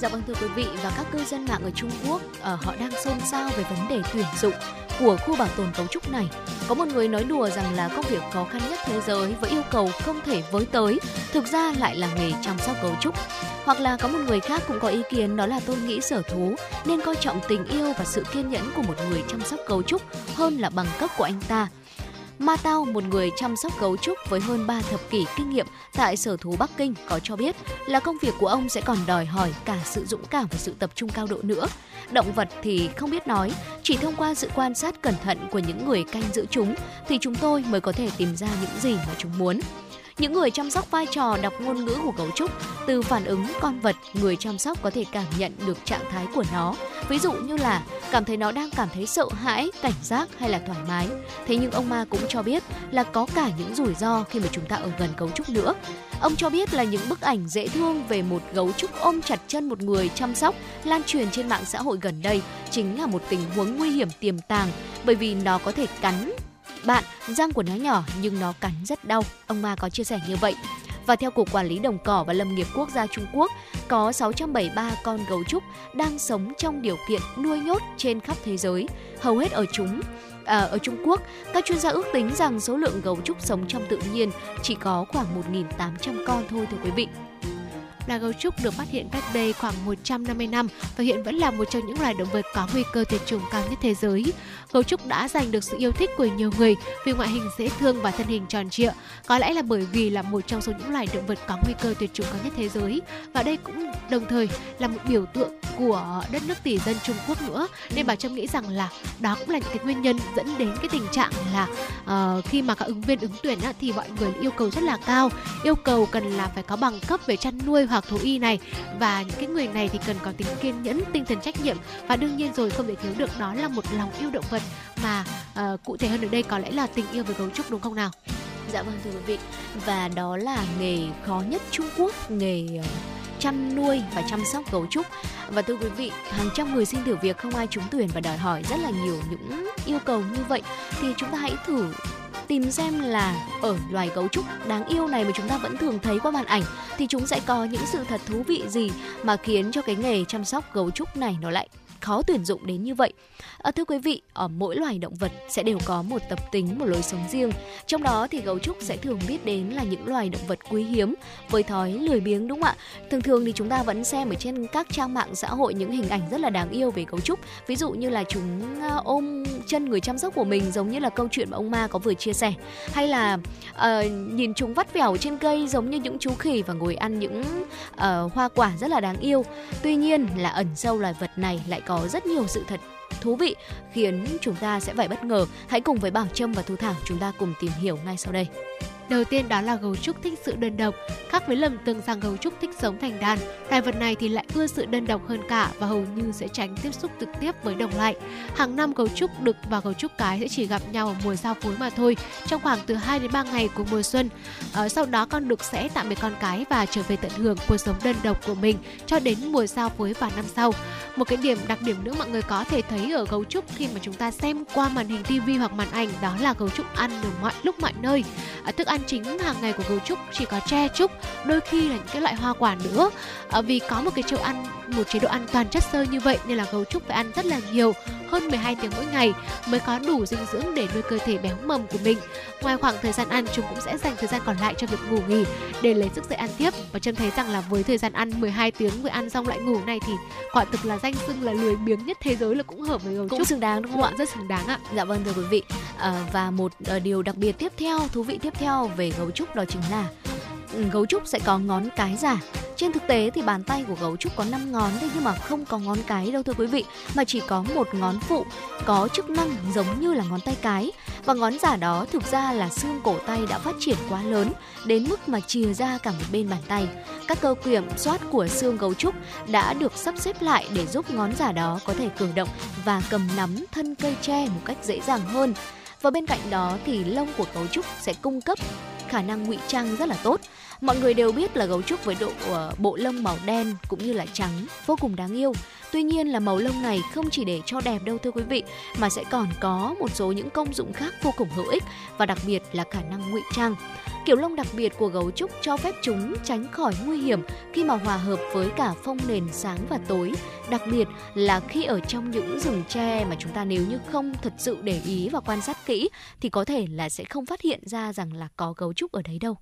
Dạ vâng thưa quý vị và các cư dân mạng ở Trung Quốc, ở họ đang xôn xao về vấn đề tuyển dụng của khu bảo tồn cấu trúc này. Có một người nói đùa rằng là công việc khó khăn nhất thế giới với yêu cầu không thể với tới, thực ra lại là nghề chăm sóc cấu trúc. Hoặc là có một người khác cũng có ý kiến đó là tôi nghĩ sở thú nên coi trọng tình yêu và sự kiên nhẫn của một người chăm sóc cấu trúc hơn là bằng cấp của anh ta. Ma Tao, một người chăm sóc gấu trúc với hơn 3 thập kỷ kinh nghiệm tại sở thú Bắc Kinh có cho biết là công việc của ông sẽ còn đòi hỏi cả sự dũng cảm và sự tập trung cao độ nữa. Động vật thì không biết nói, chỉ thông qua sự quan sát cẩn thận của những người canh giữ chúng thì chúng tôi mới có thể tìm ra những gì mà chúng muốn. Những người chăm sóc vai trò đọc ngôn ngữ của cấu trúc, từ phản ứng con vật, người chăm sóc có thể cảm nhận được trạng thái của nó. Ví dụ như là cảm thấy nó đang cảm thấy sợ hãi, cảnh giác hay là thoải mái. Thế nhưng ông Ma cũng cho biết là có cả những rủi ro khi mà chúng ta ở gần cấu trúc nữa. Ông cho biết là những bức ảnh dễ thương về một gấu trúc ôm chặt chân một người chăm sóc lan truyền trên mạng xã hội gần đây chính là một tình huống nguy hiểm tiềm tàng bởi vì nó có thể cắn bạn, răng của nó nhỏ nhưng nó cắn rất đau. Ông Ma có chia sẻ như vậy. Và theo Cục Quản lý Đồng cỏ và Lâm nghiệp Quốc gia Trung Quốc, có 673 con gấu trúc đang sống trong điều kiện nuôi nhốt trên khắp thế giới. Hầu hết ở chúng à, ở Trung Quốc, các chuyên gia ước tính rằng số lượng gấu trúc sống trong tự nhiên chỉ có khoảng 1.800 con thôi thưa quý vị loài gấu trúc được phát hiện cách đây khoảng 150 năm và hiện vẫn là một trong những loài động vật có nguy cơ tuyệt chủng cao nhất thế giới. Gấu trúc đã giành được sự yêu thích của nhiều người vì ngoại hình dễ thương và thân hình tròn trịa. Có lẽ là bởi vì là một trong số những loài động vật có nguy cơ tuyệt chủng cao nhất thế giới và đây cũng đồng thời là một biểu tượng của đất nước tỷ dân Trung Quốc nữa nên bà Trâm nghĩ rằng là đó cũng là những cái nguyên nhân dẫn đến cái tình trạng là uh, khi mà các ứng viên ứng tuyển á, thì mọi người yêu cầu rất là cao yêu cầu cần là phải có bằng cấp về chăn nuôi hoặc thú y này. Và những cái người này thì cần có tính kiên nhẫn tinh thần trách nhiệm. Và đương nhiên rồi không thể thiếu được đó là một lòng yêu động vật mà uh, cụ thể hơn ở đây có lẽ là tình yêu với gấu trúc đúng không nào? Dạ vâng thưa quý vị. Và đó là nghề khó nhất Trung Quốc Nghề chăm chăn nuôi và chăm sóc gấu trúc. Và thưa quý vị hàng trăm người xin thử việc không ai trúng tuyển và đòi hỏi rất là nhiều những yêu cầu như vậy. Thì chúng ta hãy thử tìm xem là ở loài gấu trúc đáng yêu này mà chúng ta vẫn thường thấy qua màn ảnh thì chúng sẽ có những sự thật thú vị gì mà khiến cho cái nghề chăm sóc gấu trúc này nó lại khó tuyển dụng đến như vậy. À, thưa quý vị, ở mỗi loài động vật sẽ đều có một tập tính, một lối sống riêng. Trong đó thì gấu trúc sẽ thường biết đến là những loài động vật quý hiếm với thói lười biếng đúng không ạ? Thường thường thì chúng ta vẫn xem ở trên các trang mạng xã hội những hình ảnh rất là đáng yêu về gấu trúc. Ví dụ như là chúng à, ôm chân người chăm sóc của mình giống như là câu chuyện mà ông Ma có vừa chia sẻ, hay là uh, nhìn chúng vắt vẻo trên cây giống như những chú khỉ và ngồi ăn những uh, hoa quả rất là đáng yêu. Tuy nhiên là ẩn sâu loài vật này lại có có rất nhiều sự thật thú vị khiến chúng ta sẽ phải bất ngờ. Hãy cùng với Bảo Trâm và Thu Thảo chúng ta cùng tìm hiểu ngay sau đây. Đầu tiên đó là gấu trúc thích sự đơn độc. Khác với lầm tưởng rằng gấu trúc thích sống thành đàn, loài vật này thì lại ưa sự đơn độc hơn cả và hầu như sẽ tránh tiếp xúc trực tiếp với đồng loại. Hàng năm gấu trúc đực và gấu trúc cái sẽ chỉ gặp nhau ở mùa giao phối mà thôi, trong khoảng từ 2 đến 3 ngày của mùa xuân. Ở sau đó con đực sẽ tạm biệt con cái và trở về tận hưởng cuộc sống đơn độc của mình cho đến mùa giao phối vào năm sau. Một cái điểm đặc điểm nữa mọi người có thể thấy ở gấu trúc khi mà chúng ta xem qua màn hình tivi hoặc màn ảnh đó là gấu trúc ăn ở mọi lúc mọi nơi. À, thức ăn chính hàng ngày của gấu trúc chỉ có tre trúc, đôi khi là những cái loại hoa quả nữa. À, vì có một cái chế ăn một chế độ ăn toàn chất xơ như vậy nên là gấu trúc phải ăn rất là nhiều, hơn 12 tiếng mỗi ngày mới có đủ dinh dưỡng để nuôi cơ thể béo mầm của mình. Ngoài khoảng thời gian ăn, chúng cũng sẽ dành thời gian còn lại cho việc ngủ nghỉ để lấy sức dậy ăn tiếp. Và Trâm thấy rằng là với thời gian ăn 12 tiếng vừa ăn xong lại ngủ này thì quả thực là danh xưng là lười biếng nhất thế giới là cũng hợp với gấu cũng trúc. xứng đáng đúng không ạ? Rất xứng đáng ạ. Dạ vâng thưa quý vị. À, và một à, điều đặc biệt tiếp theo, thú vị tiếp theo về gấu trúc đó chính là gấu trúc sẽ có ngón cái giả trên thực tế thì bàn tay của gấu trúc có 5 ngón thế nhưng mà không có ngón cái đâu thưa quý vị, mà chỉ có một ngón phụ có chức năng giống như là ngón tay cái. Và ngón giả đó thực ra là xương cổ tay đã phát triển quá lớn đến mức mà chìa ra cả một bên bàn tay. Các cơ kiểm soát của xương gấu trúc đã được sắp xếp lại để giúp ngón giả đó có thể cử động và cầm nắm thân cây tre một cách dễ dàng hơn. Và bên cạnh đó thì lông của gấu trúc sẽ cung cấp khả năng ngụy trang rất là tốt Mọi người đều biết là gấu trúc với độ uh, bộ lông màu đen cũng như là trắng vô cùng đáng yêu. Tuy nhiên là màu lông này không chỉ để cho đẹp đâu thưa quý vị, mà sẽ còn có một số những công dụng khác vô cùng hữu ích và đặc biệt là khả năng ngụy trang. Kiểu lông đặc biệt của gấu trúc cho phép chúng tránh khỏi nguy hiểm khi mà hòa hợp với cả phong nền sáng và tối. Đặc biệt là khi ở trong những rừng tre mà chúng ta nếu như không thật sự để ý và quan sát kỹ thì có thể là sẽ không phát hiện ra rằng là có gấu trúc ở đấy đâu.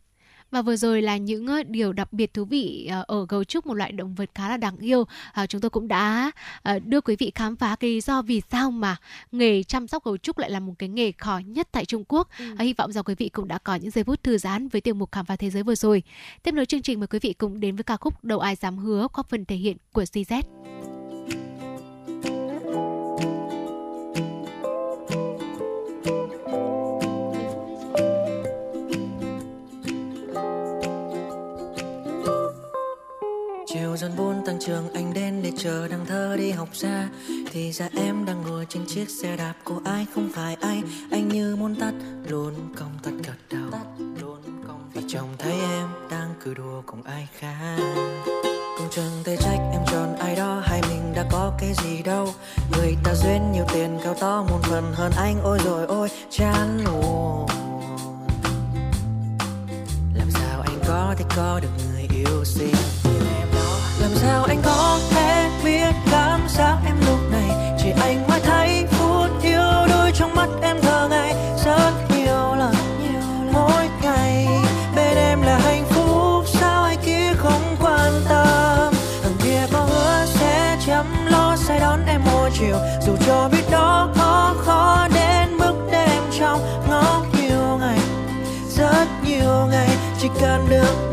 Và vừa rồi là những điều đặc biệt thú vị ờ, ở gấu trúc một loại động vật khá là đáng yêu. À, chúng tôi cũng đã ờ, đưa quý vị khám phá cái lý do vì sao mà nghề chăm sóc gấu trúc lại là một cái nghề khó nhất tại Trung Quốc. Ừ. Hy vọng rằng quý vị cũng đã có những giây phút thư giãn với tiêu mục khám phá thế giới vừa rồi. Tiếp nối chương trình mời quý vị cùng đến với ca khúc Đầu ai dám hứa qua phần thể hiện của CZ. Tăng trường anh đến để chờ đằng thơ đi học ra thì ra em đang ngồi trên chiếc xe đạp của ai không phải ai. Anh như muốn tắt luôn công tắt cả đầu. Tắt luôn không vì chồng thấy em đang cười đùa cùng ai khác. Cùng trường thể trách em chọn ai đó hay mình đã có cái gì đâu. Người ta duyên nhiều tiền, cao to một phần, hơn anh ôi rồi ôi, chán luôn. Làm sao anh có thể có được người yêu xinh? Sao anh có thể biết cảm giác em lúc này? Chỉ anh mới thấy phút yêu đôi trong mắt em thơ ngày rất nhiều lần, mỗi ngày, bên em là hạnh phúc. Sao ai kia không quan tâm? Thằng kia có hứa sẽ chăm lo, sẽ đón em mỗi chiều. Dù cho biết đó khó khó đến mức để em trong ngó nhiều ngày, rất nhiều ngày, chỉ cần được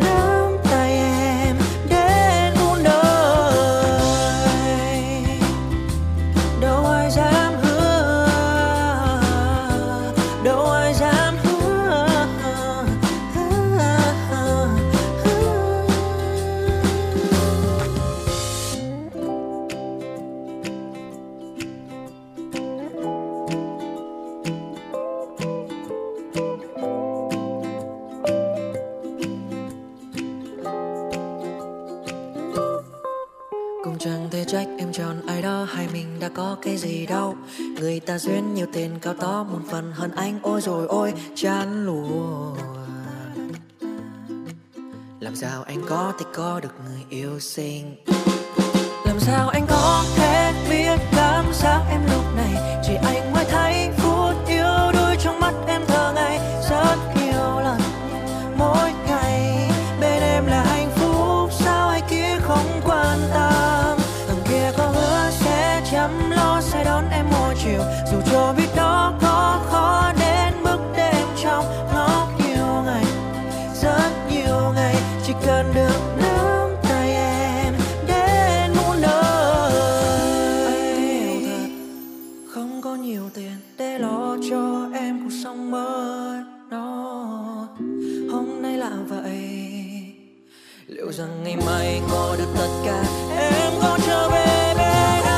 hai hay mình đã có cái gì đâu. Người ta duyên nhiều tiền cao to, một phần hơn anh. Ôi rồi ôi, chán lùa làm sao anh có thể có được người yêu xinh? Làm sao anh có thể biết cảm giác em lúc này được tất cả em có trở về bên anh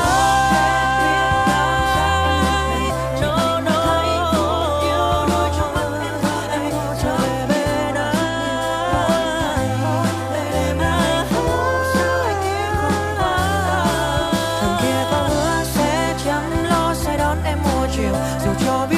No. Yêu đôi trong mắt em em trở về bên anh sao không ai thằng kia có hứa sẽ chăm lo sẽ đón em mỗi chiều dù cho biết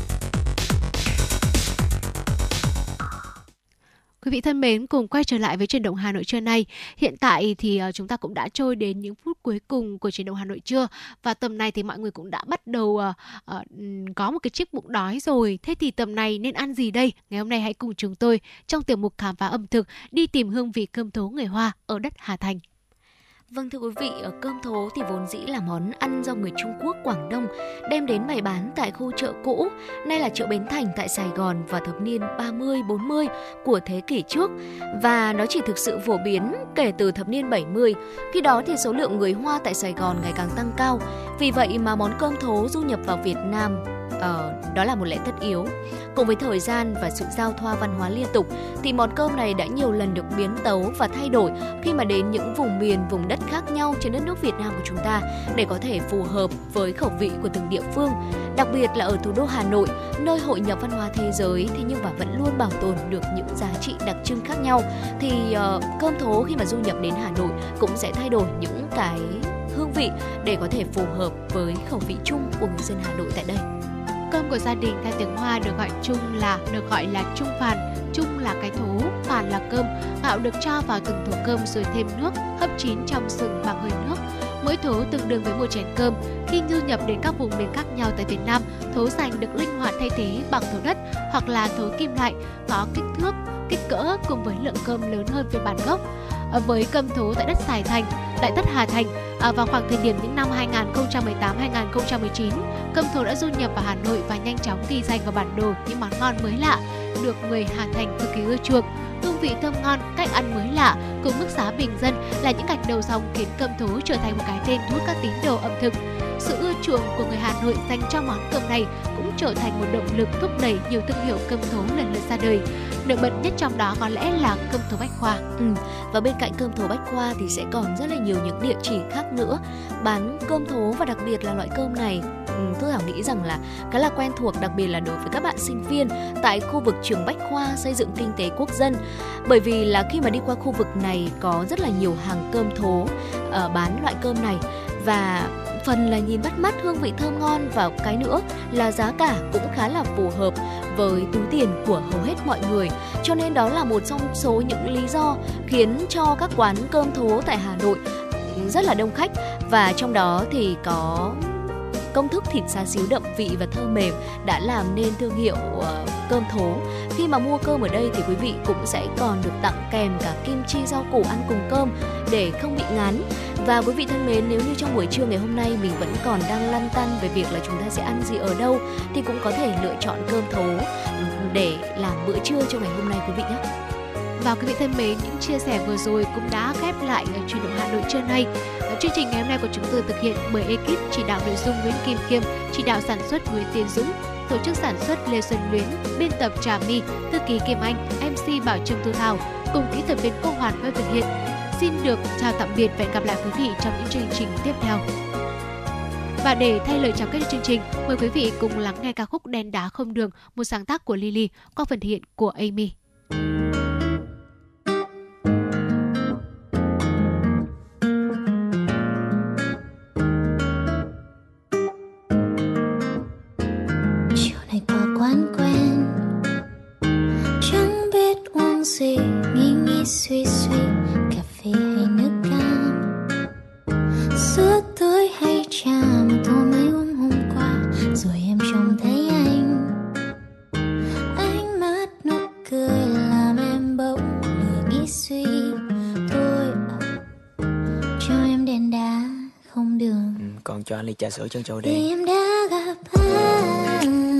Quý vị thân mến, cùng quay trở lại với truyền động Hà Nội trưa nay. Hiện tại thì ờ, chúng ta cũng đã trôi đến những phút cuối cùng của truyền động Hà Nội trưa và tầm này thì mọi người cũng đã bắt đầu uh, có một cái chiếc bụng đói rồi. Thế thì tầm này nên ăn gì đây? Ngày hôm nay hãy cùng chúng tôi trong tiểu mục khám phá ẩm thực đi tìm hương vị cơm thố người Hoa ở đất Hà Thành. Vâng thưa quý vị, ở cơm thố thì vốn dĩ là món ăn do người Trung Quốc Quảng Đông đem đến bày bán tại khu chợ cũ, nay là chợ Bến Thành tại Sài Gòn vào thập niên 30-40 của thế kỷ trước và nó chỉ thực sự phổ biến kể từ thập niên 70. Khi đó thì số lượng người Hoa tại Sài Gòn ngày càng tăng cao. Vì vậy mà món cơm thố du nhập vào Việt Nam uh, đó là một lẽ tất yếu. Cùng với thời gian và sự giao thoa văn hóa liên tục thì món cơm này đã nhiều lần được biến tấu và thay đổi khi mà đến những vùng miền, vùng đất khác nhau trên đất nước Việt Nam của chúng ta để có thể phù hợp với khẩu vị của từng địa phương. Đặc biệt là ở thủ đô Hà Nội, nơi hội nhập văn hóa thế giới thế nhưng mà vẫn luôn bảo tồn được những giá trị đặc trưng khác nhau thì uh, cơm thố khi mà du nhập đến Hà Nội cũng sẽ thay đổi những cái hương vị để có thể phù hợp với khẩu vị chung của người dân Hà Nội tại đây cơm của gia đình theo tiếng Hoa được gọi chung là được gọi là chung phàn. Chung là cái thố, phàn là cơm. Gạo được cho vào từng thố cơm rồi thêm nước, hấp chín trong sừng bằng hơi nước. Mỗi thố tương đương với một chén cơm. Khi du nhập đến các vùng miền khác nhau tại Việt Nam, thố sành được linh hoạt thay thế bằng thố đất hoặc là thố kim loại có kích thước, kích cỡ cùng với lượng cơm lớn hơn phiên bản gốc. À, với cơm thố tại đất Sài Thành, tại đất Hà Thành à, vào khoảng thời điểm những năm 2018-2019, cơm thố đã du nhập vào Hà Nội và nhanh chóng ghi danh vào bản đồ những món ngon mới lạ được người Hà Thành cực kỳ ưa chuộng hương vị thơm ngon, cách ăn mới lạ cùng mức giá bình dân là những gạch đầu dòng khiến cơm thố trở thành một cái tên thu hút các tín đồ ẩm thực. Sự ưa chuộng của người Hà Nội dành cho món cơm này trở thành một động lực thúc đẩy nhiều thương hiệu cơm thố lần lượt ra đời. Nổi bật nhất trong đó có lẽ là cơm thố Bách Khoa. Ừ. Và bên cạnh cơm thố Bách Khoa thì sẽ còn rất là nhiều những địa chỉ khác nữa bán cơm thố và đặc biệt là loại cơm này ừ, tôi Thảo nghĩ rằng là khá là quen thuộc đặc biệt là đối với các bạn sinh viên tại khu vực trường Bách Khoa xây dựng kinh tế quốc dân bởi vì là khi mà đi qua khu vực này có rất là nhiều hàng cơm thố uh, ờ, bán loại cơm này và phần là nhìn bắt mắt hương vị thơm ngon và cái nữa là giá cả cũng khá là phù hợp với túi tiền của hầu hết mọi người. Cho nên đó là một trong số những lý do khiến cho các quán cơm thố tại Hà Nội rất là đông khách. Và trong đó thì có công thức thịt xá xíu đậm vị và thơm mềm đã làm nên thương hiệu uh, cơm thố. Khi mà mua cơm ở đây thì quý vị cũng sẽ còn được tặng kèm cả kim chi rau củ ăn cùng cơm để không bị ngán. Và quý vị thân mến, nếu như trong buổi trưa ngày hôm nay mình vẫn còn đang lăn tăn về việc là chúng ta sẽ ăn gì ở đâu thì cũng có thể lựa chọn cơm thố ừ, để làm bữa trưa cho ngày hôm nay quý vị nhé. Và quý vị thân mến, những chia sẻ vừa rồi cũng đã khép lại truyền động Hà Nội trưa nay. Chương trình ngày hôm nay của chúng tôi thực hiện bởi ekip chỉ đạo nội dung Nguyễn Kim Khiêm, chỉ đạo sản xuất Nguyễn Tiến Dũng, tổ chức sản xuất Lê Xuân Luyến, biên tập Trà My, thư ký Kim Anh, MC Bảo Trâm Thu Thảo, cùng kỹ thuật viên công Hoàn với thực hiện. Xin được chào tạm biệt và hẹn gặp lại quý vị trong những chương trình tiếp theo. Và để thay lời chào kết chương trình, mời quý vị cùng lắng nghe ca khúc Đen đá không đường, một sáng tác của Lily qua phần hiện của Amy. Trà sữa chân châu đen. Vì em đã gặp anh.